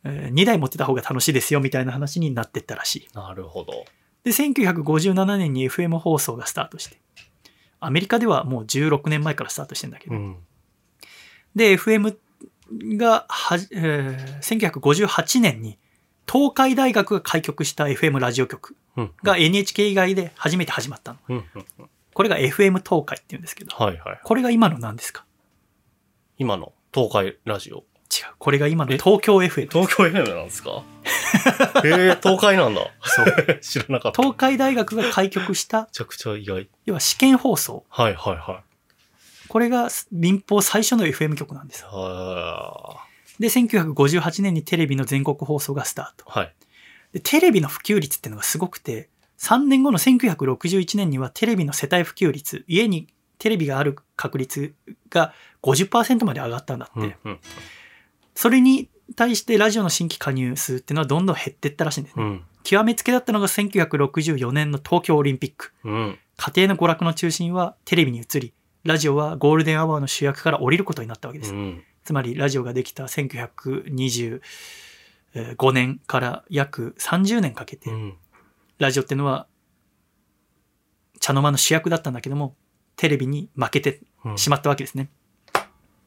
え2台持ってた方が楽しいですよみたいな話になってったらしい。なるほど。で、1957年に FM 放送がスタートして、アメリカではもう16年前からスタートしてんだけど。うん。で、FM がはじ、えー1958年に東海大学が開局した FM ラジオ局うん。が NHK 以外で初めて始まったの。うん。うん。これが FM 東海って言うんですけど、はいはい。これが今の何ですか？今の東海ラジオ。違う。これが今の東京 FM。東京 FM なんですか？ええ東海なんだ。そう。知らなかった。め東海大学が開局した、ちゃくちゃ意外。要は試験放送。はいはいはこれが民放最初の FM 局なんですで、1958年にテレビの全国放送がスタート。い。はい。で、テレビの普及率っていうのがすごくて、3年後の1961年にはテレビの世帯普及率、家にテレビがある確率が50%まで上がったんだって。うん。うん。それに対してラジオの新規加入数っていうのはどんどん減っていったらしいんですね。うん。極めつけだったのが1964年の東京オリンピック。うん。家庭の娯楽の中心はテレビに移り、ラジオはゴールデンアワーの主役から降りることになったわけです。うん。つまりラジオができた1925年から約30年かけて、うん。ラジオっていうのは茶の間の主役だったんだけども、テレビに負けてうん。しまったわけですね。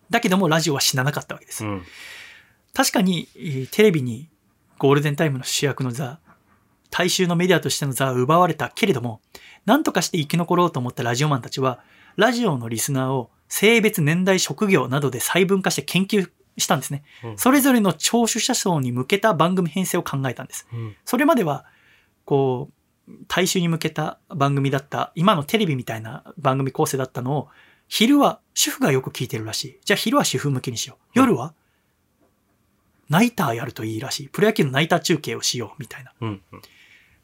だけどもラジオは死ななかったわけです。うん。確かにえーテレビにゴールデンタイムの主役の座、大衆のメディアとしての座は奪われたけれども、何とかして生き残ろうと思ったラジオマンたちは、ラジオのリスナーを性別、年代、職業などで細分化して研究したんですね。うんそれぞれの聴取者層に向けた番組編成を考えたんです。うん。それまでは、こう、大衆に向けた番組だった、今のテレビみたいな番組構成だったのを、昼は主婦がよく聞いてるらしい。じゃあ昼は主婦向けにしよう。夜は？ナイターやるといいらしい。プロ野球のナイター中継をしよう、みたいな。うん。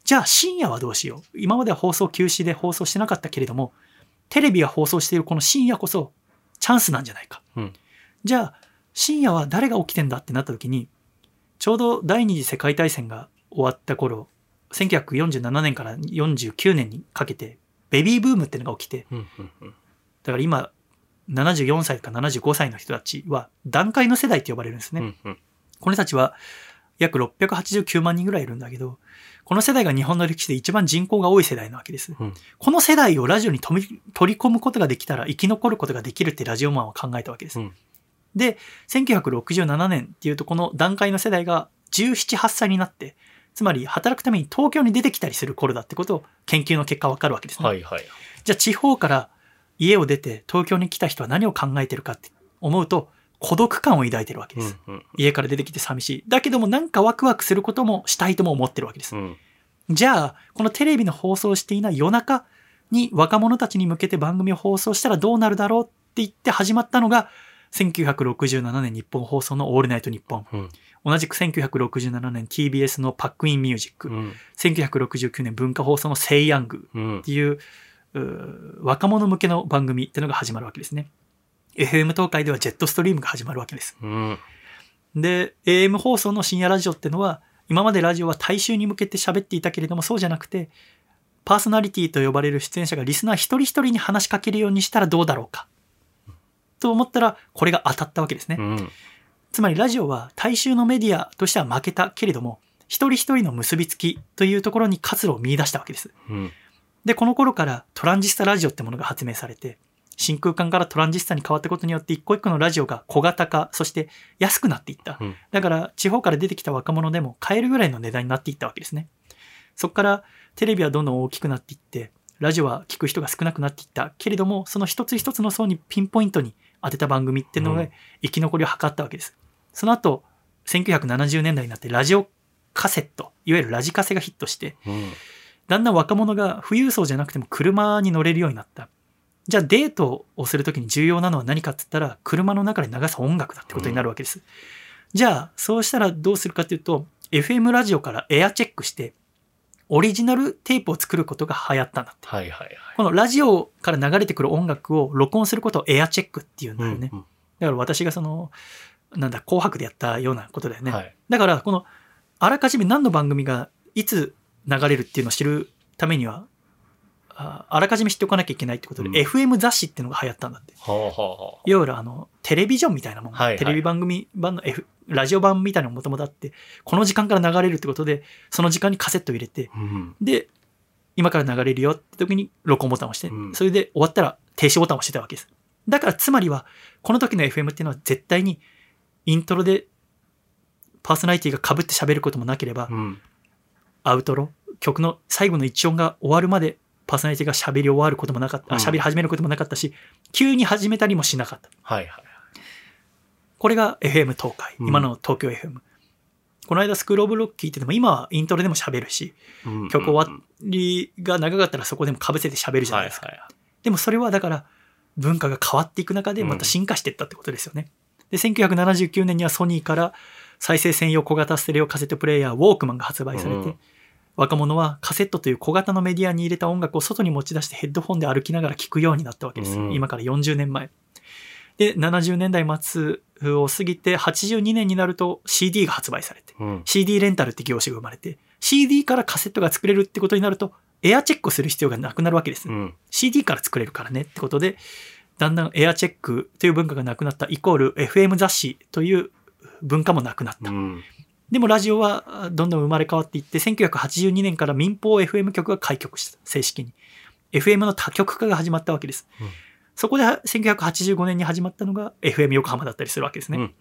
じゃあ深夜はどうしよう。今までは放送休止で放送してなかったけれども、テレビが放送しているこの深夜こそチャンスなんじゃないか。うんじゃあ深夜は誰が起きてんだってなった時に、ちょうど第二次世界大戦が終わった頃、1947年から49年にかけて、ベビーブームってのが起きて、うん。うん。だから今、74歳とか75歳の人たちは段階の世代って呼ばれるんですね。うん。うん。この人たちは約689万人ぐらいいるんだけど、この世代が日本の歴史で一番人口が多い世代なわけです。うんこの世代をラジオに取り取り込むことができたら生き残ることができるってラジオマンは考えたわけです。うんで、1967年っていうとこの段階の世代が17、8歳になって、つまり働くために東京に出てきたりする頃だってことを研究の結果わかるわけですね。はいはい。じゃあ地方から家を出て東京に来た人は何を考えてるかって思うと孤独感を抱いてるわけです。うん。うん。家から出てきて寂しい。だけどもなんかワクワクすることもしたいとも思ってるわけです。うん。じゃあ、このテレビの放送していない夜中に若者たちに向けて番組を放送したらどうなるだろうって言って始まったのが、1967年日本放送のオールナイトニッポン。うん。同じく1967年 TBS のパックインミュージック。うん。1969年文化放送のセイヤングうんっ。ていううー若者向けの番組っていうのが始まるわけですね。FM 東海ではジェットストリームが始まるわけです。うん。で、AM 放送の深夜ラジオってのは、今までラジオは大衆に向けて喋っていたけれども、そうじゃなくて、パーソナリティと呼ばれる出演者がリスナー一人一人に話しかけるようにしたらどうだろうか。と思ったら、これが当たったわけですね。うん。つまりラジオは大衆のメディアとしては負けたけれども、一人一人の結びつきというところに活路を見出したわけです。うん。で、この頃からトランジスタラジオってものが発明されて、真空管からトランジスタに変わったことによって一個一個のラジオが小型化、そして安くなっていった。うんだから地方から出てきた若者でも買えるぐらいの値段になっていったわけですね。そこからテレビはどんどん大きくなっていって、ラジオは聞く人が少なくなっていったけれども、その一つ一つの層にピンポイントに当てた番組っていうのうんで生き残りを図ったわけです。その後、1970年代になってラジオカセット、いわゆるラジカセがヒットして、うん。だんだん若者が富裕層じゃなくても車に乗れるようになった。じゃあデートをするときに重要なのは何かって言ったら、車の中で流す音楽だってことになるわけです。じゃあ、そうしたらどうするかっていうと、FM ラジオからエアチェックして、オリジナルテープを作ることが流行ったんだって。はいはいはい。このラジオから流れてくる音楽を録音することをエアチェックっていうんだよね。うんだから私がその、なんだ、紅白でやったようなことだよね。はい。だから、この、あらかじめ何の番組がいつ流れるっていうのを知るためには、ああらかじめ知っておかなきゃいけないってことで、うん FM 雑誌っていうのが流行ったんだって。はあはあはあ。いわゆるあの、テレビジョンみたいなもん。はいはいテレビ番組版の、F、ラジオ版みたいなのもともとあって、この時間から流れるってことで、その時間にカセットを入れて、うん。で、今から流れるよって時に録音ボタンを押して、うんそれで終わったら停止ボタンを押してたわけです。だからつまりは、この時の FM っていうのは絶対にイントロでパーソナリティが被って喋ることもなければ、うん。アウトロ、曲の最後の一音が終わるまでパーソナリティが喋り終わることもなかった、あうん喋り始めることもなかったし、急に始めたりもしなかった。はいはい。これが FM 東海、うん今の東京 FM。この間スクールオブロック聞いてても、今はイントロでも喋るし、うん曲終わりが長かったらそこでも被せて喋るじゃないですか。はいはいでもそれはだから文化が変わっていく中でまた進化していったってことですよね。で、1979年にはソニーから再生専用小型ステレオカセットプレイヤーウォークマンが発売されて、うん若者はカセットという小型のメディアに入れた音楽を外に持ち出してヘッドホンで歩きながら聴くようになったわけです。うん今から40年前。で、70年代末を過ぎて82年になると CD が発売されて、うん。CD レンタルって業種が生まれて、CD からカセットが作れるってことになると、エアチェックをする必要がなくなるわけです。うん。CD から作れるからねってことで、だんだんエアチェックという文化がなくなった、イコール FM 雑誌という文化もなくなった。うん。でもラジオはあどんどん生まれ変わっていって、1982年から民放 FM 局が開局した、正式に。FM の多極化が始まったわけです。うんそこで1985年に始まったのが FM 横浜だったりするわけですね。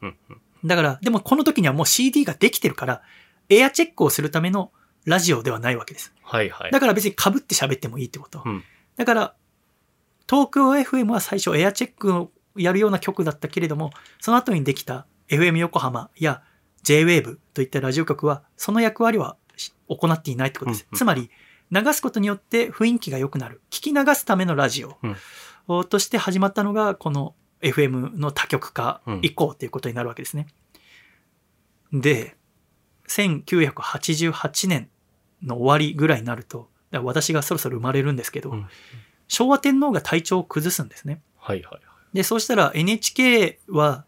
だから、でもこの時にはもう CD ができてるから、エアチェックをするためのラジオではないわけです。はいはい。だから別に被って喋ってもいいってこと。うんだから、東京 FM は最初エアチェックをやるような曲だったけれども、その後にできた FM 横浜や JWAVE といったラジオ局は、その役割はし行っていないってことです。うんつまり、流すことによって雰囲気が良くなる。聞き流すためのラジオうんおとして始まったのが、この FM の多極化以降ということになるわけですね。で、1988年の終わりぐらいになると、私がそろそろ生まれるんですけど、うん昭和天皇が体調を崩すんですね。はいはいはい。で、そうしたら NHK は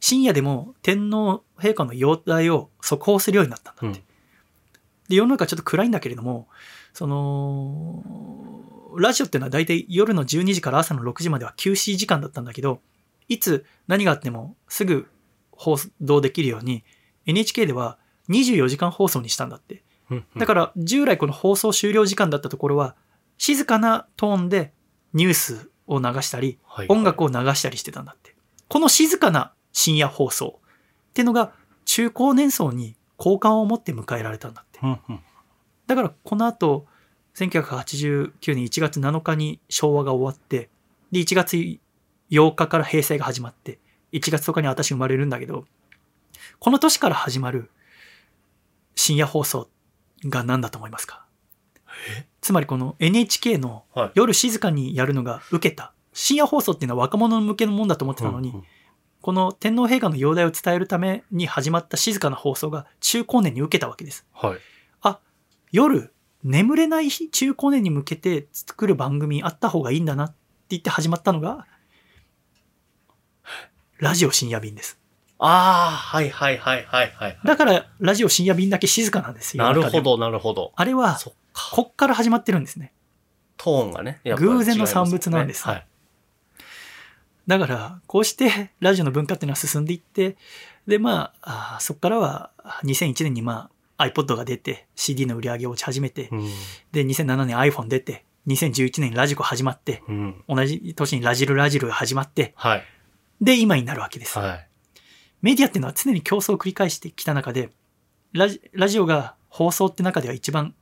深夜でも天皇陛下の容体を速報するようになったんだって。で、世の中ちょっと暗いんだけれども、その、ラジオっていうのは大体夜の12時から朝の6時までは休止時間だったんだけど、いつ何があってもすぐ放送できるように NHK では24時間放送にしたんだって。うん。だから従来この放送終了時間だったところは静かなトーンでニュースを流したりはい音楽を流したりしてたんだって。この静かな深夜放送っていうのが中高年層に好感を持って迎えられたんだって。うん。うん。だからこの後1989年1月7日に昭和が終わってで1月8日から平成が始まって1月10日に私生まれるんだけどこの年から始まる深夜放送が何だと思いますか？つまりこの NHK のはい。夜静かにやるのが受けた深夜放送っていうのは若者向けのもんだと思ってたのに、うんこの天皇陛下の容体を伝えるために始まった静かな放送が中高年に受けたわけです。はい。夜、眠れない日中高年に向けて作る番組あった方がいいんだなって言って始まったのが、ラジオ深夜便です。ああ、はいはいはいはいはい。だから、ラジオ深夜便だけ静かなんですよ。なる。ほどなるほど。あれは。こっから始まってるんですね。トーンがね。やっぱり偶然の産物なんですはい。だから、こうしてラジオの文化っていうのは進んでいって、で、まあ、あーそこからは2001年にまあ iPod が出て CD の売り上げ落ち始めて、うん。で、2007年 iPhone 出て、2011年にラジコ始まって、うん。同じ年にラジルラジルが始まって、はい。で、今になるわけです。はい。メディアっていうのは常に競争を繰り返してきた中で、ラジラジオが放送って中では一番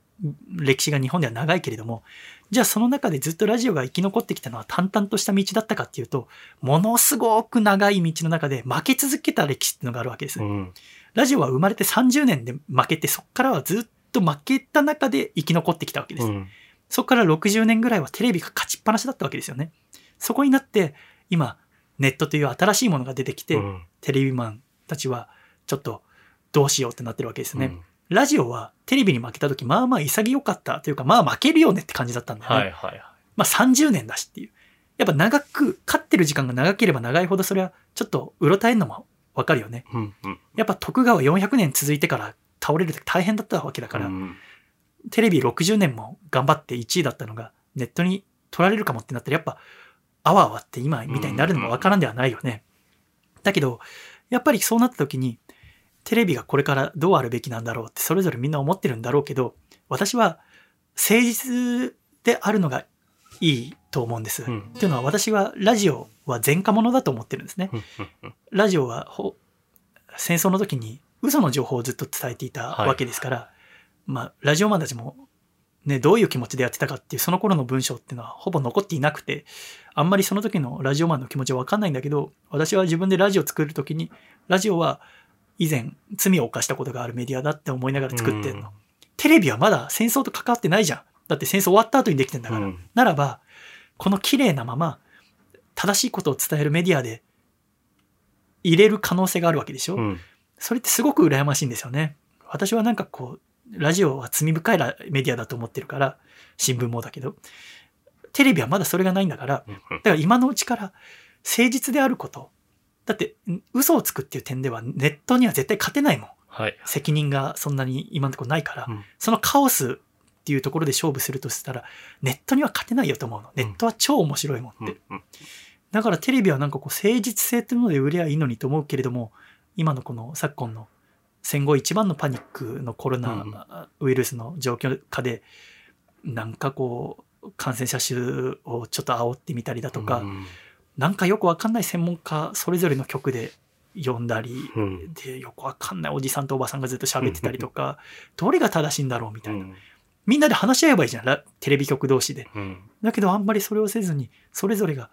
歴史が日本では長いけれども、じゃあその中でずっとラジオが生き残ってきたのは淡々とした道だったかっていうと、ものすごく長い道の中で負け続けた歴史っていうのがあるわけです。うん。ラジオは生まれて30年で負けて、そこからはずっと負けた中で生き残ってきたわけです。うん。そこから60年ぐらいはテレビが勝ちっぱなしだったわけですよね。そこになって、今、ネットという新しいものが出てきて、うんテレビマンたちは、ちょっと、どうしようってなってるわけですね。うんラジオはテレビに負けた時、まあまあ潔かったというか、まあ負けるよねって感じだったんだよね。はいはいはい。まあ30年だしっていう。やっぱ長く、勝ってる時間が長ければ長いほど、それはちょっとうろたえるのもわかるよね。うん。うん。やっぱ徳川400年続いてから倒れるって大変だったわけだから、うんテレビ60年も頑張って1位だったのが、ネットに取られるかもってなったら、やっぱ、あわあわって今みたいになるのもわからんではないよね。だけど、やっぱりそうなった時に、テレビがこれからどうあるべきなんだろうって、それぞれみんな思ってるんだろうけど、私は、誠実であるのがいいと思うんです。うんっていうのは私はラジオは前科者だと思ってるんですね。ラジオはほ戦争の時に嘘の情報をずっと伝えていたはいわけですから、まあラジオマンたちも、ね、どういう気持ちでやってたかっていうその頃の文章っていうのはほぼ残っていなくてあんまりその時のラジオマンの気持ちは分かんないんだけど私は自分でラジオを作る時にラジオは以前罪を犯したことがあるメディアだって思いながら作ってんの。テレビはまだ戦争と関わってないじゃん。だって戦争終わった後にできてんだから。うんならば、この綺麗なまま、正しいことを伝えるメディアで入れる可能性があるわけでしょ、うんそれってすごく羨ましいんですよね。私はなんかこう、ラジオは罪深いラメディアだと思ってるから、新聞もだけど、テレビはまだそれがないんだから、だから今のうちから誠実であること。だって、ん嘘をつくっていう点ではネットには絶対勝てないもん。はい。責任がそんなに今のところないから、うんそのカオスっていうところで勝負するとしたら、ネットには勝てないよと思うの。ネットは超面白いもんって。うんだからテレビはなんかこう誠実性っていうので売りゃいいのにと思うけれども、今のこの昨今の戦後一番のパニックのコロナウイルスの状況下で、なんかこう、感染者数をちょっと煽ってみたりだとか、うんなんかよくわかんない専門家それぞれの局で読んだり、うんでよくわかんないおじさんとおばさんがずっと喋ってたりとか、どれが正しいんだろうみたいな。みんなで話し合えばいいじゃん、ラテレビ局同士で。うんだけどあんまりそれをせずに、それぞれが、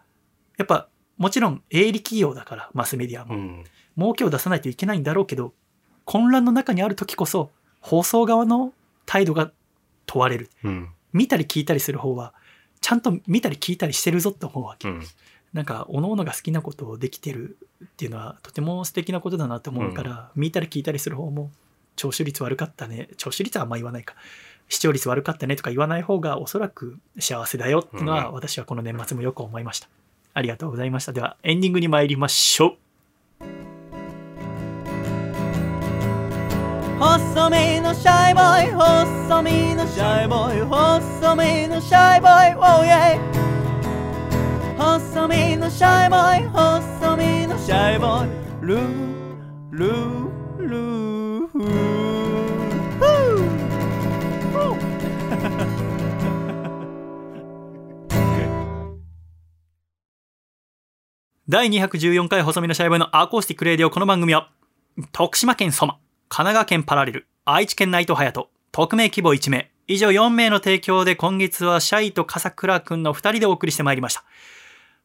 やっぱもちろん営利企業だから、マスメディアも。うん儲けを出さないといけないんだろうけど、混乱の中にある時こそ、放送側の態度が問われる。うん見たり聞いたりする方は、ちゃんと見たり聞いたりしてるぞって思うわけ。うんなんか、各々が好きなことをできてるっていうのは、とても素敵なことだなと思うから、見たり聞いたりする方も、聴取率悪かったね。聴取率はあんま言わないか。視聴率悪かったねとか言わない方がおそらく幸せだよっていうのは、うん私はこの年末もよく思いました。ありがとうございました。では、エンディングに参りましょう。細身のシャイボーイ細身のシャイボーイ細身のシャイボーイ Oh yeah 細身のシャイボーイ細身のシャイボーイ。ルールールー。フー 第214回細身のシャイボーイの Acoustic Radio この番組は、徳島県ソマ、神奈川県パラレル、愛知県内藤隼人、匿名希望1名、以上4名の提供で今月はシャイと笠倉くんの2人でお送りしてまいりました。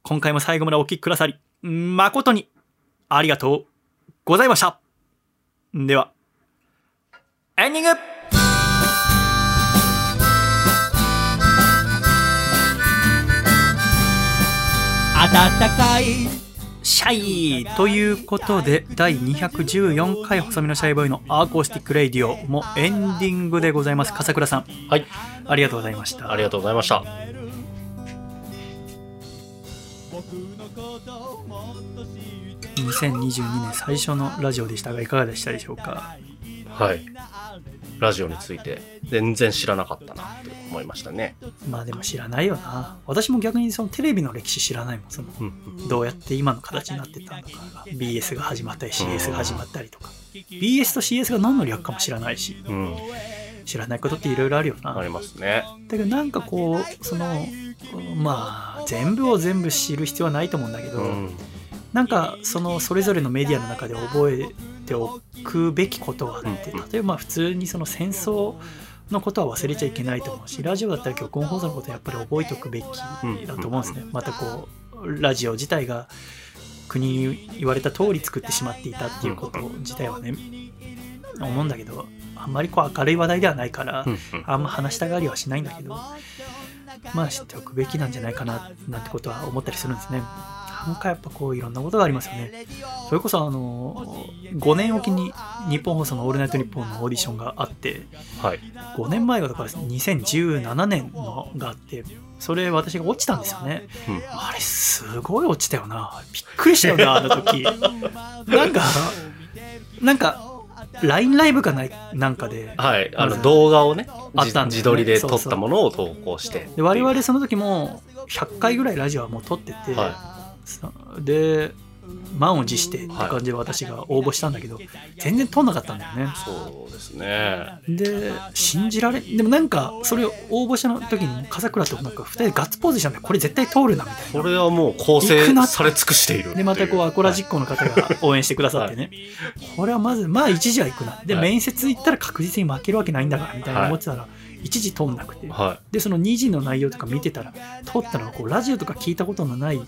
今回も最後までお聞きくださり、誠にありがとうございました。では、エンディング暖かいシャイということで第214回細身のシャイボーイの Acoustic Radio もエンディングでございます笠倉さんはい。ありがとうございましたありがとうございました。2022年最初のラジオでしたがいかがでしたでしょうか？はい。ラジオについて全然知らなかったなって思いましたね。まあでも知らないよな私も逆にそのテレビの歴史知らないもんそのうんどうやって今の形になってったのかが BS が始まったり CS が始まったりとか BS と CS が何の略かも知らないしうん。知らないことっていろいろあるよなありますね。だけどなんかこうそのまあ全部を全部知る必要はないと思うんだけど、うん。なんかそのそれぞれのメディアの中で覚えておくべきことがあってうん例えばまあ普通にその戦争のことは忘れちゃいけないと思うしラジオだったら曲音放送のことはやっぱり覚えておくべきだと思うんですね。またこうラジオ自体が国に言われた通り作ってしまっていたっていうこと自体はね思うんだけどあんまりこう明るい話題ではないからあんま話したがりはしないんだけどまあ知っておくべきなんじゃないかななんてことは思ったりするんですねなんかやっぱこういろんなことがありますよね。それこそあの5年おきに日本放送の「オールナイトニッポン」のオーディションがあってはい。5年前がだから2017年のがあってそれ私が落ちたんですよね。うん。あれすごい落ちたよな。びっくりしたよなあの時。なんかなんか LINE ライブかないなんかで。はい。あの動画をね、あったんね。自自撮りで撮っそう。そうたものを投稿して。で我々その時も100回ぐらいラジオはもう撮ってて、はさで満を持してって感じで私が応募したんだけど、全然通んなかったんだよね。そうですね。で信じられでもなんかそれを応募した時に笠倉となんか2人でガッツポーズしたんだよ。これ絶対通るなみたいな。これはもう構成され尽くしている。でまたこうアコラジ実行の方が応援してくださってね、これはまずまあ一時は行くな。で、はい。面接行ったら確実に負けるわけないんだからみたいな思ってたら、一時通んなくて、はでその2時の内容とか見てたら通ったのはこうラジオとか聞いたことのない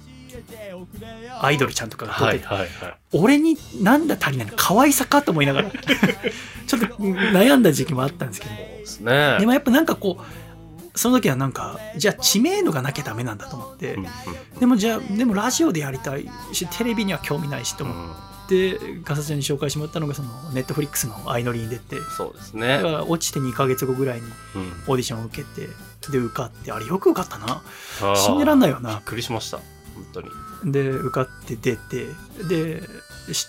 アイドルちゃんとかい。が。てて、はいはいはい。俺になんだ足りないの？可愛さかと思いながら。ちょっと悩んだ時期もあったんですけど。ですね。でもやっぱなんかこうその時はなんかじゃあ知名度がなきゃダメなんだと思って、うんうん。でもじゃあでもラジオでやりたいしテレビには興味ないしと思って、ガサちゃんに紹介してもらったのがそのネットフリックスの相乗りに出て。そうですだねか。ら落ちて2ヶ月後ぐらいにうん。オーディションを受けてで受かって。あれよく受かったな。あー。信じらんないよびっなくりしました。本当に。で受かって出てでし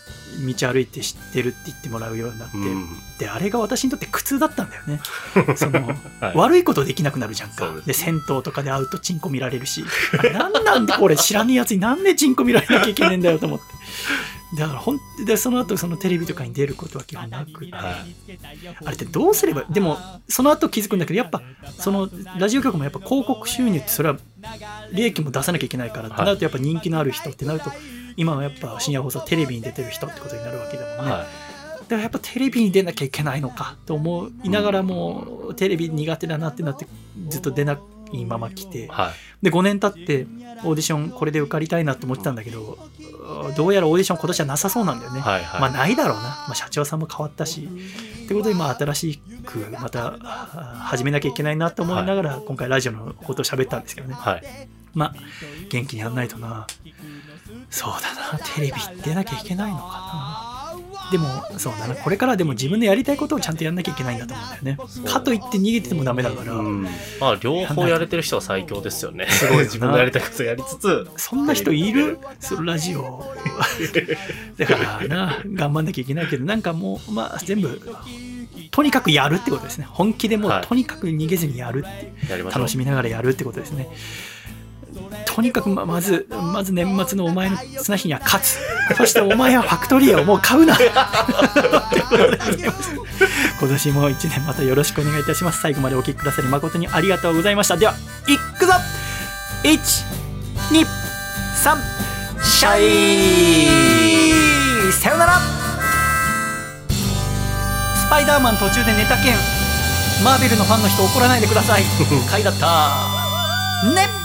道歩いて知ってるって言ってもらうようになって、うん。であれが私にとって苦痛だったんだよね。その、はい。悪いことできなくなるじゃんか。で銭湯とかで会うとチンコ見られるし。あれなんなんでこれ知らねえやつになんでチンコ見られなきゃいけねえんだよと思って。だからほんでその後そのテレビとかに出ることは基本なく。て、はい。あれってどうすればでもその後気づくんだけどやっぱそのラジオ局もやっぱ広告収入ってそれは利益も出さなきゃいけないからってなるとやっぱ人気のある人ってなると今はやっぱ深夜放送テレビに出てる人ってことになるわけだもんね、はだからやっぱテレビに出なきゃいけないのかと思いながらもうテレビ苦手だなってなってずっと出ないまま来てい。はい。で5年経ってオーディションこれで受かりたいなって思ってたんだけどどうやらオーディション今年はなさそうなんだよね、はいはい。まあないだろうな、まあ、社長さんも変わったしってことでまあ新しくまたあ始めなきゃいけないなと思いながら今回ラジオのことを喋ったんですけどねはい。まあ元気にやんないとなそうだなテレビ出なきゃいけないのかなでもそうだな。これからでも自分のやりたいことをちゃんとやんなきゃいけないんだと思うんだよね。かといって逃げててもダメだから、うん。まあ、両方やれてる人は最強ですよね。すごい自分のやりたいことやりつつ、そんな人いる？そのラジオ。だからな頑張んなきゃいけないけどなんかもうまあ全部とにかくやるってことですね。本気でもうはい。とにかく逃げずにやるっていう、やりましょう。楽しみながらやるってことですねとにかくままずまず年末のお前の綱引きには勝つ。そしてお前はファクトリーをもう買うな。今年も1年またよろしくお願いいたします。最後までお聞きくださり誠にありがとうございました。ではいくぞ。123シャイ。さよなら。スパイダーマン途中で寝た件。マーベルのファンの人怒らないでください。回だった。ね